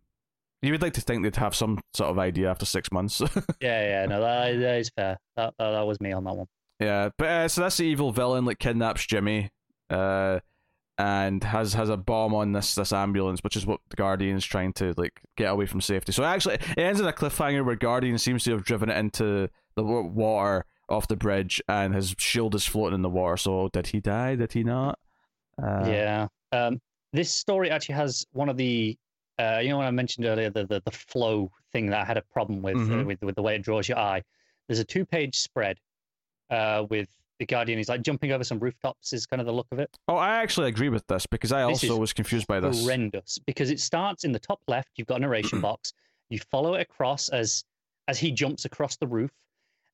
you would like to think they'd have some sort of idea after six months. yeah, yeah. No, that, that is fair. That, that that was me on that one. yeah, but uh, so that's the evil villain like kidnaps Jimmy, uh, and has has a bomb on this this ambulance, which is what the Guardian's trying to like get away from safety. So actually, it ends in a cliffhanger where Guardian seems to have driven it into the water off the bridge, and his shield is floating in the water. So did he die? Did he not? Uh, yeah. Um, this story actually has one of the, uh, you know, when I mentioned earlier the the, the flow thing that I had a problem with, uh, Mhm. with with the way it draws your eye. There's a two page spread, uh, with the Guardian. He's like jumping over some rooftops. Is kind of the look of it. Oh, I actually agree with this because I This also was confused by this. horrendous because it starts in the top left. You've got a narration box. You follow it across as as he jumps across the roof,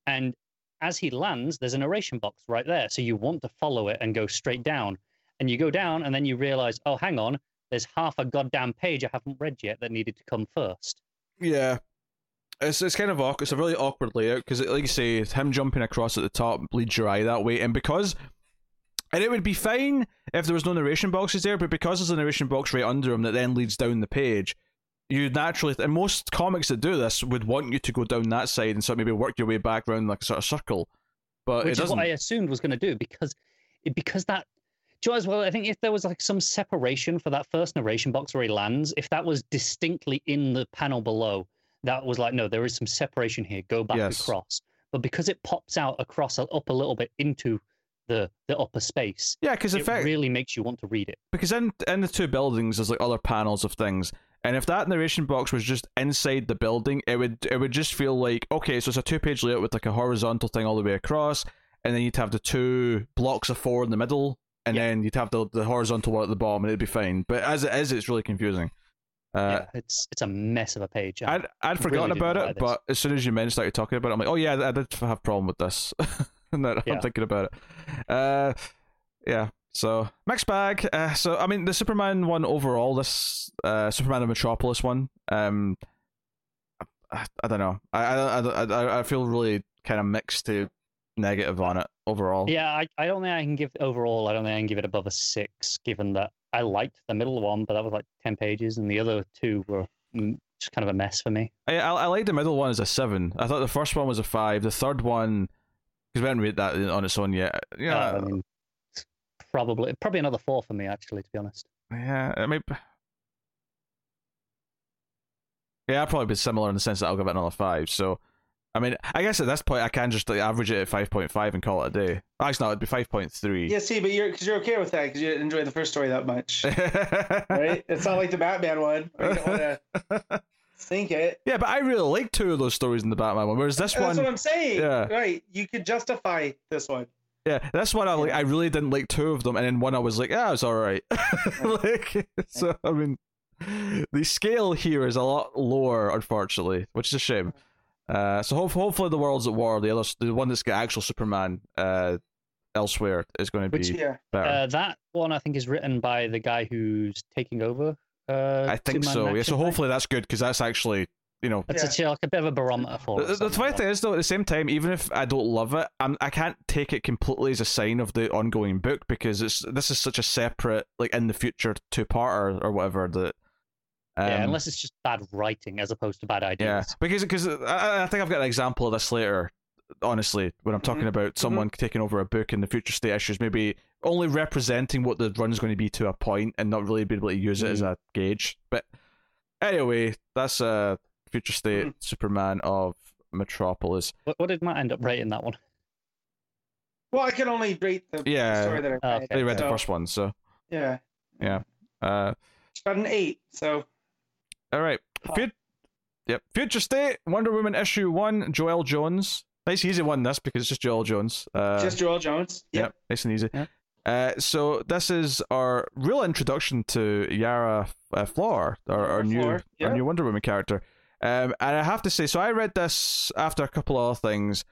and as he lands, there's a narration box right there. So you want to follow it and go straight down. And you go down, and then you realize, oh, hang on, there's half a goddamn page I haven't read yet that needed to come first. Yeah. It's, it's kind of awkward. It's a really awkward layout because, like you say, him jumping across at the top leads your eye that way, and because, and it would be fine if there was no narration boxes there, but because there's a narration box right under him that then leads down the page, you naturally, and most comics that do this would want you to go down that side and sort of maybe work your way back around like a sort of circle, but which it is doesn't. what I assumed was going to do because because that. Do you know as well? I think if there was like some separation for that first narration box where he lands, if that was distinctly in the panel below, that was like no, there is some separation here. Go back Yes. across. But because it pops out across uh, up a little bit into the the upper space, yeah, because it fact, really makes you want to read it. because in in the two buildings there's like other panels of things and if that narration box was just inside the building it would it would just feel like okay so it's a two page layout with like a horizontal thing all the way across and then you'd have the two blocks of four in the middle and Yeah. then you'd have the, the horizontal one at the bottom and it'd be fine but as it is it's really confusing uh, yeah, it's it's a mess of a page. I- I'd, I'd forgotten really about it, but as soon as you mentioned started talking about it, I'm like, oh yeah, I did have a problem with this. and I'm thinking about it. Uh, yeah. So mixed bag. Uh, so I mean, the Superman one overall, this uh, Superman of Metropolis one. Um, I, I don't know. I I, I I I feel really kind of mixed to negative on it overall. Yeah, I, I don't think I can give overall. I don't think I can give it above a six, given that I liked the middle one, but that was like ten pages, and the other two were just kind of a mess for me. I, I I like the middle one as a seven. I thought the first one was a five. The third one, because we haven't read that on its own yet. Yeah, Uh, I mean, probably probably another four for me, actually, to be honest. Yeah, it might. Yeah, I'd probably be similar in the sense that I'll give it another five. So, I mean, I guess at this point I can just like, average it at five point five and call it a day. Actually, no, it'd be five point three. Yeah, see, but you're because you're okay with that because you didn't enjoy the first story that much, right? it's not like the Batman one. where You don't want to sink it. yeah, but I really like two of those stories in the Batman one. Whereas this That's one, what I'm saying. yeah. Right. You could justify this one. yeah, this one I like. I really didn't like two of them, and then one I was like, yeah, it's all right. like, so I mean, the scale here is a lot lower, unfortunately, which is a shame. Uh, so hope, hopefully the world's at war. The other, the one that's got actual Superman uh, elsewhere is going to be Which- Yeah. better. Uh, that one I think is written by the guy who's taking over. Uh, I think Superman so. Yeah. Action So Thing. hopefully that's good because that's actually you know. That's Yeah. actually like a bit of a barometer for The, us. the on funny that thing one. is, though, at the same time, even if I don't love it, I'm, I can't take it completely as a sign of the ongoing book because it's this is such a separate, like in the future two parter or whatever that. Um, yeah, unless it's just bad writing as opposed to bad ideas. yeah, ideas. because because I, I think I've got an example of this later. Honestly, when I'm talking Mhm. about someone taking over a book in the future state issues, maybe only representing what the run is going to be to a point and not really being able to use it as a gauge. But anyway, that's uh future state Mhm. Superman of Metropolis. What, what did Matt end up rating that one? Well, I can only rate the, the Yeah. story that I Oh, read. okay. They read the first one, so Yeah. uh, It's got an eight. So all right. Fut- yep, future state Wonder Woman issue one. Joëlle Jones. Nice easy one. This because it's just Joëlle Jones. Uh, just Joëlle Jones. Yep, Yep. nice and easy. Yep. Uh, so this is our real introduction to Yara uh, Flower, our, our new Flor, our new Wonder Woman character. Um, and I have to say, so I read this after a couple of other things,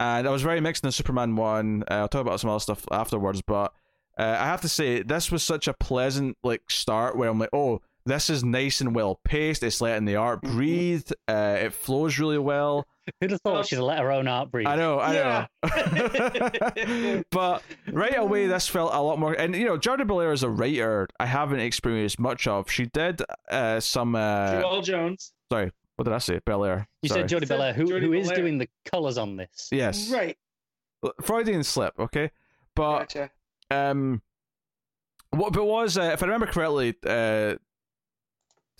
and I was very mixed in the Superman one. Uh, I'll talk about some other stuff afterwards, but uh, I have to say this was such a pleasant like start where I'm like, oh, this is nice and well paced. It's letting the art Mhm. breathe. Uh, it flows really well. Who'd have thought she'd let her own art breathe? I know, I Yeah. know. but right away, this felt a lot more. And you know, Jordie Bellaire is a writer, I haven't experienced much of. She did uh, some. Uh, Joëlle Jones. sorry, what did I say? Bellaire. You sorry. said Jordie Said Bellaire, who, Jordie who is Bellaire. doing the colours on this. yes, Right. Freudian slip. Okay, but Gotcha. um, what? But was uh, if I remember correctly, uh.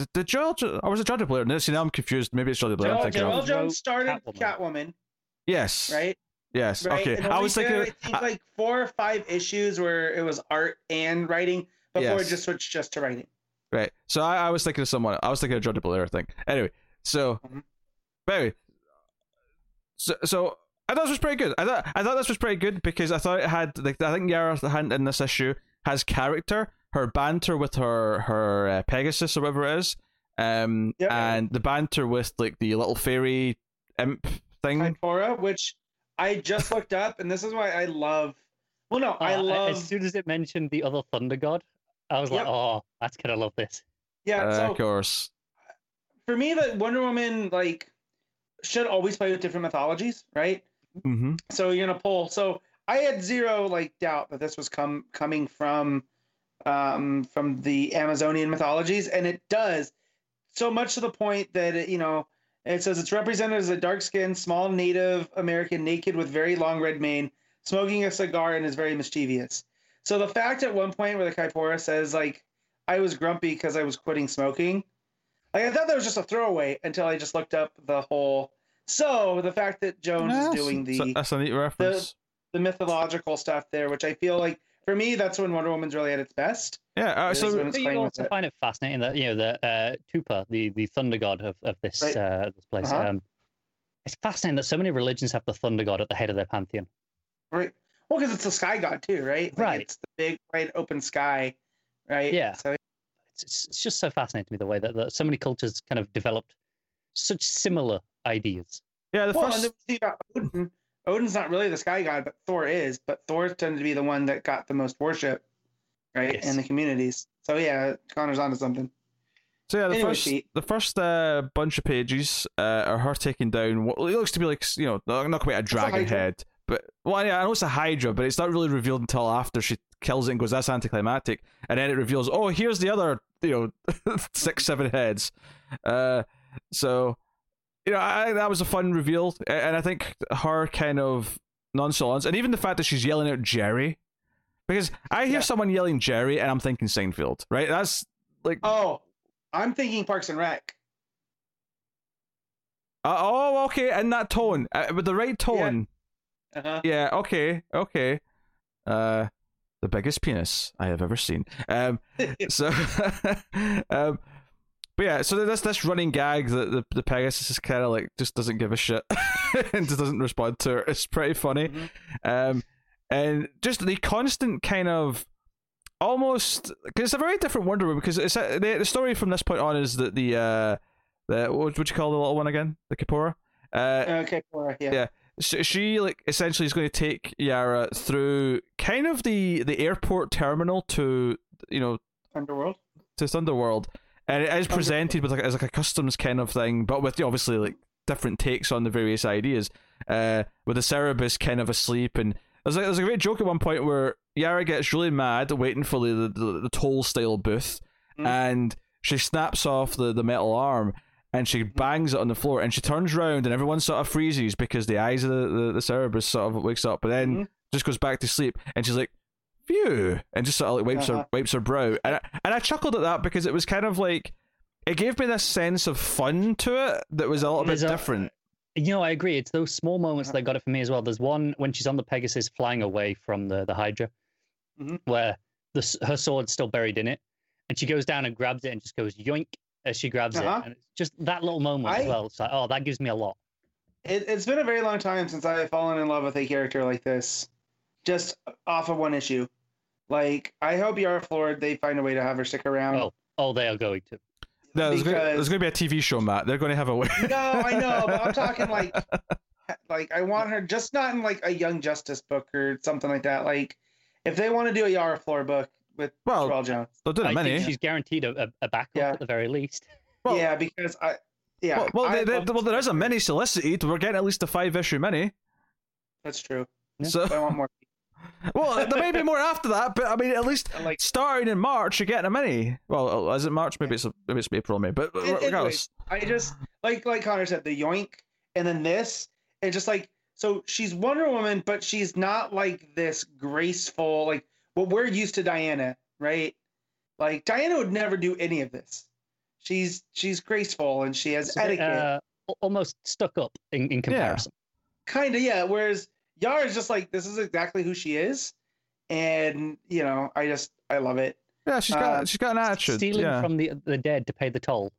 Did, did Joel, or was it Jordan Blair? No, see, now I'm confused. Maybe it's Jordan Blair. I'm thinking of. Joel of. Jones started Catwoman. Catwoman, Yes. right? Yes. Right. Okay. I only was did, thinking. I think like four or five issues where it was art and writing before Yes. it just switched just to writing. Right. So I, I was thinking of someone. I was thinking of Jordan Blair thing. Anyway, so, Mhm. but anyway, so so I thought this was pretty good. I thought I thought this was pretty good because I thought it had like I think Yara Hunt in this issue has character. Her banter with her her uh, Pegasus or whatever it is, um, Yep. and the banter with like the little fairy imp thing. Kaipora, which I just looked up, and this is why I love. Well, no, I Uh, love. As soon as it mentioned the other Thunder God, I was like, oh, that's gonna love this. Yeah, Uh, so of course. for me, the Wonder Woman like should always play with different mythologies, right? hmm So you're gonna pull. So I had zero like doubt that this was come coming from um from the Amazonian mythologies, and it does so much to the point that it, you know it says it's represented as a dark-skinned, small Native American, naked with very long red mane, smoking a cigar, and is very mischievous. So the fact at one point where the Kaipora says like I was grumpy because I was quitting smoking, like I thought that was just a throwaway until I just looked up the whole. So the fact that Jones is doing the that's a neat reference. the mythological stuff there, which I feel like for me that's when Wonder Woman's really at its best. yeah, uh, it is so when it's you also find it fascinating that you know the uh, Tupa, the the thunder god of, of this Right. uh, this place. Uh-huh. Um, it's fascinating that so many religions have the thunder god at the head of their pantheon. Right. Well, because it's the sky god too, right? Like, Right. It's the big, wide open sky, right? Yeah. So It's, it's, it's just so fascinating to me the way that, that so many cultures kind of developed such similar ideas. yeah, the well, first and then we see about Odin. Odin's not really the sky god, but Thor is. But Thor tended to be the one that got the most worship, right, Yes. in the communities. So yeah, Connor's onto something. So yeah, the Anyway, first the first uh, bunch of pages uh, are her taking down what it looks to be like you know not quite a dragon Hydra. head, but well yeah, I know it's a Hydra, but it's not really revealed until after she kills it and goes that's anticlimactic, and then it reveals oh here's the other you know six seven heads, uh, so you know I, that was a fun reveal, and I think her kind of nonchalance and even the fact that she's yelling out Jerry, because I hear Yeah. someone yelling Jerry and I'm thinking Seinfeld, right? That's like Oh, I'm thinking Parks and Rec. Uh, oh, okay, in that tone, uh, with the right tone. Uh-huh. Yeah. okay, okay. Uh, the biggest penis I have ever seen. Um, so, um, but yeah, so this this running gag that the the Pegasus is kind of like just doesn't give a shit and just doesn't respond to her. It's pretty funny. Mhm. Um, and just the constant kind of almost because it's a very different Wonder Woman because it's a, the the story from this point on is that the uh the what would you call the little one again the Kapora uh Okay, Cora, yeah. Yeah. so she like essentially is going to take Yara through kind of the the airport terminal to you know Underworld. to Thunderworld, and it is presented with like as like a customs kind of thing, but with you know, obviously like different takes on the various ideas. Uh, with the Cerberus kind of asleep, and there's like there's a great joke at one point where Yara gets really mad waiting for the the, the toll style booth, Mm. and she snaps off the the metal arm. And she bangs it on the floor, and she turns around, and everyone sort of freezes because the eyes of the, the, the Cerberus sort of wakes up, but then Mhm. just goes back to sleep, and she's like, "Phew," and just sort of like wipes her Uh-huh. wipes her brow, and I, and I chuckled at that because it was kind of like it gave me this sense of fun to it that was a little bit a- different. You know, I agree. It's those small moments that got it for me as well. There's one when she's on the Pegasus flying away from the, the Hydra, Mhm. where the, her sword's still buried in it, and she goes down and grabs it and just goes yoink as she grabs Uh-huh. it. And it's just that little moment I- as well. It's like, oh, that gives me a lot. It, it's been a very long time since I have fallen in love with a character like this, just off of one issue. Like, I hope Yara Flor, they find a way to have her stick around. Oh, oh, they are going to. No, there's, gonna, because- there's gonna be a TV show, Matt. They're going to have a way. No, I know, but I'm talking like, like I want her just not in like a Young Justice book or something like that. Like, if they want to do a Yara Flor book with Well, Joëlle Jones, they'll do I it think many. she's guaranteed a, a, a backup Yeah. at the very least. Well, yeah, because I, yeah, well, well, I they, they, well, there this is a character. mini solicited. We're getting at least a five issue mini. That's true. Yeah. So, I want more. Well, there may be more after that, but I mean, at least like starting in March, you're getting a mini. Well, is it March? Maybe it's maybe it's April, May. But It- anyways, regardless, I just like like Connor said, the yoink, and then this, and just like so she's Wonder Woman, but she's not like this graceful, like what we're used to Diana, right? Like Diana would never do any of this. She's she's graceful and she has It's a bit, etiquette, uh, almost stuck up in, in comparison. kind of yeah. Whereas Yara's just like this is exactly who she is, and you know I just I love it. yeah, she's got uh, she's got an attitude. Stealing yeah. from the the dead to pay the toll.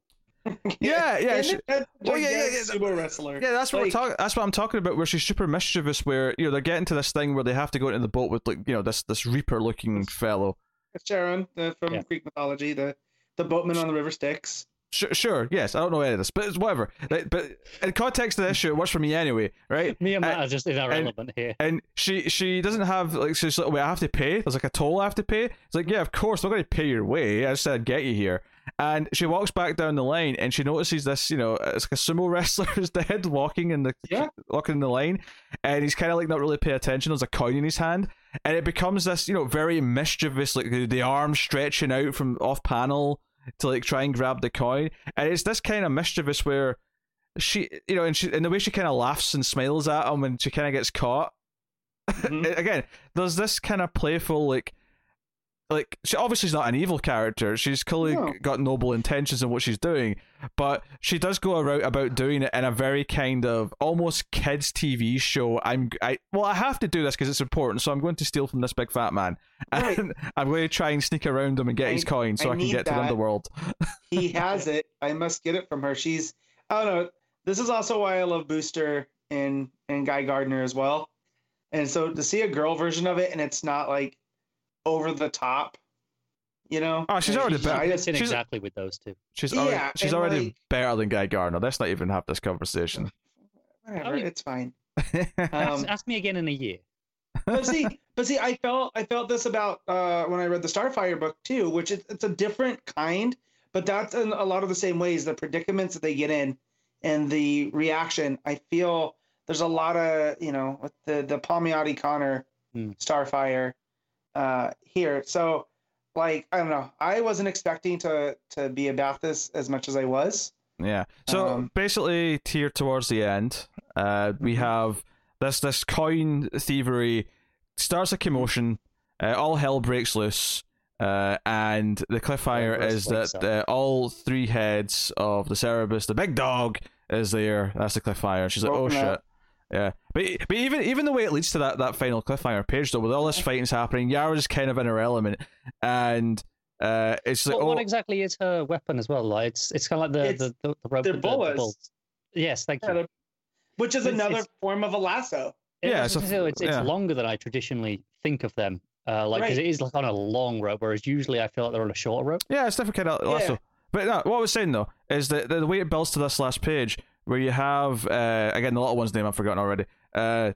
Yeah, yeah, she- Well, yeah, yeah, yeah, sumo wrestler. Yeah, that's what Like- we're talking. That's what I'm talking about. Where she's super mischievous. Where you know they're getting to this thing where they have to go into the boat with like you know this this reaper looking fellow. It's Charon the, from Yeah. Greek mythology, the the boatman on the river Styx. Sure, sure, yes, I don't know any of this, but it's whatever. Like, but in context of this show, it works for me anyway, right? Me and Matt are just irrelevant here. And she she doesn't have like she's like, wait, I have to pay. There's like a toll I have to pay. It's like, yeah, of course, I'm not going to pay your way. I just said I'd get you here. And she walks back down the line, and she notices this, you know, it's like a sumo wrestler's dead walking in the Yeah. walking in the line, and he's kind of like not really paying attention. There's a coin in his hand, and it becomes this, you know, very mischievous, like the, the arm stretching out from off panel to like try and grab the coin, and it's this kind of mischievous where she, you know, and she, and the way she kind of laughs and smiles at him when she kind of gets caught. Mhm. Again, there's this kind of playful, like, like she obviously is not an evil character. She's clearly No. got noble intentions in what she's doing, but she does go around about doing it in a very kind of almost kids TV show. I'm, I well, I have to do this because it's important, so I'm going to steal from this big fat man, Right. and I'm going to try and sneak around him and get I- his coin so I, I can get to the that. underworld. he has it. I must get it from her. She's I don't know. This is also why I love Booster and and Guy Gardner as well. And so to see a girl version of it and it's not like over the top, you know. Oh, she's already she- better. I Fits just- in she's- exactly with those two. She's Yeah, she's already like- better than Guy Gardner. Let's not even have this conversation. whatever, I mean- it's fine. Ask, Um, ask me again in a year. but see, but see, I felt I felt this about uh, when I read the Starfire book too, which is it's a different kind, but that's in a lot of the same ways. The predicaments that they get in and the reaction. I feel there's a lot of you know with the the Palmiotti Conner Hmm. Starfire uh, here. So like I don't know, I wasn't expecting to to be about this as much as I was. Yeah. So Um, basically, here towards the end, uh, we Mhm. have this this coin thievery starts a commotion. Uh, all hell breaks loose, uh, and the cliffhanger Cerberus is that uh, all three heads of the Cerberus, the big dog, is there. That's the cliffhanger. She's like, "Oh shit." up. Yeah, but but even even the way it leads to that, that final cliffhanger page though, with all this fighting's happening, Yara's kind of in her element, and uh, it's like What, oh what exactly is her weapon as well? Like it's it's kind of like the the, the, the rope they're with the- the boas. bolts. Yes, thank you. Yeah, the- which is It's- another it's- form of a lasso. Yeah, it's, it's a it's, f- it's, it's yeah. longer than I traditionally think of them. Uh, like 'cause Right. it is like on a long rope, whereas usually I feel like they're on a shorter rope. Yeah, it's different kind of Yeah. lasso. But no, what I was saying though is that the, the way it builds to this last page, where you have uh, again the little one's name I've forgotten already. Uh,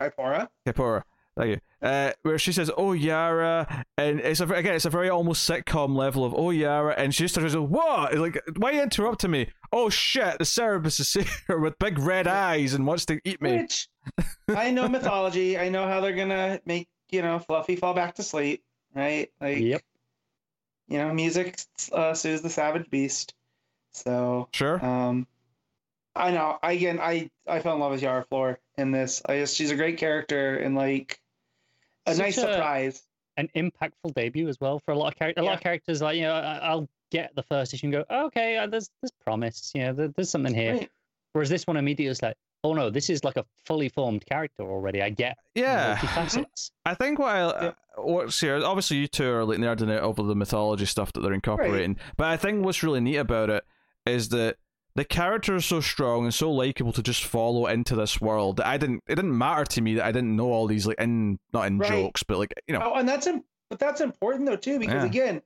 Kaipora. Kapora. Thank you. Uh, where she says, "Oh Yara," and it's a again, it's a very almost sitcom level of "Oh Yara," and she just starts going, "What? Like, why are you interrupting me? Oh shit, the Cerberus is here with big red eyes and wants to eat me." Which I know mythology. I know how they're gonna make you know Fluffy fall back to sleep, right? Like Yep. you know, music uh, soothes the savage beast. So Sure. um, I know. I, again, I I fell in love with Yara Flor in this. I just she's a great character and like a Such nice a- surprise. An impactful debut as well for a lot of characters. A lot of characters, like you know, I- I'll get the first issue and go, oh, okay, uh, there's there's promise. You know, there, there's something here. Right. Whereas this one immediately is like, oh no, this is like a fully formed character already. I get Yeah. multifacets. I think what I, Yep. what's here, obviously you two are like nerding out over the mythology stuff that they're incorporating, but I think what's really neat about it is that the character is so strong and so likable to just follow into this world that I didn't. It didn't matter to me that I didn't know all these like in not in Right. jokes, but like you know, Oh, and that's im- but that's important though too because Yeah. again,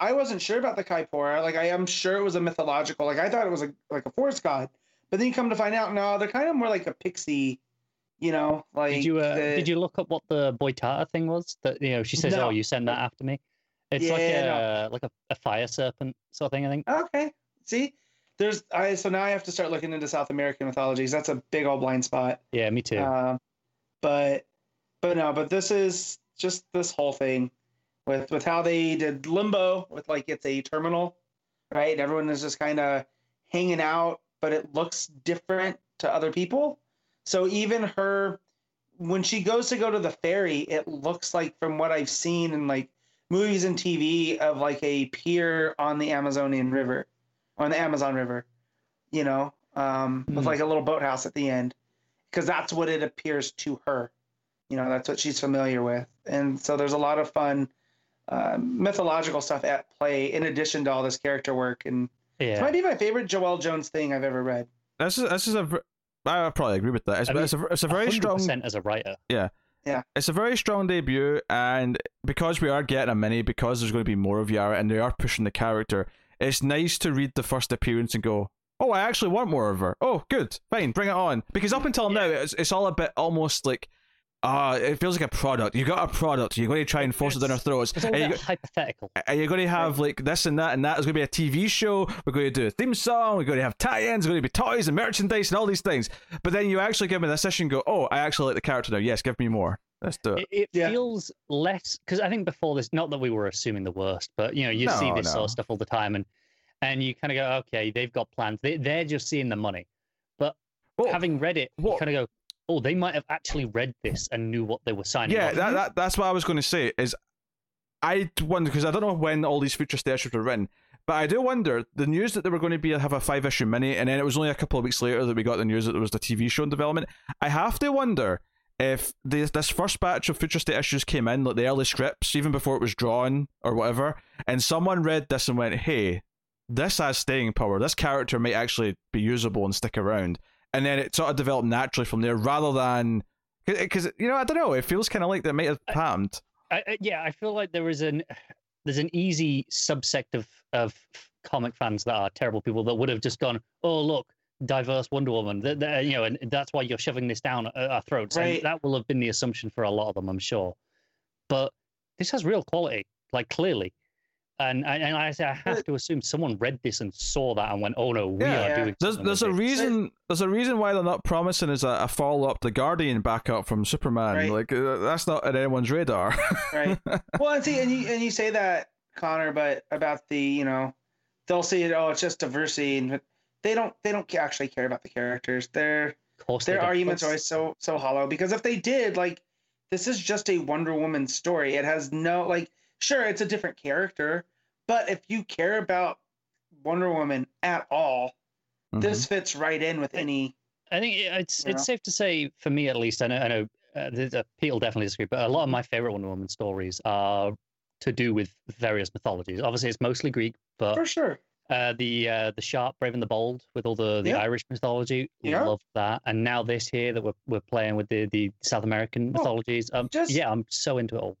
I wasn't sure about the Kaipora. Like I am sure it was a mythological. Like I thought it was a like a forest god, but then you come to find out, no, they're kind of more like a pixie. You know, like Did you uh, the- did you look up what the Boitata thing was? That you know, she says, No. "Oh, you sent that after me." It's like Yeah, a like a, a fire serpent sort of thing. I think. Okay, see, there's I so now I have to start looking into South American mythologies. That's a big old blind spot. Yeah, me too. Um, but but no, but this is just this whole thing with with how they did limbo with like it's a terminal, right? And everyone is just kind of hanging out, but it looks different to other people. So even her when she goes to go to the ferry, it looks like from what I've seen in like movies and TV of like a pier on the Amazonian River, on the Amazon River, you know, um, with Hmm. like a little boathouse at the end, because that's what it appears to her. You know, that's what she's familiar with, and so there's a lot of fun uh, mythological stuff at play in addition to all this character work, and it might be my favorite Joëlle Jones thing I've ever read. this is this is a. ver- I probably agree with that. It's, I mean, it's a it's a very strong 100% as a writer. Yeah, yeah. It's a very strong debut, and because we are getting a mini, because there's going to be more of Yara, and they are pushing the character, it's nice to read the first appearance and go, "Oh, I actually want more of her." Oh, good, fine, bring it on. Because up until now, it's it's all a bit almost like. Uh, it feels like a product. You got a product. You're going to try and force it down our throats. It's all And you, hypothetical. And you're going to have like this and that and that. There's going to be a TV show. We're going to do a theme song. We're going to have tie-ins. There's going to be toys and merchandise and all these things. But then you actually give me this issue and go, "Oh, I actually like the character now. Yes, give me more. Let's do it." It, it Yeah. feels less because I think before this, not that we were assuming the worst, but you know, you see No, this sort of stuff all the time, and and you kind of go, okay, they've got plans. They they're just seeing the money. But Well, having read it, what- you kind of go, oh, they might have actually read this and knew what they were signing. yeah, that, that that's what I was going to say. Is I wonder because I don't know when all these future stations were written, but I do wonder the news that they were going to be have a five issue mini, and then it was only a couple of weeks later that we got the news that there was the TV show in development. I have to wonder if this this first batch of future state issues came in, like the early scripts, even before it was drawn or whatever, and someone read this and went, "Hey, this has staying power. This character might actually be usable and stick around." And then it sort of developed naturally from there, rather than because you know I don't know. It feels kind of like that might have happened. I, I- yeah, I feel like there is an there's an easy subsect of of comic fans that are terrible people that would have just gone, oh look, diverse Wonder Woman, Th- th- you know, and that's why you're shoving this down our our throats. Right. And that will have been the assumption for a lot of them, I'm sure. But this has real quality, like clearly. And and, and I say I have to assume someone read this and saw that and went, oh no, we Yeah. are Yeah. doing. There's there's a with reason there's a reason why they're not promising is a, a follow up the Guardian backup from Superman. Right. Like uh, that's not on anyone's radar. right? well, and see, and you and you say that Connor, but about the you know, they'll see it. Oh, it's just diversity, and they don't they don't actually care about the characters. Their Of course they their arguments are always so so hollow because if they did, like, this is just a Wonder Woman story. It has no like, sure, it's a different character, but if you care about Wonder Woman at all, Mm-hmm. this fits right in with any. I think it's it's know? safe to say, for me at least, I know, I know uh, there's a, Pete will definitely disagree, but a lot of my favorite Wonder Woman stories are to do with various mythologies. Obviously, it's mostly Greek, but For sure. Uh, the uh, the sharp, brave, and the bold with all the, the Yeah. Irish mythology, Yeah. love that. And now this here that we're we're playing with the, the South American Oh, mythologies. Um, just- yeah, I'm so into it all.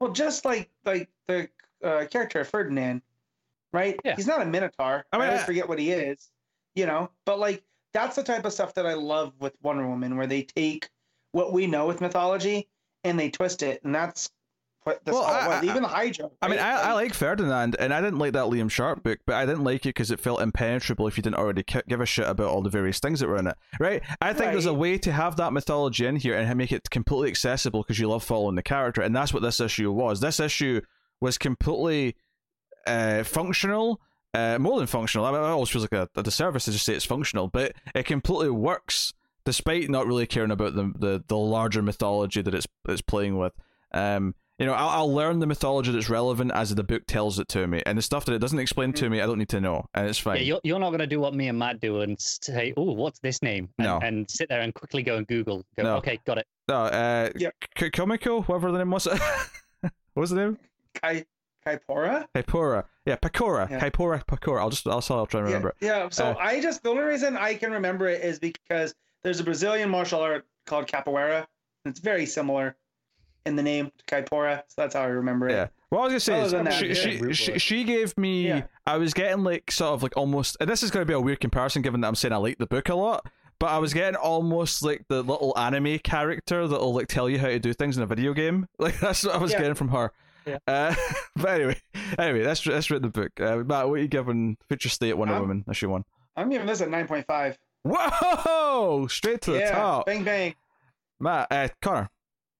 Well, just like like the uh, character of Ferdinand, right? Yeah. He's not a minotaur. I I, mean, always I- forget what he is, you know. But like that's the type of stuff that I love with Wonder Woman, where they take what we know with mythology and they twist it, and that's Well, I-. I- Even the Hydra. I mean. I, I like Ferdinand, and I didn't like that Liam Sharp book, but I didn't like it because it felt impenetrable if you didn't already give a shit about all the various things that were in it, right? I think there's a way to have that mythology in here and make it completely accessible because you love following the character, and that's what this issue was. This issue was completely uh, functional, uh, more than functional. I mean, it always feels like a, a disservice to just say it's functional, but it completely works despite not really caring about the the, the larger mythology that it's it's playing with. Um, you know, I'll, I'll learn the mythology that's relevant as the book tells it to me, and the stuff that it doesn't explain to me, I don't need to know, and it's fine. Yeah, you're, you're not going to do what me and Matt do and say, "Oh, what's this name?" And, No. and sit there and quickly go and Google. Go, No. okay, got it. no, uh, Yeah. K- Komiko, whatever the name was. what was the name? Kai Kaipora. Hypora. Yeah, Pecora. Yeah. Hypora Pecora. I'll just, I'll, I'll try and Yeah, remember it. yeah. So Uh, I just the only reason I can remember it is because there's a Brazilian martial art called capoeira. It's very similar in the name to Kaipora, so that's how I remember it. Yeah. What I was gonna say Other is than that, she, yeah. she, she, she gave me Yeah. I was getting like sort of like almost and this is gonna be a weird comparison given that I'm saying I like the book a lot, but I was getting almost like the little anime character that'll like tell you how to do things in a video game. Like that's what I was Yeah. getting from her. Yeah. Uh, but anyway, anyway, that's that's written the book. Uh, Matt, what are you giving Future State Wonder I'm- Woman issue one? I'm giving this a 9.5. Whoa! Straight to the yeah, top. bang bang. Matt, uh, Connor.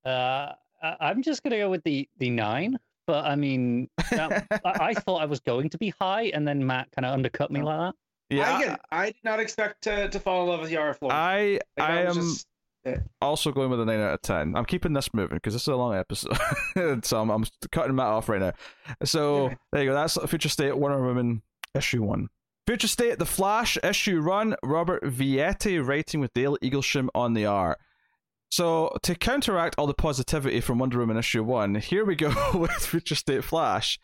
Uh, I- I'm just gonna go with the the nine. But I mean, um, I, I thought I was going to be high, and then Matt kind of undercut me like that. Yeah, I, again, I did not expect to, to fall in love with Yara Flor. I Like, I that am just- also going with a 9 out of 10. I'm keeping this moving because this is a long episode. so I'm, I'm cutting Matt off right now. So Okay. there you go. That's Future State Wonder Woman issue 1. Future State The Flash issue run. Robert Vietti writing with Dale Eaglesham on the art. So to counteract all the positivity from Wonder Woman issue 1, here we go with Future State Flash.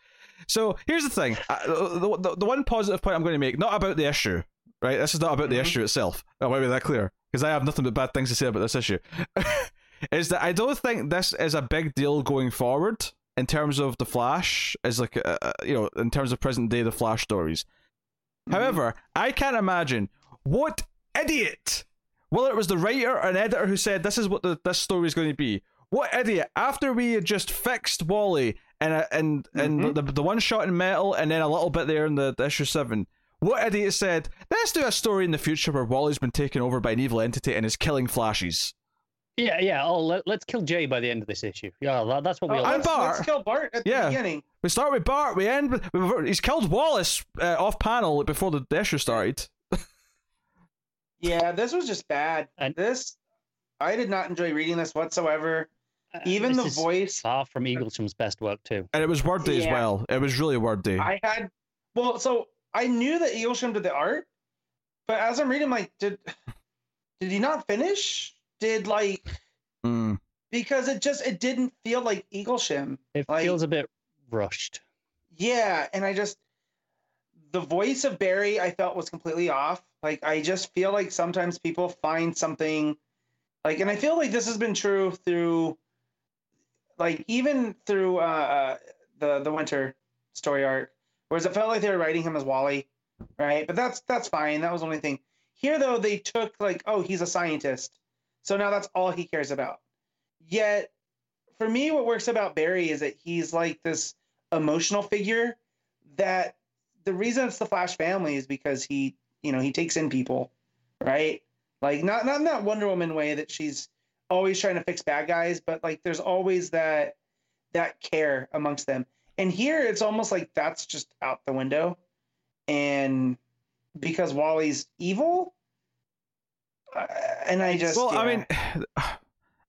So here's the thing. Uh, the, the, the one positive point I'm going to make, not about the issue, right? This is not about the Mhm. issue itself. I want to be that clear because I have nothing but bad things to say about this issue. is that I don't think this is a big deal going forward in terms of the Flash as like uh, uh, you know in terms of present day the Flash stories. Mm-hmm. However, I can't imagine what idiot, whether it was the writer or an editor who said this is what the, this story is going to be. What idiot? After we had just fixed Wally and uh, and and Mhm. the the one shot in metal and then a little bit there in the, the issue seven. What idiot said? Let's do a story in the future where Wally's been taken over by an evil entity and is killing Flashes. Yeah, yeah. Oh, let, let's kill Jay by the end of this issue. Yeah, that, that's what we Oh, all. I'm Bart. let's kill Bart at Yeah. the beginning. We start with Bart. We end with with- he's killed Wallace uh, off panel before the issue started. Yeah, this was just bad. And- this, I did not enjoy reading this whatsoever. Uh, Even this the is voice, far from Eaglesham's best work too. And it was wordy as well. It was really wordy. I had. Well, so I knew that Eaglesham did the art, but as I'm reading, I'm like, did did he not finish? Did like Mm. because it just it didn't feel like Eaglesham. It Like- feels a bit rushed. Yeah, and I just the voice of Barry I felt was completely off. Like I just feel like sometimes people find something like and I feel like this has been true through like even through uh, uh the the winter story arc whereas it felt like they were writing him as Wally, right? But that's that's fine. That was the only thing. Here though they took like oh he's a scientist. So now that's all he cares about. Yet for me what works about Barry is that he's like this emotional figure that the reason it's the Flash family is because he, you know, he takes in people, right? Like not not in that Wonder Woman way that she's always trying to fix bad guys, but like there's always that that care amongst them. And here it's almost like that's just out the window. And because Wally's evil, uh, and I just well, I mean,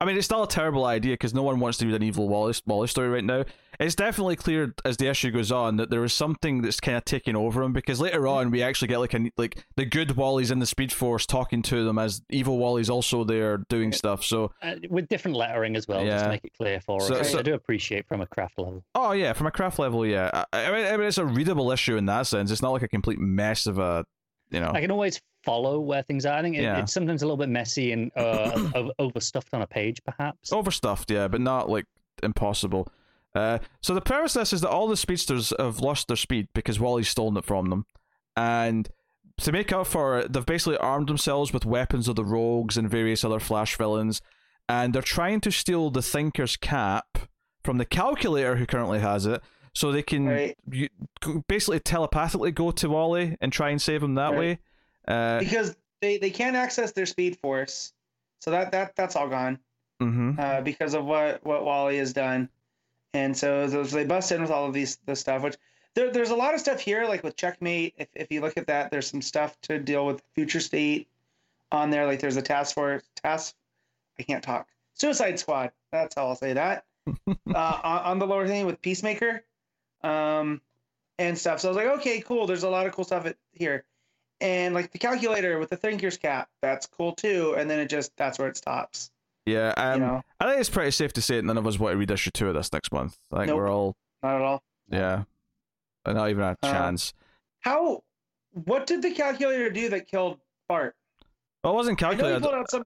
I mean, it's still a terrible idea because no one wants to read an evil Wallace story right now. It's definitely clear as the issue goes on that there is something that's kind of taking over him because later on we actually get like a like the good Wally's in the Speed Force talking to them as evil Wally's also there doing stuff. So Uh, with different lettering as well, just to make it clear for So- us. so- I do appreciate from a craft level. Oh yeah, from a craft level, yeah. I, I mean, I mean, it's a readable issue in that sense. It's not like a complete mess of a, you know. I can always follow where things are. I think it, Yeah. it's sometimes a little bit messy and uh, o- overstuffed on a page, perhaps. overstuffed, yeah, but not like impossible. Uh, so the premise of this is that all the speedsters have lost their speed because Wally's stolen it from them, and to make up for it, they've basically armed themselves with weapons of the Rogues and various other Flash villains, and they're trying to steal the Thinker's cap from the Calculator, who currently has it, so they can Right. you, basically telepathically go to Wally and try and save him that Right. way. Uh, because they, they can't access their speed force. So that, that that's all gone. mhm. uh, because of what what Wally has done. And so, so they bust in with all of these this stuff, which there, there's a lot of stuff here, like with Checkmate. If, if you look at that, there's some stuff to deal with Future State on there. Like there's a task force task. I can't talk. Suicide Squad. That's how I'll say that. uh, on, on the lower thing with Peacemaker, um, and stuff. So I was like, okay, cool. There's a lot of cool stuff at, here, and like the calculator with the Thinker's cap. That's cool too. And then it just that's where it stops. Yeah, um, you know, I think it's pretty safe to say that none of us want to read issue two of this next month. I think Nope. we're all not at all. Yeah. Uh, Not even a Uh, chance. How? What did the calculator do that killed Bart? well, it wasn't I know he calculated. some.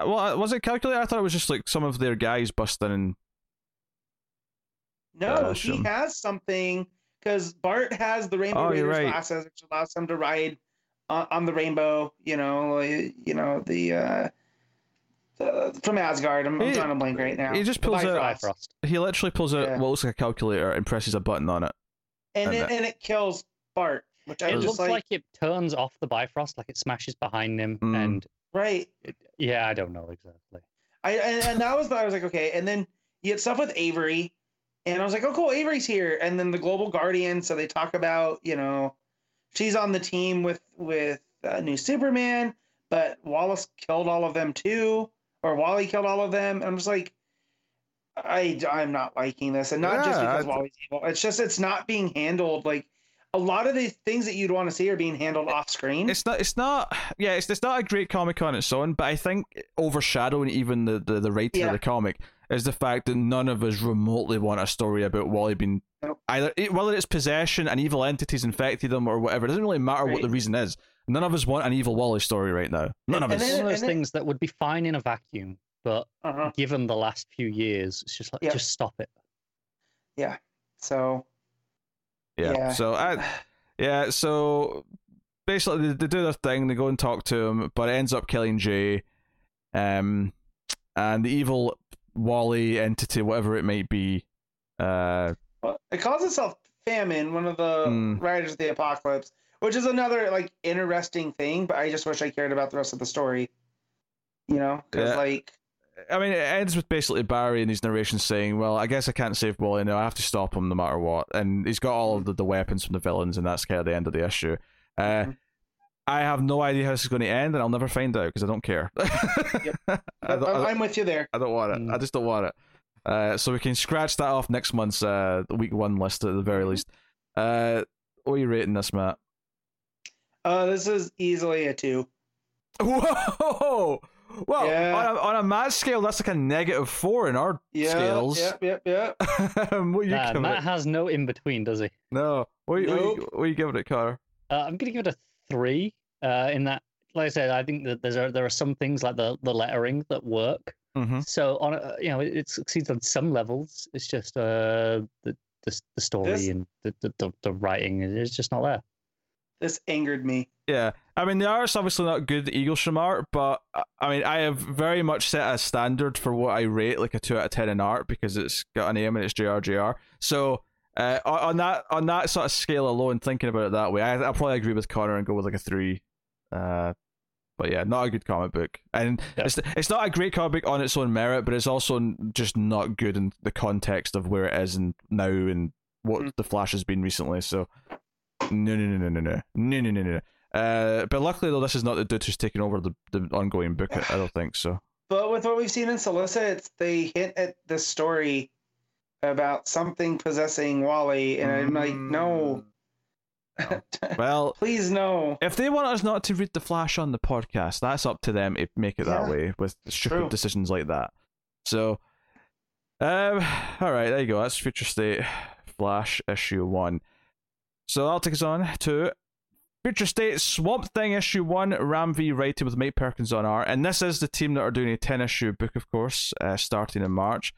Well, uh, was it calculated? I thought it was just like some of their guys busting in. No, Uh, he some- has something because Bart has the Rainbow Oh, you're Raiders right. glasses, which allows him to ride on, on the rainbow. You know, you know the. Uh, the from Asgard, I'm, I'm He- drawing a blank right now. he just pulls out- Bifrost. Bifrost. He literally pulls out Yeah. what looks like a calculator and presses a button on it. and and it, that- and it kills Bart, which I It looks like... like, it turns off the Bifrost, like it smashes behind him, Mm. and right. it, yeah, I don't know exactly. I and, and that was I was like okay, and then you had stuff with Avery, and I was like oh cool Avery's here, and then the Global Guardian. So they talk about you know she's on the team with with uh, New Superman, but Wallace killed all of them too, or Wally killed all of them. And I'm just like. I, I'm not liking this, and not just because I- Wally's evil. It's just it's not being handled like a lot of the things that you'd want to see are being handled off screen. It's not. It's not. Yeah, it's it's not a great comic on its own, but I think overshadowing even the the, the writing Yeah. of the comic is the fact that none of us remotely want a story about Wally being Nope. either e, whether it's possession and evil entities infected him or whatever. It doesn't really matter what the reason is. None of us want an evil Wally story right now. None of And us. It's one of those things that would be fine in a vacuum, but Uh-huh. given the last few years, it's just like Yeah. just stop it. Yeah. So Yeah. Yeah. So I, yeah. So basically, they, they do their thing. They go and talk to him, but it ends up killing Jay. Um, and the evil Wally entity, whatever it might be, uh, it calls itself Famine, one of the Mm. Riders of the Apocalypse, which is another like interesting thing. But I just wish I cared about the rest of the story. You know, because Yeah. like I mean, it ends with basically Barry in these narrations saying, "Well, I guess I can't save Wally now. I have to stop him no matter what." And he's got all of the, the weapons from the villains, and that's kind of the end of the issue. Uh, Mhm. I have no idea how this is going to end, and I'll never find out because I don't care. I, I'm, don't, I, don't, I'm with you there. I don't want it. I Mm. just don't want it. Uh, so we can scratch that off next month's uh, week one list at the very Mhm. least. Uh, what are you rating this, Matt? Uh, this is easily a two. Whoa! Well, Yeah. on, a, on a Matt scale, that's like a negative four in our Yeah, scales. Yep, yep, yep. what Nah, Matt it? has no in between, does he? No. What are you, what are you, what are you giving it, Connor? Uh, I'm gonna give it a three. Uh, in that, like I said, I think that there's a, there are some things like the the lettering that work. Mm-hmm. So on, a, you know, it, it succeeds on some levels. It's just uh the the, the story This- and the, the the the writing is just not there. This angered me. Yeah, I mean the art's obviously not good, the Eaglesham art, but uh, I mean I have very much set a standard for what I rate like a two out of ten in art because it's got a name and it's JRJR. So uh, on on that on that sort of scale alone, thinking about it that way, I, I'll probably agree with Connor and go with like a three. Uh, but yeah, not a good comic book, and Yeah. it's it's not a great comic book on its own merit, but it's also just not good in the context of where it is and now and what Mm. the Flash has been recently. So no, no, no, no, no, no, no, no, no, no. Uh, but luckily though, this is not the dude who's taking over the, the ongoing book. I I don't think so. But with what we've seen in Solicit, they hint at the story about something possessing Wally, and I'm like, no, Well, please no. if they want us not to read the Flash on the podcast, that's up to them to make it that way with stupid True. decisions like that. So, um, all right, there you go. That's Future State Flash issue one. So I'll take us on to Future State Swamp Thing issue one. Ram V writing with Mike Perkins on art, and this is the team that are doing a ten issue book, of course, uh, starting in March.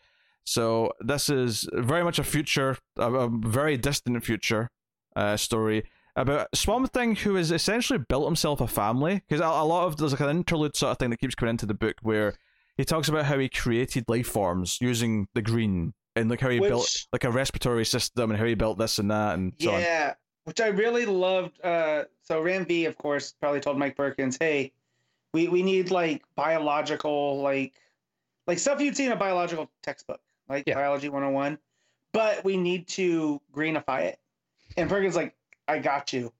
So this is very much a future, a, a very distant future uh, story about Swamp Thing, who has essentially built himself a family. Because a, a lot of there's like an interlude sort of thing that keeps coming into the book where he talks about how he created life forms using the green and like how he built like a respiratory system and how he built this and that and so on. Yeah, which I really loved. Uh, so Ram V, of course, probably told Mike Perkins, "Hey, we we need like biological, like like stuff you'd see in a biological textbook, like Yeah. biology 101, but we need to greenify it." And Perkins like, "I got you,"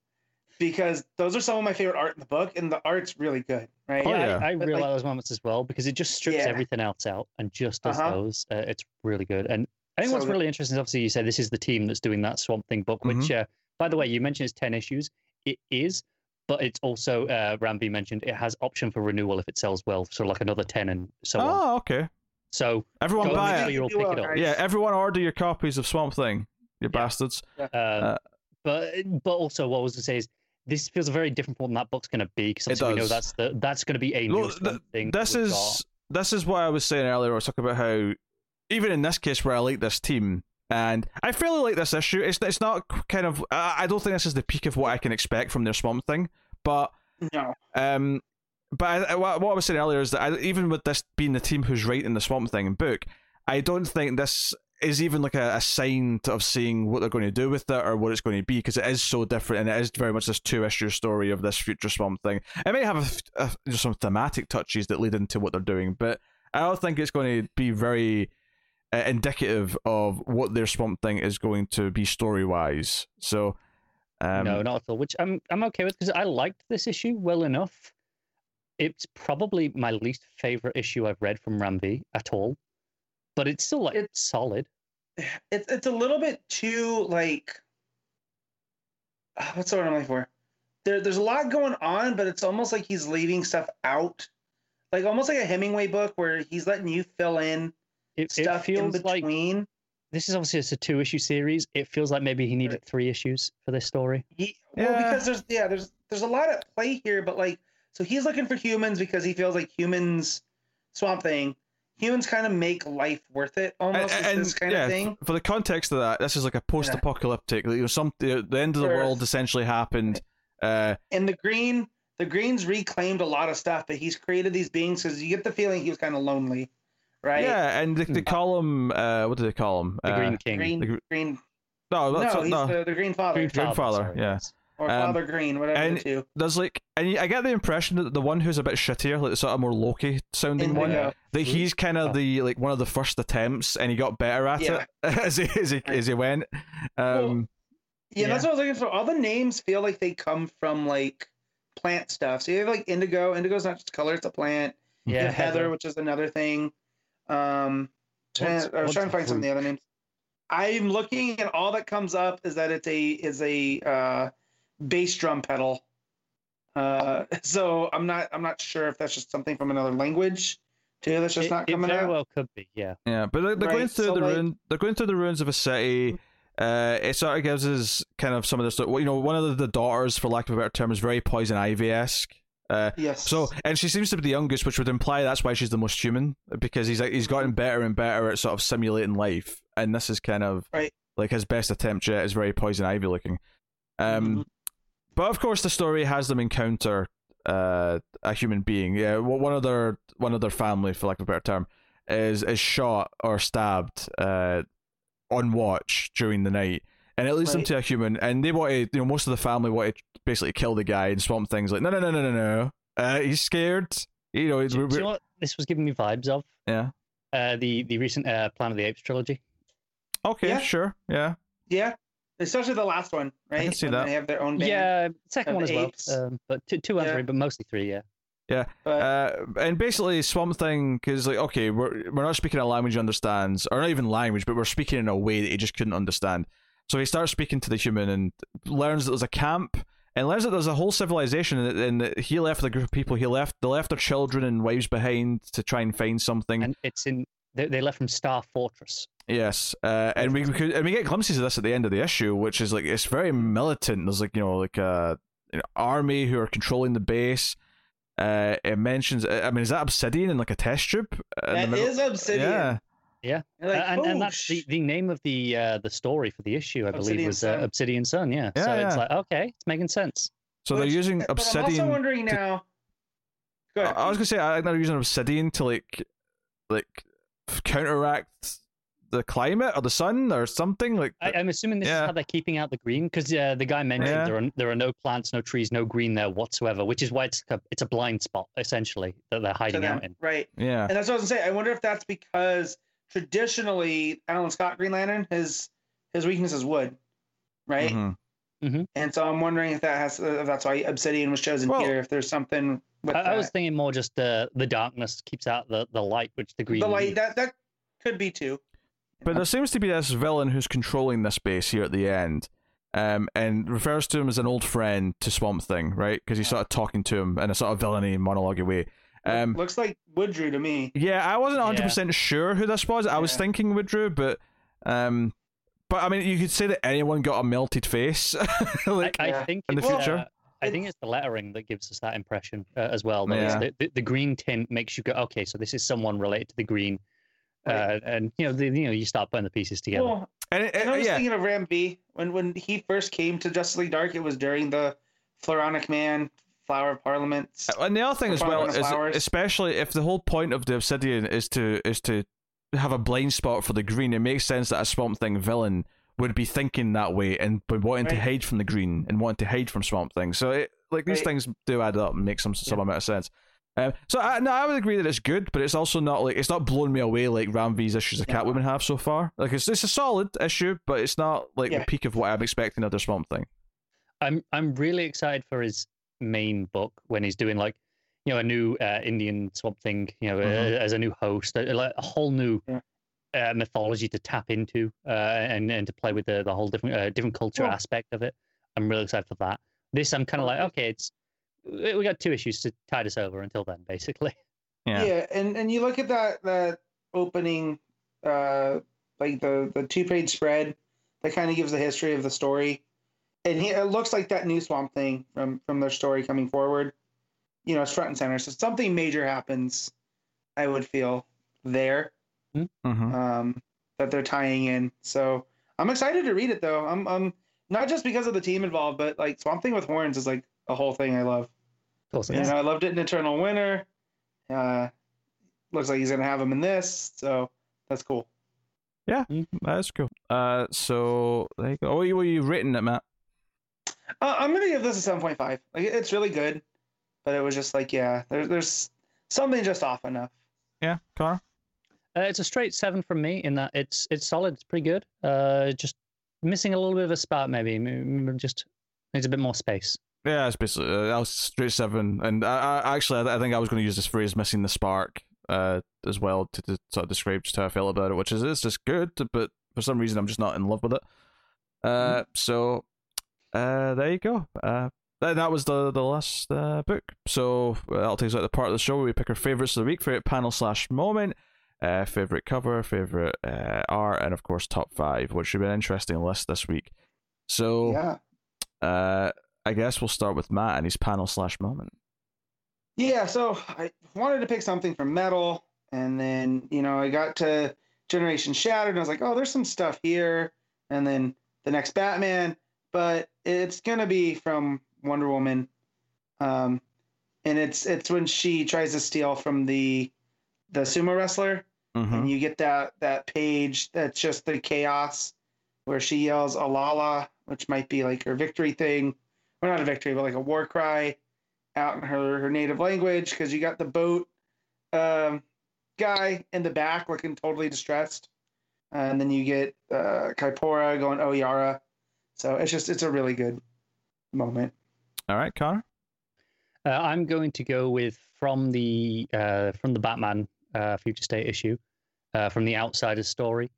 because those are some of my favorite art in the book, and the art's really good, right? Oh, yeah, yeah. I, I But, really like- like those moments as well because it just strips Yeah. everything else out and just does Uh-huh. those. Uh, it's really good. And I think So what's the- really interesting is obviously you said this is the team that's doing that Swamp Thing book, which, Mm-hmm. uh, by the way, you mentioned it's 10 issues. It is, but it's also, uh, Ram V mentioned, it has option for renewal if it sells well. So like another 10 and so on. Oh, okay. So Everyone buy it. sure you all pick it up. right? Yeah, everyone order your copies of Swamp Thing, you Yeah. bastards. Um, Uh, but but also what I was going to say is this feels a very different from what that book's going to be because It we know that's the that's going to be a new Look, Swamp thing. This is got. this is what I was saying earlier. I was talking about how even in this case where I like this team and I fairly like this issue. It's it's not kind of I I don't think this is the peak of what I can expect from their Swamp Thing, but No, um, but I, I- what I was saying earlier is that I, even with this being the team who's writing the Swamp Thing book, I don't think this is even like a, a sign of seeing what they're going to do with it or what it's going to be because it is so different and it is very much this two issue story of this future Swamp Thing. It may have a a, some thematic touches that lead into what they're doing, but I don't think it's going to be very uh, indicative of what their Swamp Thing is going to be story wise. So. Um, no, not at all. Which I'm I'm okay with because I liked this issue well enough. It's probably my least favorite issue I've read from Ram V at all, but it's still like It's- solid. it's it's a little bit too like what's the word I'm looking for? There, there's a lot going on, but it's almost like he's leaving stuff out, like almost like a Hemingway book where he's letting you fill in It, it stuff in feels like between. this is obviously it's a two issue series. It feels like maybe he needed Right. three issues for this story. He, well, Yeah. because there's yeah, there's there's a lot at play here, but like so he's looking for humans because he feels like humans Swamp Thing. humans kind of make life worth it almost And- and, this kind yeah, of thing. For the context of that, this is like a post-apocalyptic. You know, some the, the end of the Sure. world essentially happened. Uh, And the green, the green's reclaimed a lot of stuff, but he's created these beings because you get the feeling he was kind of lonely, right? Yeah, and they, they call him. Uh, what do they call him? The Uh, Green King. Green, The gr- green. No, that's No, not, he's no. the, the green father Green Grandfather, Father, sorry, yeah. yes. Or um, Father Green, whatever and- the two. There's like, and I get the impression that the one who's a bit shittier, like the sort of more Loki sounding one, Indigo. that he's kind of the like one of the first attempts, and he got better at Yeah. it as he as he, as he went. Um, Yeah, that's what I was looking for. All the names feel like they come from like plant stuff. So you have like indigo. Indigo's not just color; it's a plant. You Yeah, have heather, which is another thing. Um, What's- I was trying to a find some of the other names. I'm looking, and all that comes up is that it's a is a uh, bass drum pedal. Uh, so I'm not I'm not sure if that's just something from another language too. That's just it, not it coming very out. well could be. Yeah. Yeah, but they're, they're going through so, the like- ruin. They're going through the ruins of a city. Uh, it sort of gives us kind of some of this. You know, one of the, the daughters, for lack of a better term, is very poison ivy esque. Uh, Yes. so, and she seems to be the youngest, which would imply that's why she's the most human because he's like he's gotten better and better at sort of simulating life, and this is kind of Right. like his best attempt yet is very poison ivy looking. Um, Mhm. But of course, the story has them encounter uh, a human being. Yeah, one one of their one of their family, for lack of a better term, is is shot or stabbed uh, on watch during the night, and it leads them to a human. And they want to, you know, most of the family want to basically kill the guy and Swamp Thing's like, no, no, no, no, no, no. Uh, he's scared. You know, he's, Do, do you know what this was giving me vibes of? yeah. Uh, the the recent uh, Planet of the Apes trilogy. Okay, Yeah. sure, yeah. yeah, especially the last one, right? I can see When that. They have their own band. Yeah, second one as well. Um, but two, two and Yeah. three, but mostly three. Yeah. But Uh, and basically, Swamp Thing, because like, okay, we're we're not speaking a language he understands, or not even language, but we're speaking in a way that he just couldn't understand. So he starts speaking to the human and learns that there's a camp, and learns that there's a whole civilization, and, and that he left the group of people. He left, they left their children and wives behind to try and find something. And it's in they, they left from Star Fortress. Yes, uh, and we, we could and we get glimpses of this at the end of the issue, which is like it's very militant. There's like you know like a an army who are controlling the base. Uh, it mentions. I mean, is that Obsidian in like a test tube? in the that middle? is Obsidian. Yeah, Yeah, like, Uh, and, and that's "Oh, the, the name of the uh, the story for the issue, I believe, Obsidian was uh, Obsidian Sun. Yeah. Yeah, so yeah. it's like okay, it's making sense. so they're Which- using but I'm also wondering to- now. Go ahead. I was gonna say I think they're using Obsidian to like like counteract the climate or the sun or something like. I, I'm assuming this Yeah. is how they're keeping out the green because uh, the guy mentioned Yeah. there are there are no plants, no trees, no green there whatsoever, which is why it's a, it's a blind spot essentially that they're hiding them, out in. Right. yeah, And that's what I was gonna say. I wonder if that's because traditionally Alan Scott Green Lantern his his weakness is wood, right? Mhm. And so I'm wondering if that has if that's why Obsidian was chosen Well- here. If there's something with I, I was thinking more just uh, the darkness keeps out the, the light, which the green. the light needs. that that could be too. But there seems to be this villain who's controlling this base here at the end, um, and refers to him as an old friend to Swamp Thing, right? Because he's sort of talking to him in a sort of villainy monologue way. Um, Looks like Woodrue to me. yeah, I wasn't Yeah. hundred percent sure who this was. I was thinking Woodrue, but um, but I mean, you could say that anyone got a melted face, like I, I Yeah. think in the it's, future. uh, I think it's the lettering that gives us that impression uh, as well. Yeah. The, the, the green tint makes you go, okay, so this is someone related to the green, uh, and you know, the, you know, you start putting the pieces together. Well, and, it, and I was yeah, thinking of Ram V when when he first came to Justice League Dark. It was during the Floronic Man Flower of Parliaments. And the other thing as well Farm on the is, Flowers. especially if the whole point of the Obsidian is to is to have a blind spot for the green, it makes sense that a Swamp Thing villain would be thinking that way and be wanting to Right. hide from the green and wanting to hide from Swamp Thing. So it, like these Right. things do add up and make some some amount of sense. Um, so I, no, I would agree that it's good, but it's also not like it's not blowing me away like Ram V's issues of Yeah. Catwoman have so far. Like it's it's a solid issue, but it's not like Yeah. the peak of what I'm expecting of the Swamp Thing. I'm I'm really excited for his main book when he's doing like you know a new uh, Indian Swamp Thing, you know, Mhm. uh, as a new host, a, a whole new Yeah. uh, mythology to tap into uh, and and to play with the the whole different uh, different culture Cool. aspect of it. I'm really excited for that. This I'm kind of like, okay, it's we we got two issues to tide us over until then, basically. Yeah. Yeah, and and you look at that that opening, uh, like the the two page spread that kind of gives the history of the story, and he, it looks like that new Swamp Thing from from their story coming forward. You know, it's front and center. So something major happens. I would feel there Mm-hmm. um, that they're tying in. So I'm excited to read it though. I'm, I'm not just because of the team involved, but like Swamp Thing with horns is like a whole thing I love. Of course, You know, I loved it in Eternal Winter. Uh, looks like he's gonna have him in this, so that's cool. Yeah, that's cool. Uh, so there you. Oh, what you you written it, Matt? Uh, I'm gonna give this a 7.5. Like it's really good, but it was just like yeah, there's there's something just off enough. Yeah, Connor. Uh, it's a straight seven from me in that it's it's solid. It's pretty good. Uh, just missing a little bit of a spark, maybe. M- m- Just needs a bit more space. Yeah, it's basically uh, that was straight seven, and I, I actually I, I think I was going to use this phrase "missing the spark" uh as well to, to sort of describe just how I feel about it, which is it's just good, but for some reason I'm just not in love with it. Uh, so uh, there you go. Uh, that, that was the the last uh, book. So uh, that'll take us out the part of the show where we pick our favorites of the week, favorite panel slash moment, uh, favorite cover, favorite uh, art, and of course top five, which should be an interesting list this week. So Yeah. uh, I guess we'll start with Matt and his panel slash moment. Yeah, so I wanted to pick something from metal, and then you know I got to Generation Shattered, and I was like, oh, there's some stuff here, and then the next Batman, but it's gonna be from Wonder Woman, um, and it's it's when she tries to steal from the the sumo wrestler, Mm-hmm. and you get that that page that's just the chaos where she yells Alala, which might be like her victory thing, or not a victory, but like a war cry out in her her native language because you got the boat um, guy in the back looking totally distressed, and then you get uh, Kaipora going oh Yara, so it's just it's a really good moment. All right, Connor. Uh, I'm going to go with from the uh, from the Batman uh, Future State issue, uh, from the Outsider's story,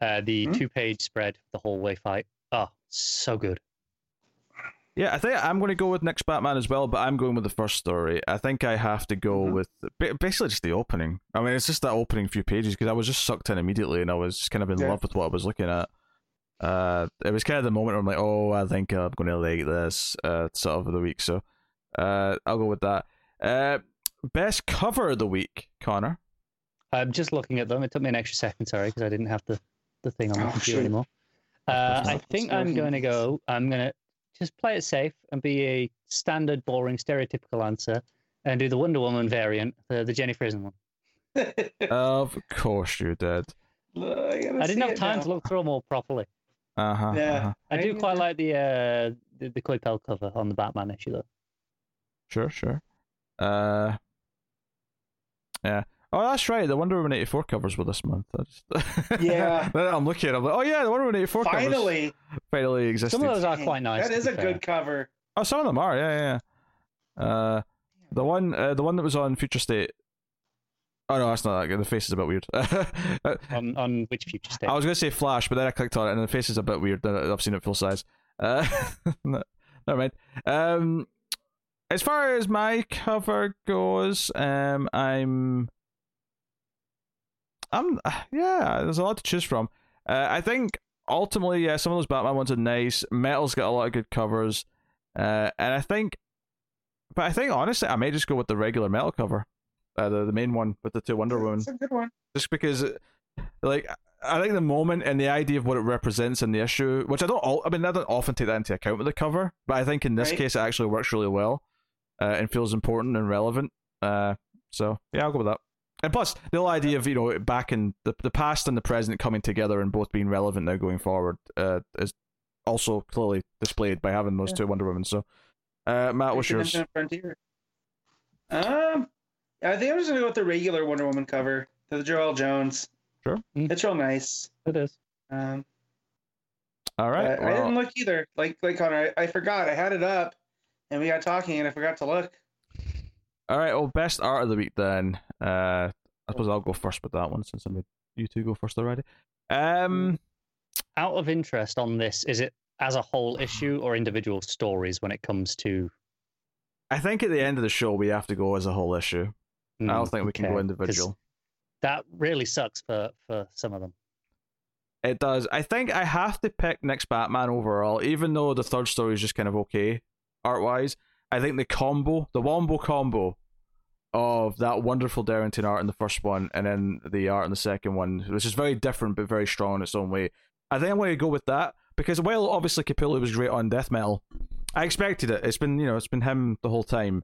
uh, the Hmm. two page spread, the hallway fight. Oh, so good. Yeah, I think I'm going to go with next Batman as well, but I'm going with the first story. I think I have to go Mhm. with basically just the opening. I mean, it's just that opening few pages because I was just sucked in immediately and I was just kind of in Yeah. love with what I was looking at. Uh, it was kind of the moment where I'm like, oh, I think I'm going to like this uh, sort of the week. So uh, I'll go with that. Uh, best cover of the week, Connor. I'm just looking at them. It took me an extra second, sorry, because I didn't have the, the thing on the Oh, computer shoot. anymore. Uh, I think I'm going to go. I'm going to just play it safe and be a standard, boring, stereotypical answer and do the Wonder Woman variant, the, the Jenny Frison one. Of course you did. I, I didn't have time to look through them all properly. Uh huh. Yeah. Uh-huh. I do quite like the uh the, the Coipel cover on the Batman issue though. Sure, sure. Uh, yeah. Oh, that's right. The Wonder Woman eighty four covers were this month. I just... Yeah. I'm looking. I'm like, oh yeah, the Wonder Woman eighty four covers Finally, finally existed. Some of those are quite nice. that to is be a fair. good cover. Oh, some of them are. Yeah, yeah. yeah. Uh, the one, uh, the one that was on Future State. Oh no, that's not that good. The face is a bit weird. on on which future state. I was gonna say Flash, but then I clicked on it, and the face is a bit weird. I've seen it full size. Uh, no, never mind. Um, as far as my cover goes, um, I'm, I'm, yeah. There's a lot to choose from. Uh, I think ultimately, yeah, some of those Batman ones are nice. Metal's got a lot of good covers, uh, and I think, but I think honestly, I may just go with the regular Metal cover, uh, the the main one with the two Wonder Woman It's a good one. just because like I think the moment and the idea of what it represents in the issue, which I don't, all, I mean, I don't often take that into account with the cover, but I think in this Right. case it actually works really well, uh, and feels important and relevant. Uh, so yeah, I'll go with that. And plus, the whole idea of you know back in the the past and the present coming together and both being relevant now going forward uh, is also clearly displayed by having those Yeah. two Wonder Women. So, uh, Matt, what's yours? Frontier. Um, I think I'm just gonna go with the regular Wonder Woman cover, the Joëlle Jones. Sure. Mm. It's real nice. It is. Um, All right. but I didn't look either. Like like Connor, I, I forgot. I had it up, and we got talking, and I forgot to look. All right. Well, best art of the week then. Uh, I suppose I'll go first with that one since I made you two go first already. Um, Out of interest on this, is it as a whole issue or individual stories when it comes to? I think at the end of the show we have to go as a whole issue. I don't Mm, think we can go individual. That really sucks for for some of them. It does. I think I have to pick next Batman overall, even though the third story is just kind of okay art wise. I think the combo, the Wombo combo, of that wonderful Derington art in the first one, and then the art in the second one, which is very different but very strong in its own way. I think I'm going to go with that because while obviously Capullo was great on death metal, I expected it. It's been you know it's been him the whole time.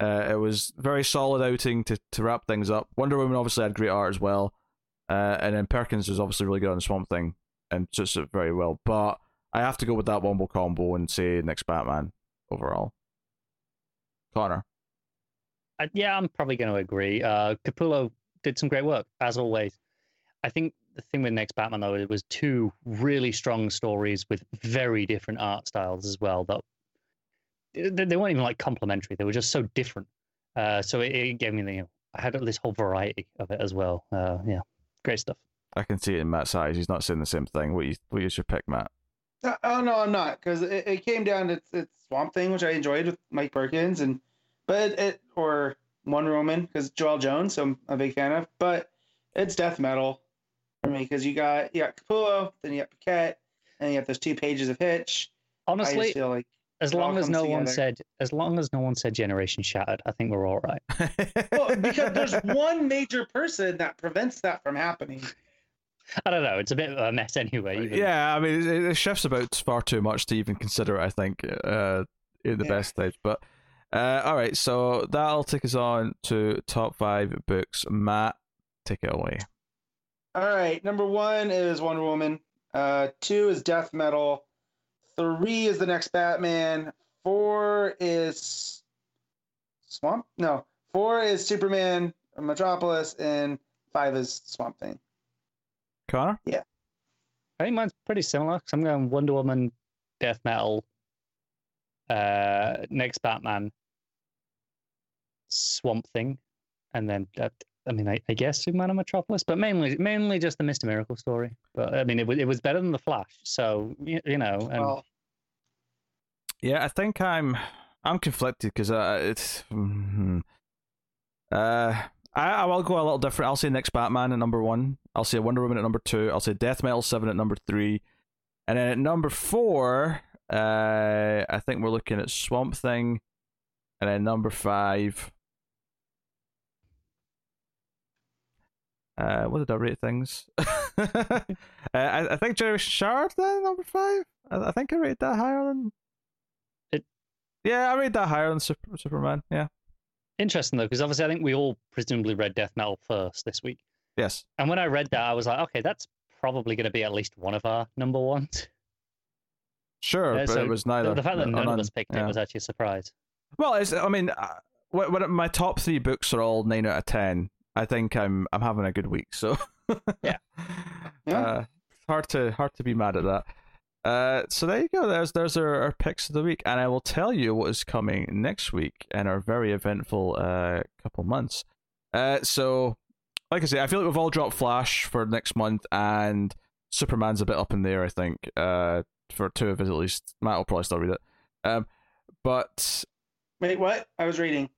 Uh, it was very solid outing to to wrap things up. Wonder Woman obviously had great art as well, uh, and then Perkins was obviously really good on Swamp Thing and just very well. But I have to go with that Wombo combo and say next Batman overall. Connor. Uh, yeah, I'm probably going to agree. Uh, Capullo did some great work as always. I think the thing with next Batman though, it was two really strong stories with very different art styles as well. That they, they weren't even like complementary; they were just so different. Uh, so it, it, gave me the you know, I had this whole variety of it as well. Uh, yeah, great stuff. I can see it in Matt's eyes. He's not saying the same thing. What you what you should pick, Matt? Uh, oh no, I'm not because it, it came down to it's Swamp Thing, which I enjoyed with Mike Perkins, and but it or Wonder Woman because Joëlle Jones, so I'm a big fan of. But it's death metal for me because you got you got Capullo, then you got Paquette, and you got those two pages of Hitch. Honestly, feel like as long as no together. one said as long as no one said Generation Shattered, I think we're all right. well, because there's one major person that prevents that from happening. I don't know. It's a bit of a mess anyway. Even. Yeah, I mean, it, it shifts about far too much to even consider. I think uh, in the yeah. best stage, but uh, all right. So that'll take us on to top five books. Matt, take it away. All right. Number one is Wonder Woman. Uh, two is Death Metal. Three is the next Batman. Four is Swamp. No, four is Superman, Metropolis, and five is Swamp Thing. Connor? Yeah. I think mine's pretty similar because I'm going Wonder Woman, Death Metal, uh, next Batman, Swamp Thing, and then uh, I mean I, I, guess Superman and Metropolis, but mainly mainly just the Mister Miracle story. But I mean it was it was better than the Flash, so you, you know. And... Well, yeah, I think I'm I'm conflicted because uh, it's. Mm-hmm. Uh, I, I will go a little different. I'll say next Batman at number one. I'll say Wonder Woman at number two. I'll say Death Metal Seven at number three, and then at number four, uh, I think we're looking at Swamp Thing, and then number five. Uh, what did I rate things? uh, I, I think Generation Shattered number five. I, I think I rated that higher than it. Yeah, I rated that higher than Super, Superman. Yeah. Interesting though, because obviously I think we all presumably read Death Metal first this week. Yes. And when I read that, I was like, okay, that's probably going to be at least one of our number ones. Sure, yeah, but so it was neither. The, the fact that none, of us picked yeah. it was actually a surprise. Well, it's, I mean, uh, when my top three books are all nine out of ten, I think I'm I'm having a good week. So yeah, yeah. Uh, hard to hard to be mad at that. Uh, so there you go. There's there's our, our, picks of the week, and I will tell you what is coming next week in our very eventful uh couple months. Uh, so like I say, I feel like we've all dropped Flash for next month, and Superman's a bit up in there. I think uh for two of us at least. Matt will probably still read it. Um, but wait, what? I was reading.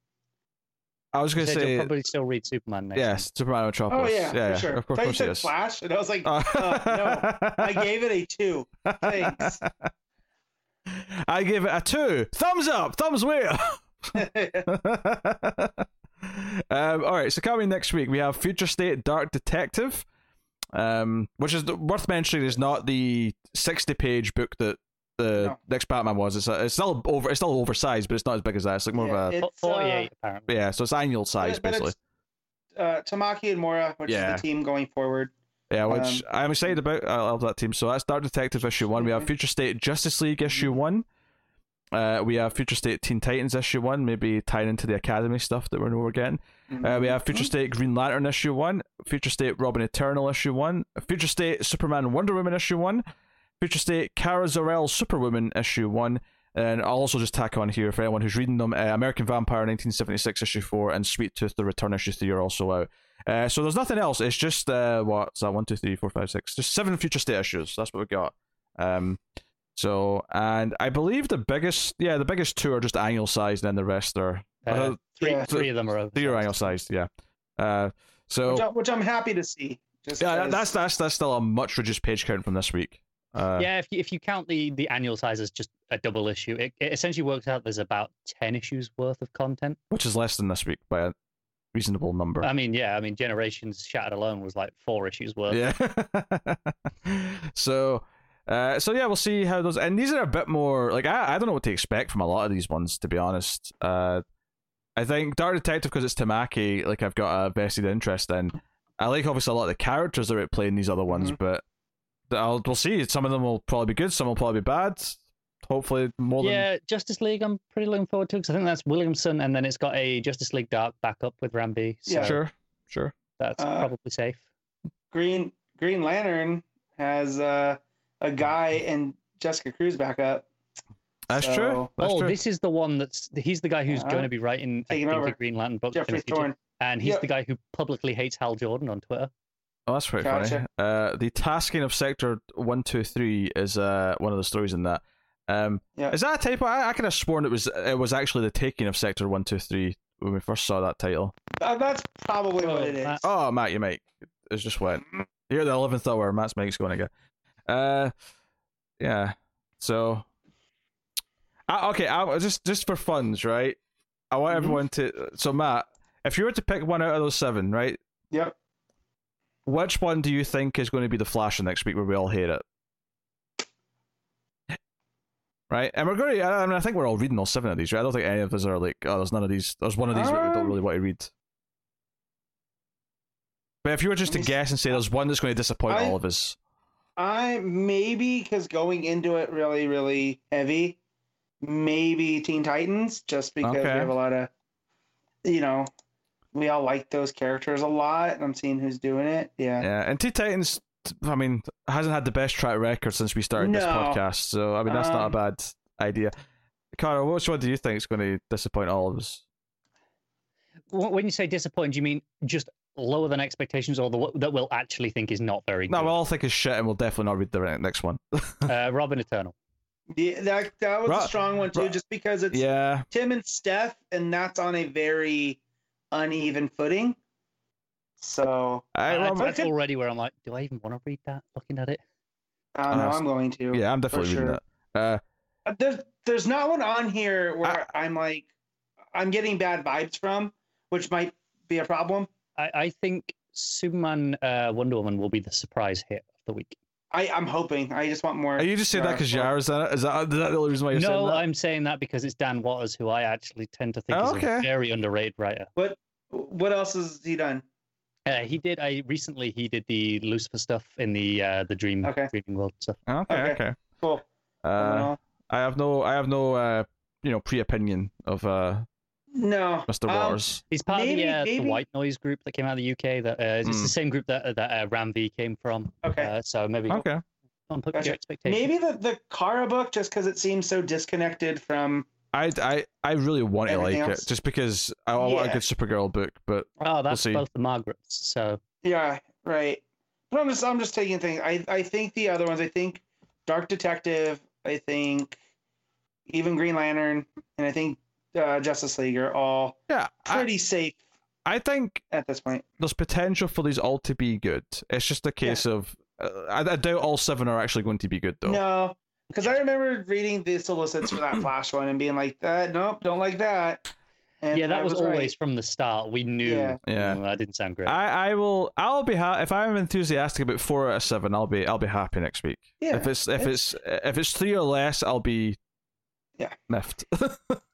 I was going to say probably still read Superman next. Yes, Superman Metropolis. Oh yeah, yeah, for sure. Of course, of course Flash, and I was like, uh, no, I gave it a two. Thanks. I give it a two. Thumbs up. Thumbs way up. um, all right, so coming next week, we have Future State Dark Detective, um, which is worth mentioning is not the sixty-page book that the no. next Batman was. It's, a, it's still over. It's still oversized, but it's not as big as that. It's like more yeah, of a forty-eight. Uh, apparently. Yeah, so it's annual size basically. Uh, Tamaki and Mora, which yeah. is the team going forward. Yeah, which um, I'm excited about. I love that team. So that's Dark Detective issue one. We have mm-hmm. Future State Justice League issue mm-hmm. one. Uh, we have Future State Teen Titans issue one, maybe tying into the Academy stuff that we know we're getting. Uh, we have Future mm-hmm. State Green Lantern issue one, Future State Robin Eternal issue one, Future State Superman Wonder Woman issue one, Future State Kara Zor-El Superwoman issue one, and I'll also just tack on here for anyone who's reading them. Uh, American Vampire 1976 issue four and Sweet Tooth the Return issue three are also out. Uh, so there's nothing else. It's just uh, what's that? One, two, three, four, five, six. Just seven Future State issues. That's what we got. Um, so and I believe the biggest, yeah, the biggest two are just annual sized, and then the rest are uh, uh three. Yeah. Three of them are three are annual sized. Yeah. Uh, so which, I, which I'm happy to see. yeah, that's that's that's still a much reduced page count from this week. Uh, yeah, if you, if you count the, the annual size as just a double issue, it, it essentially works out there's about 10 issues worth of content. Which is less than this week by a reasonable number. I mean, yeah, I mean, Generations Shattered alone was like four issues worth. yeah. so, uh, so yeah, we'll see how those. And these are a bit more like I, I don't know what to expect from a lot of these ones, to be honest. Uh, I think Dark Detective because it's Tamaki, like I've got a vested interest in. I like obviously a lot of the characters that are playing these other ones, Mhm. but I'll we'll see. Some of them will probably be good, some will probably be bad. Hopefully, more than Yeah, Justice League. I'm pretty looking forward to because I think that's Williamson, and then it's got a Justice League Dark backup with Ram V. So Yeah. sure, sure. that's Uh, probably safe. Green Green Lantern has uh, a guy and Jessica Cruz backup. That's So- true. That's oh, true. this is the one that's he's the guy who's Yeah. going to be writing I Taking think, over. the Green Lantern books in Geoffrey. Thorne. and he's Yep. the guy who publicly hates Hal Jordan on Twitter. Oh, that's pretty funny. Uh, the tasking of Sector One Two Three is uh one of the stories in that. Um, Yeah. is that a typo? I, I could have sworn it was it was actually the taking of Sector One Two Three when we first saw that title. Uh, that's probably what Oh, it is. that- Oh, Matt, you make it just went. You're the eleventh hour. Matt's mic's going again. Uh, yeah. So, I, okay. I just just for funds, right? I want Mhm. everyone to. So, Matt, if you were to pick one out of those seven, right? Yep. Which one do you think is going to be the Flash next week where we all hate it? Right, and we're going to. I mean, I think we're all reading all seven of these, right? I don't think any of us are like, oh, there's none of these. There's one of these that we don't Um, really want to read. But if you were just to guess and say there's one that's going to disappoint I- all of us, I maybe because going into it really, really heavy, maybe Teen Titans, just because Okay. we have a lot of, you know, we all like those characters a lot, and I'm seeing who's doing it. Yeah. yeah. And Teen Titans, I mean, hasn't had the best track record since we started this podcast, so I mean that's not a Um, bad idea. Carl, which one do you think is going to disappoint all of us? When you say disappointed, do you mean just lower than expectations, or the that we'll actually think is not very No, good? No, we'll all think is shit, and we'll definitely not read the next one. uh, Robin Eternal. Yeah, that that was Ru- a strong one too, Ru- just because it's yeah, Tim and Steph, and that's on a very uneven footing. So I, Uh, well, that's okay. already where I'm like, do I even want to read that? Looking at it, I don't know. Uh, I'm going to. yeah, I'm definitely reading sure. that. Uh, Uh, There's there's not one on here where I'm like I'm getting bad vibes from, which might be a problem. I, I think Superman, uh, Wonder Woman will be the surprise hit of the week. I I'm hoping. I just want more. are you just saying that because Yara Yara's in it? Is that, is that the only reason why you're saying No, that? I'm saying that because it's Dan Watters, who I actually tend to think Oh, is okay. a very underrated writer. What What else has he done? Uh, he did. I recently he did the Lucifer stuff in the uh, the Dream Okay. Dreaming World stuff. Okay, Okay. okay. Cool. I Uh. I have no, I have no, uh, you know, pre-opinion of uh, no. Mr. Um, Watters. He's part Maybe- of the, uh, the White Noise group that came out of the UK. That uh, it's Mm. the same group that that uh, Ram V came from. Okay. Uh, so maybe Okay. don't put Gotcha. your expectations. Maybe the the Kara book, just because it seems so disconnected from. I, I, I really want to like Everything it just because I, I want a good Supergirl book, but Oh, that's see. both the Margarets. So Yeah. Right. But I'm just I'm just taking things. I I think the other ones. I think Dark Detective. I think even Green Lantern, and I think uh, Justice League are all yeah, I, pretty safe I think at this point. there's potential for these all to be good. It's just a case of uh, I, I doubt all seven are actually going to be good though. No, because I remember reading the solicits for that Flash one and being like, "That nope, don't like that." And yeah, that I was, right. always from the start. We knew Yeah. Yeah. "Mm, that didn't sound great. I, I will I'll be ha- if I'm enthusiastic about four out of seven I'll be I'll be happy next week. Yeah, if it's if it's if it's three or less I'll be Yeah. miffed.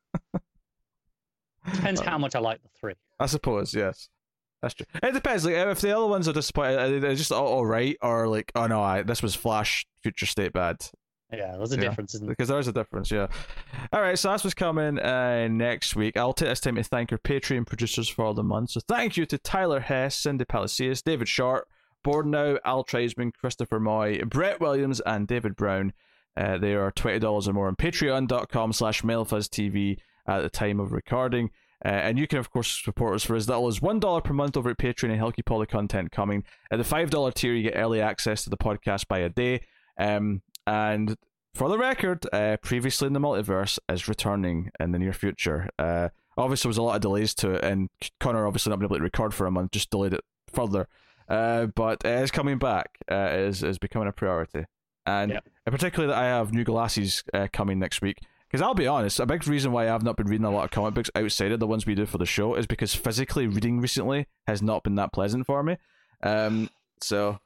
Depends how much I like the three. I suppose yes. That's true. It depends. Like if the other ones are disappointed, they're just all, all right, or like, oh no, I, this was Flash Future State bad. Yeah, there's a Yeah. difference, isn't there? Because there is a difference, yeah. All right, so that's what's coming uh, next week. I'll take this time to thank our Patreon producers for all the month. So thank you to Tyler Hess, Cindy Palacios, David Short, Bordenau, Al Treisman, Christopher Moy, Brett Williams, and David Brown. Uh, they are $20 or more on patreon.com slash mailfuzztv at the time of recording. Uh, and you can, of course, support us for as little as $1 per month over at Patreon and help keep all the content coming. At the $5 tier, you get early access to the podcast by a day. Um, and for the record, uh, previously in the multiverse is returning in the near future. Uh, obviously, there was a lot of delays to it, and Connor obviously not been able to record for a month, just delayed it further. Uh, but it is coming back. Uh, is is becoming a priority, and Yep. uh, particularly that I have new glasses uh, coming next week. Because I'll be honest, a big reason why I've not been reading a lot of comic books outside of the ones we do for the show is because physically reading recently has not been that pleasant for me. Um, so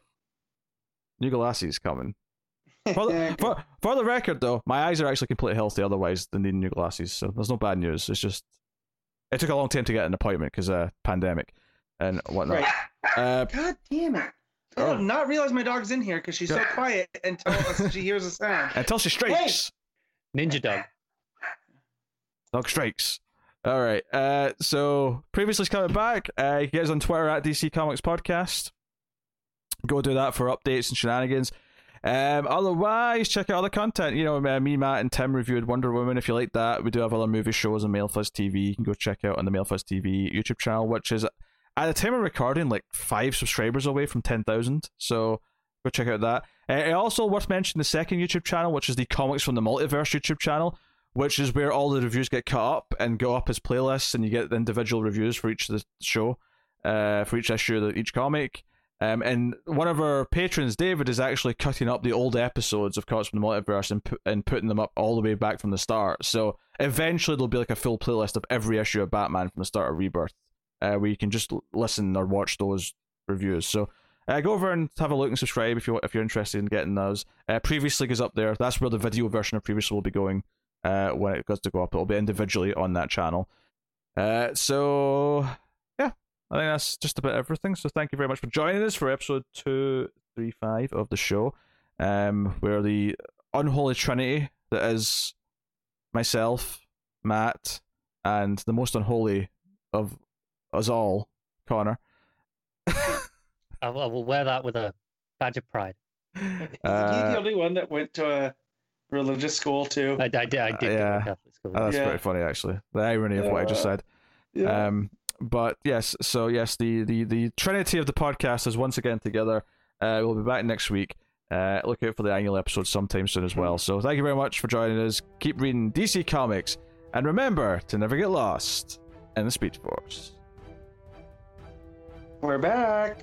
new glasses coming. For the, for, for the record, though, my eyes are actually completely healthy. Otherwise, than needing new glasses, so there's no bad news. It's just it took a long time to get an appointment because uh, pandemic and whatnot. Right. Uh, God damn it. I Oh. did not realize my dog's in here because she's so quiet until she hears a sound. until she strikes. Ninja Dog. Dog strikes. All right. Uh, so previously coming back. Uh, get us on Twitter at DC Comics Podcast. Go do that for updates and shenanigans. Um, otherwise, check out other content. You know, uh, me, Matt, and Tim reviewed Wonder Woman. If you like that, we do have other movie shows on Mailfuzz TV. You can go check out on the Mailfuzz TV YouTube channel, which is at the time of recording like five subscribers away from ten thousand. So go check out that. Uh, also worth mentioning the second YouTube channel, which is the Comics from the Multiverse YouTube channel which is where all the reviews get cut up and go up as playlists, and you get the individual reviews for each of the show, uh, for each issue of each comic. Um, and one of our patrons, David, is actually cutting up the old episodes of Comics from the Multiverse and pu- and putting them up all the way back from the start. So eventually there'll be like a full playlist of every issue of Batman from the start of Rebirth, uh, where you can just l- listen or watch those reviews. So uh, go over and have a look and subscribe if you if you're interested in getting those. Uh, previously goes up there. That's where the video version of previously will be going uh, when it goes to go up. It'll be individually on that channel. Uh, so yeah, I think that's just about everything. So thank you very much for joining us for episode two three five of the show, um, where the unholy trinity that is myself, Matt, and the most unholy of us all, Connor. I, will- wear that with a badge of pride. Is he Uh, the only one that went to a religious school too? I, I did. I did. go to yeah. Catholic school. Oh, that's Yeah. pretty funny, actually. The irony of what I just said. Yeah. Um, but yes, so yes, the the the trinity of the podcast is once again together. Uh, we'll be back next week. Uh, look out for the annual episode sometime soon as well. So thank you very much for joining us. Keep reading DC Comics, and remember to never get lost in the Speed Force. We're back.